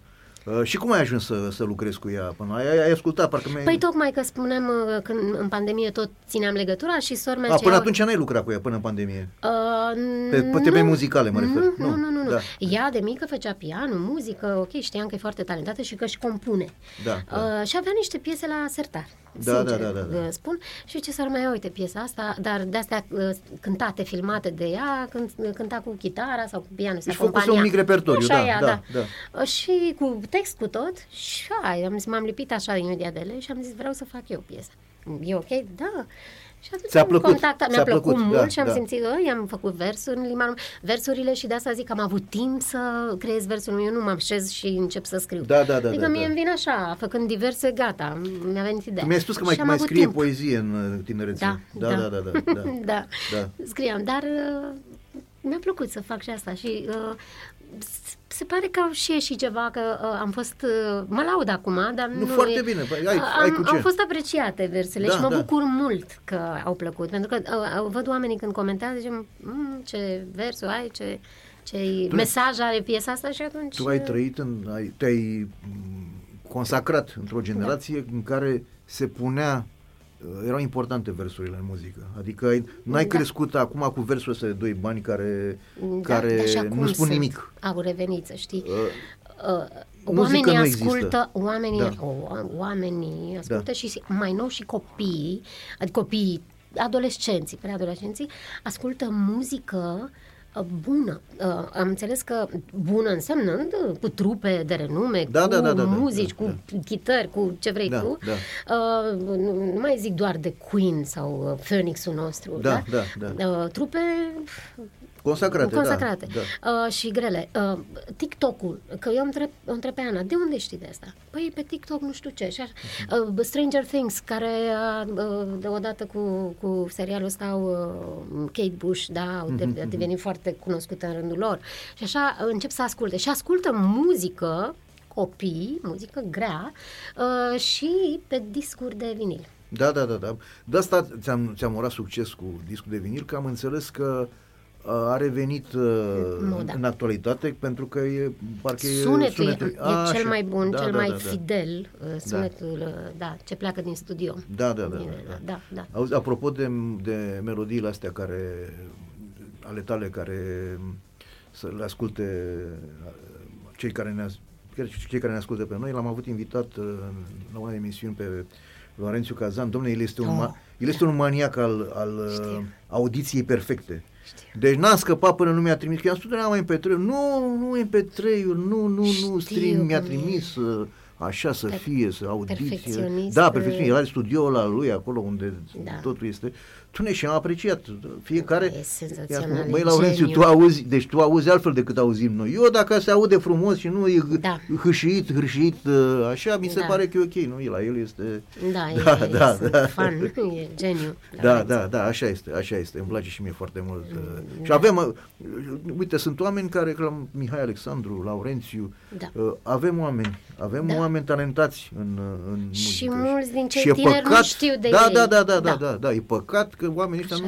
Uh, și cum ai ajuns să, să lucrezi cu ea? Până ai, ai ascultat, parcă mi-ai... Păi tocmai că spuneam uh, când în pandemie tot țineam legătura și sora mea A, ce până au- atunci n-ai lucrat cu ea, până în pandemie. Uh, Pe, pe teme muzicale, mă refer. Nu, nu, nu, nu. nu. Da. Ea de mică făcea piano, muzică, ok, știam că e foarte talentată și că își compune. Da, da. Uh, și avea niște piese la sertar. Da, sincer, da, da, da, da. uh, spun. Și ce să mai uite piesa asta, dar de-astea uh, cântate, filmate de ea, când, cânta cu chitara sau cu piano, se Deci făcuse acompania. un mic repertoriu, Așa da, ea, da, da. Uh, Și cu text cu tot și hai, am zis, m-am lipit așa imediat de ele și am zis, vreau să fac eu piesa. E ok? Da. Și atunci Ți-a am plăcut, contactat, mi-a ți-a plăcut, plăcut, mult da, și am da. simțit, că i-am făcut versuri în limba română, versurile și de asta zic că am avut timp să creez versul eu nu mă așez și încep să scriu. Da, da, da, Adică da, mie da. îmi vine așa, făcând diverse, gata, mi-a venit ideea. Mi-ai spus că mai, Și am mai avut scrie timp. poezie în uh, tinerețe. Da, da, da, da. da, da. da. Da. Scriam, dar uh, mi-a plăcut să fac și asta și uh, s- se pare că au și ieșit ceva, că uh, am fost, uh, mă laud acum, dar nu, Nu, foarte e, bine, păi, ai- am, ai cu ce. Au fost apreciate versele Da, și mă da. bucur mult că au plăcut, pentru că uh, uh, văd oamenii când comentează, zicem, "Mm, ce versuri ai, ce, ce Tu- mesaj are piesa asta și atunci... Tu ai uh, trăit, în, ai, te-ai m, consacrat într-o generație în care se punea uh, erau importante versurile în muzică. Adică ai, n-ai Da. crescut acum cu versul ăsta de doi bani care, Da, care dar și acum nu spun sunt. nimic. Au revenit, să știi. Uh, Uh, muzică oamenii nu ascultă, există. oamenii, Da. o, oamenii ascultă Da. și mai nou și copiii, adică copiii adolescenții, preadolescenții, ascultă muzică uh, bună. Uh, am înțeles că bună însemnând uh, cu trupe de renume, Da, cu da, da, da, da, muzici, da, cu chitări, cu ce vrei Da, tu. da. Uh, nu, nu mai zic doar de Queen sau uh, Phoenix-ul nostru, Da, da? da, da. Uh, trupe Consacrate, consacrate da. da. Uh, și grele. Uh, TikTok-ul, că eu întreb, o întreb pe Ana, de unde știi de asta? Păi pe TikTok nu știu ce. Și așa, Mhm. uh, Stranger Things, care uh, deodată cu, cu serialul ăsta au uh, Kate Bush, da, au de, Mhm, a devenit foarte cunoscută în rândul lor. Și așa uh, încep să asculte. Și ascultă muzică, copii, muzică grea, uh, și pe discuri de vinil. Da, da, da, da. De asta ți-am, ți-am urat succes cu discul de vinil, că am înțeles că uh, a revenit uh, Moda. în actualitate pentru că e parcă e Sunetul, e, e A, cel așa. mai bun, Da, cel da, mai da, da. fidel uh, sunetul, uh, da, ce pleacă din studio. Da, da, da, Bine, da, da. da, da. Auzi, apropo de, de melodiile astea care ale tale care să le asculte uh, cei care ne as- chiar și cei care ne ascultă pe noi, l-am avut invitat uh, la una emisiune pe Laurențiu Cazan. Domnule, el este un, Oh. ma- el este un maniac al, al uh, audiției perfecte. Deci n-am scăpat până nu mi-a trimis, că i-am spus, am MP3, nu, nu MP3-uri, nu, nu, nu, stream, mi-a cum e. trimis uh, așa să fie, să audiție. perfecționist, Da, uh, perfecționist, era studioul la lui, acolo unde Da. totul este. Tu ne și am apreciat. Fiecare... E i-a spus, senzațional, Băi, e Laurențiu, geniu. tu auzi, deci tu auzi altfel decât auzim noi. Eu dacă se aude frumos și nu e Da. hâșit, hâșit, uh, așa, mi se Da. pare că e ok. Nu, e la el este... Da, Da, e, da, e da. fan, e geniu. Da, da, da, așa este, așa este. Îmi place și mie foarte mult. uh, Și avem, uh, uite, sunt oameni care, că la Mihai Alexandru, Laurențiu, Da. uh, avem oameni, avem Da. oameni talentați în, uh, în Și muzică. mulți din cei Și e tineri nu păcat- știu de da, ei. Da, da, da, da, Da. da, da, e păcat că oamenii ăștia Așa nu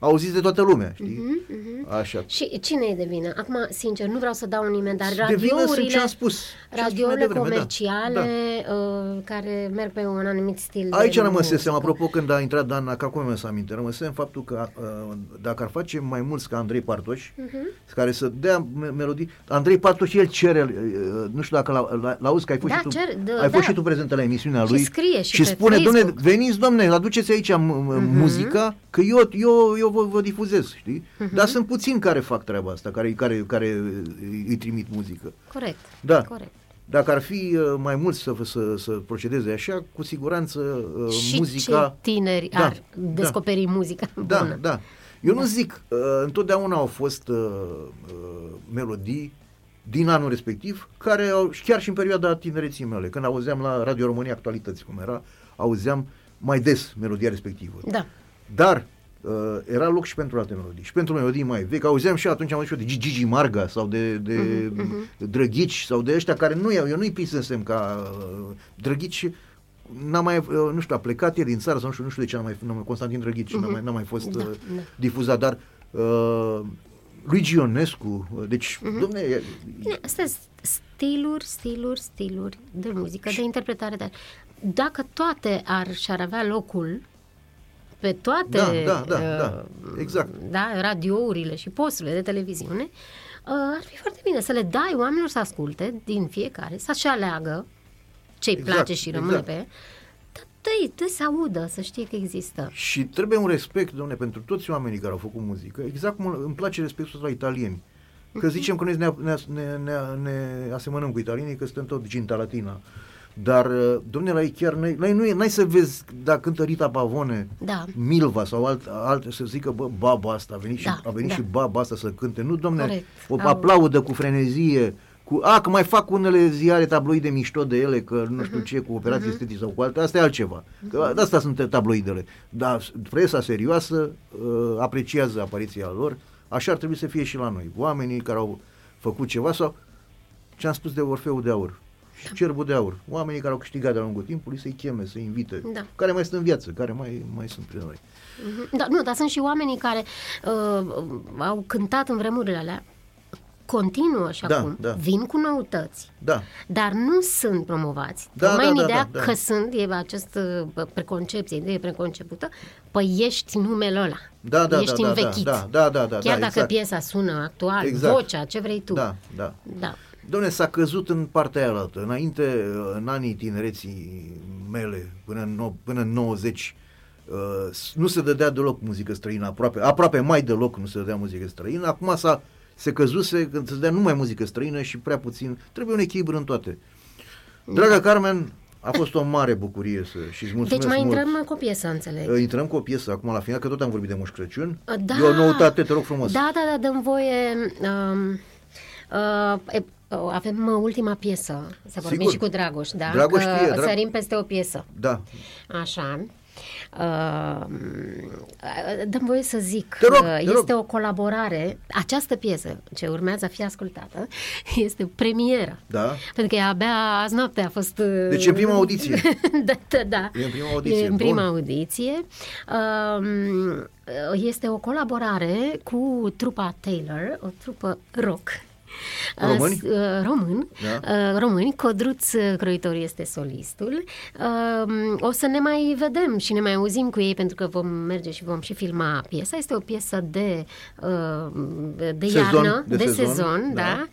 mai e. pot fi auziți de toată lumea, știi? Mhm, mhm. Așa. Și cine e de vină? Acum, sincer, nu vreau să dau un nimeni, dar De vină sunt radiourile, ce am spus. Ce am spus mai radiourile devreme, da. comerciale uh, care merg pe un anumit stil Aici de rămăsesem, muzică. apropo, când a intrat Dan, că acum mi să aminte, rămăsesem faptul că uh, dacă ar face mai mulți ca Andrei Partoș, Mhm. care să dea me- melodii, Andrei Partoș, el cere, uh, nu știu dacă l-a- l-a- l-auzi, că ai fost, Da, și, tu, cer- da, ai fost da. și tu prezentă la emisiunea Și lui scrie și și pe spune, domne, Facebook." Mhm. veniți, domne, aduceți aici m- m- muzica, că eu, eu, eu vă, vă difuzez, știi? Dar sunt puțini care fac treaba asta, care, care, care îi trimit muzică. Corect, Da. corect. Dacă ar fi uh, mai mulți să, să, să procedeze așa, cu siguranță uh, și muzica... ce tineri Da, ar descoperi muzica Da, bună. da. Eu nu zic, uh, întotdeauna au fost uh, uh, melodii din anul respectiv, care au, și chiar și în perioada tinereții mele, când auzeam la Radio România Actualități, cum era, auzeam mai des melodia respectivă. Da. Dar uh, era loc și pentru alte melodii. Și pentru melodii mai vechi. Auzeam și atunci am auzit și eu de Gigi Marga sau de, de Mhm, Drăghici sau de ăștia care nu, eu nu-i pisesem ca uh, Drăghici n-a mai, uh, nu știu, a plecat el din țară sau nu știu, nu știu de ce n-a mai, n-a mai Constantin Drăghici, n-a, mai, n-a mai fost Da, uh, da. difuzat, dar uh, lui Gionescu, uh, deci, Mhm. domne, e- Bine, astea sunt stiluri, stiluri, stiluri de muzică, de interpretare. De... Dacă toate ar și-ar avea locul pe toate Da, da, da, uh, da, exact. da, radiourile și posturile de televiziune, uh, ar fi foarte bine să le dai oamenilor să asculte din fiecare, să-și aleagă ce-i Exact, place și rămâne exact. pe ea, dar dă-i, dă să audă, să știe că există. Și trebuie un respect, domne, pentru toți oamenii care au făcut muzică. Exact cum îmi place respectul la italieni. Că zicem că noi ne, ne, ne, ne, ne asemănăm cu italienii, că suntem tot ginta latina. Dar, uh, domne, la ei chiar, n-ai, n-ai, nu e- n-ai să vezi dacă cântă Rita Pavone, Da. Milva sau alt, alt, să zică, bă, baba asta, a venit, Da, și, a venit da. și baba asta să cânte. Nu, domne, Corect. o Au- aplaudă cu frenezie, cu, a, că mai fac unele ziare tabloide mișto de ele, că nu Mhm. știu ce, cu operații estetice sau cu alte, asta e altceva. Că de asta sunt tabloidele. Dar presa serioasă uh, apreciază apariția lor, așa ar trebui să fie și la noi. Oamenii care au făcut ceva sau ce am spus de Orfeu de Aur, și Cerbul de Aur, oamenii care au câștigat de-a lungul timpului să-i cheme, să-i invite, Da. care mai sunt în viață, care mai, mai sunt prin noi. Mhm. Da, nu, dar sunt și oamenii care uh, au cântat în vremurile alea, continuă și Da, acum, da. vin cu noutăți, Da, dar nu sunt promovați. Da, Tocmai da, în da, ideea da, da. că sunt, e această preconcepție, idee preconcepută, păi ești numele ăla. da, da, ești da, da, învechit. da, da, da, da, Chiar da, dacă exact. piesa sună actual, Exact. vocea, ce vrei tu. Da, da. Da. Domne, s-a căzut în partea aia altă. Înainte, în anii tinereții mele, până în, nou- până în 90, uh, nu se dădea deloc muzică străină, aproape, aproape mai deloc nu se dădea muzică străină, acum s-a, se căzuse când se dădea numai muzică străină și prea puțin, trebuie un echilibru în toate. Draga Carmen, a fost o mare bucurie să, și îți mulțumesc Deci mai mult. intrăm cu o piesă, înțeleg. Uh, Intrăm cu o piesă acum la final, că tot am vorbit de Moș Crăciun. Uh, Da. E o noutate, te rog frumos. Da, da, da, dăm voie. Um, uh, e, uh, avem uh, ultima piesă, să vorbim Sigur. și cu Dragoș, da? Dragoș că știe, Drag- sărim peste o piesă. Da. Așa. Uh, dăm voie să zic Te rog, că te este rog. o colaborare. Această piesă ce urmează a fi ascultată este premieră. Da. Pentru că abia azi noapte a fost... uh, Deci e în prima audiție. da, da, da. E în prima audiție, E în prima bun. audiție. Um, Este o colaborare cu trupa Taylor, o trupă rock. Români? Uh, s- uh, Român, Da. uh, români, Codruț uh, Croitor este solistul. Um, O să ne mai vedem și ne mai auzim cu ei pentru că vom merge și vom și filma piesa. Este o piesă de, uh, de Sezon, iarnă, de de, sezon, sezon, da. da.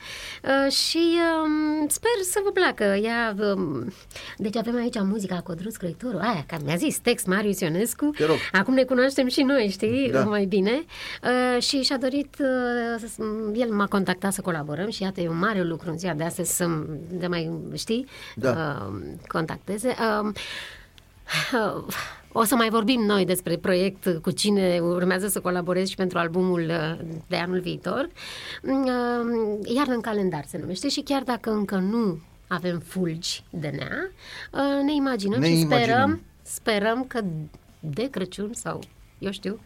Uh, Și um, sper să vă placă. Ea, um, deci avem aici muzica Codruț Croitorul, aia, că mi-a zis text Marius Ionescu. Te rog. Acum ne cunoaștem și noi, știi, Da. mai bine. Uh, și și-a dorit, uh, să, el m-a contactat să colaborăm și iată, e un mare lucru în ziua de astăzi să de mai, știi, Da. uh, contacteze. Uh, uh, o să mai vorbim noi despre proiect cu cine urmează să colaborez și pentru albumul uh, de anul viitor. Uh, Iar în calendar se numește și chiar dacă încă nu avem fulgi de nea, uh, ne imaginăm Ne și imaginăm. sperăm, sperăm că de Crăciun sau eu știu,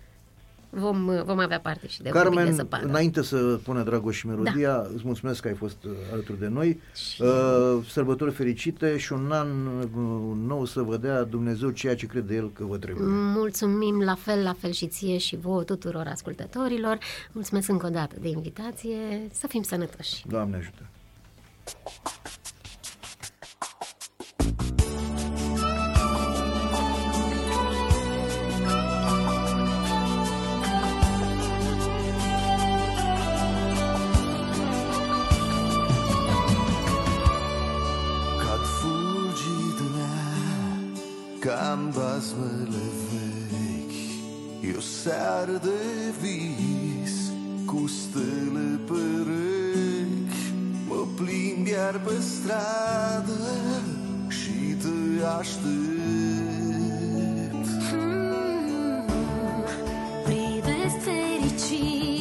vom, uh, vom avea parte și de un pic de Carmen, zăpadă. înainte să pună Dragoș și melodia, Da. îți mulțumesc că ai fost uh, alături de noi. Uh, sărbători fericite și un an uh, nou să vă dea Dumnezeu ceea ce crede El că vă trebuie. Mulțumim la fel, la fel și ție și vouă tuturor ascultătorilor. Mulțumesc încă o dată de invitație. Să fim sănătoși. Doamne ajută! Cam basmele vechi. E o seară de vis Cu stele pe rechi Mă plimb iar pe stradă Și te aștept. Privesc fericit